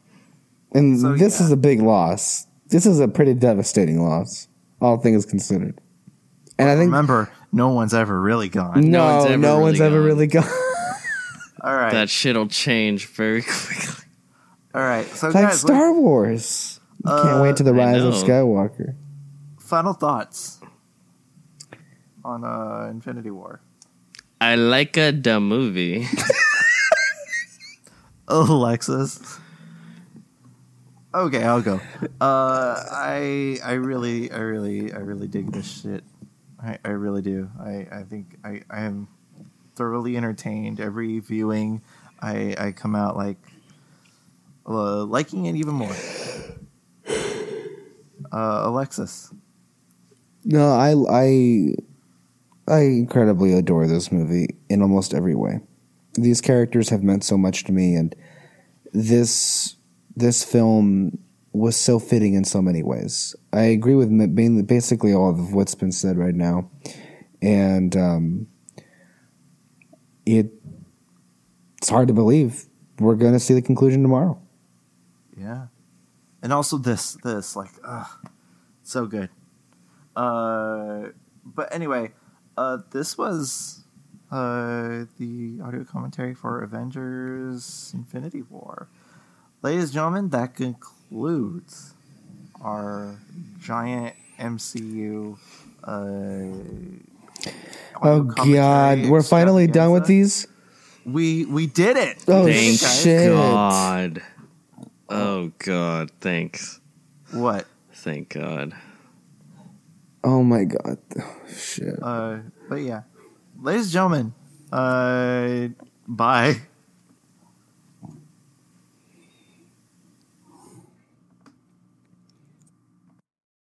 And So, this yeah. is a big loss. This is a pretty devastating loss, all things considered. And I think Remember, no one's ever really gone. no, one's ever no really one's ever gone. really gone. All right. That shit'll change very quickly. All right. So, It's like guys, Star Wars. You can't Uh, wait to the rise of. Skywalker. final thoughts on uh, Infinity War. I like a the movie. Alexis. Okay, I'll go. Uh, I I really I really I really dig this shit. I, I really do. I, I think I, I am thoroughly entertained every viewing. I I come out like uh, liking it even more. Uh, Alexis. No, I I I incredibly adore this movie in almost every way. These characters have meant so much to me, and this this film was so fitting in so many ways. I agree with basically all of what's been said right now, and um, it it's hard to believe we're going to see the conclusion tomorrow. Yeah. And also this, this, like, ugh, so good. Uh, but anyway, uh, this was uh, the audio commentary for Avengers Infinity War. Ladies and gentlemen, that concludes our giant MCU. Uh, Oh God, we're finally done with these. We we did it. Oh, We did it, Thank shit. God. Oh God. Thanks. What? Thank God. Oh my God, shit. Uh, but yeah, ladies and gentlemen, uh, bye.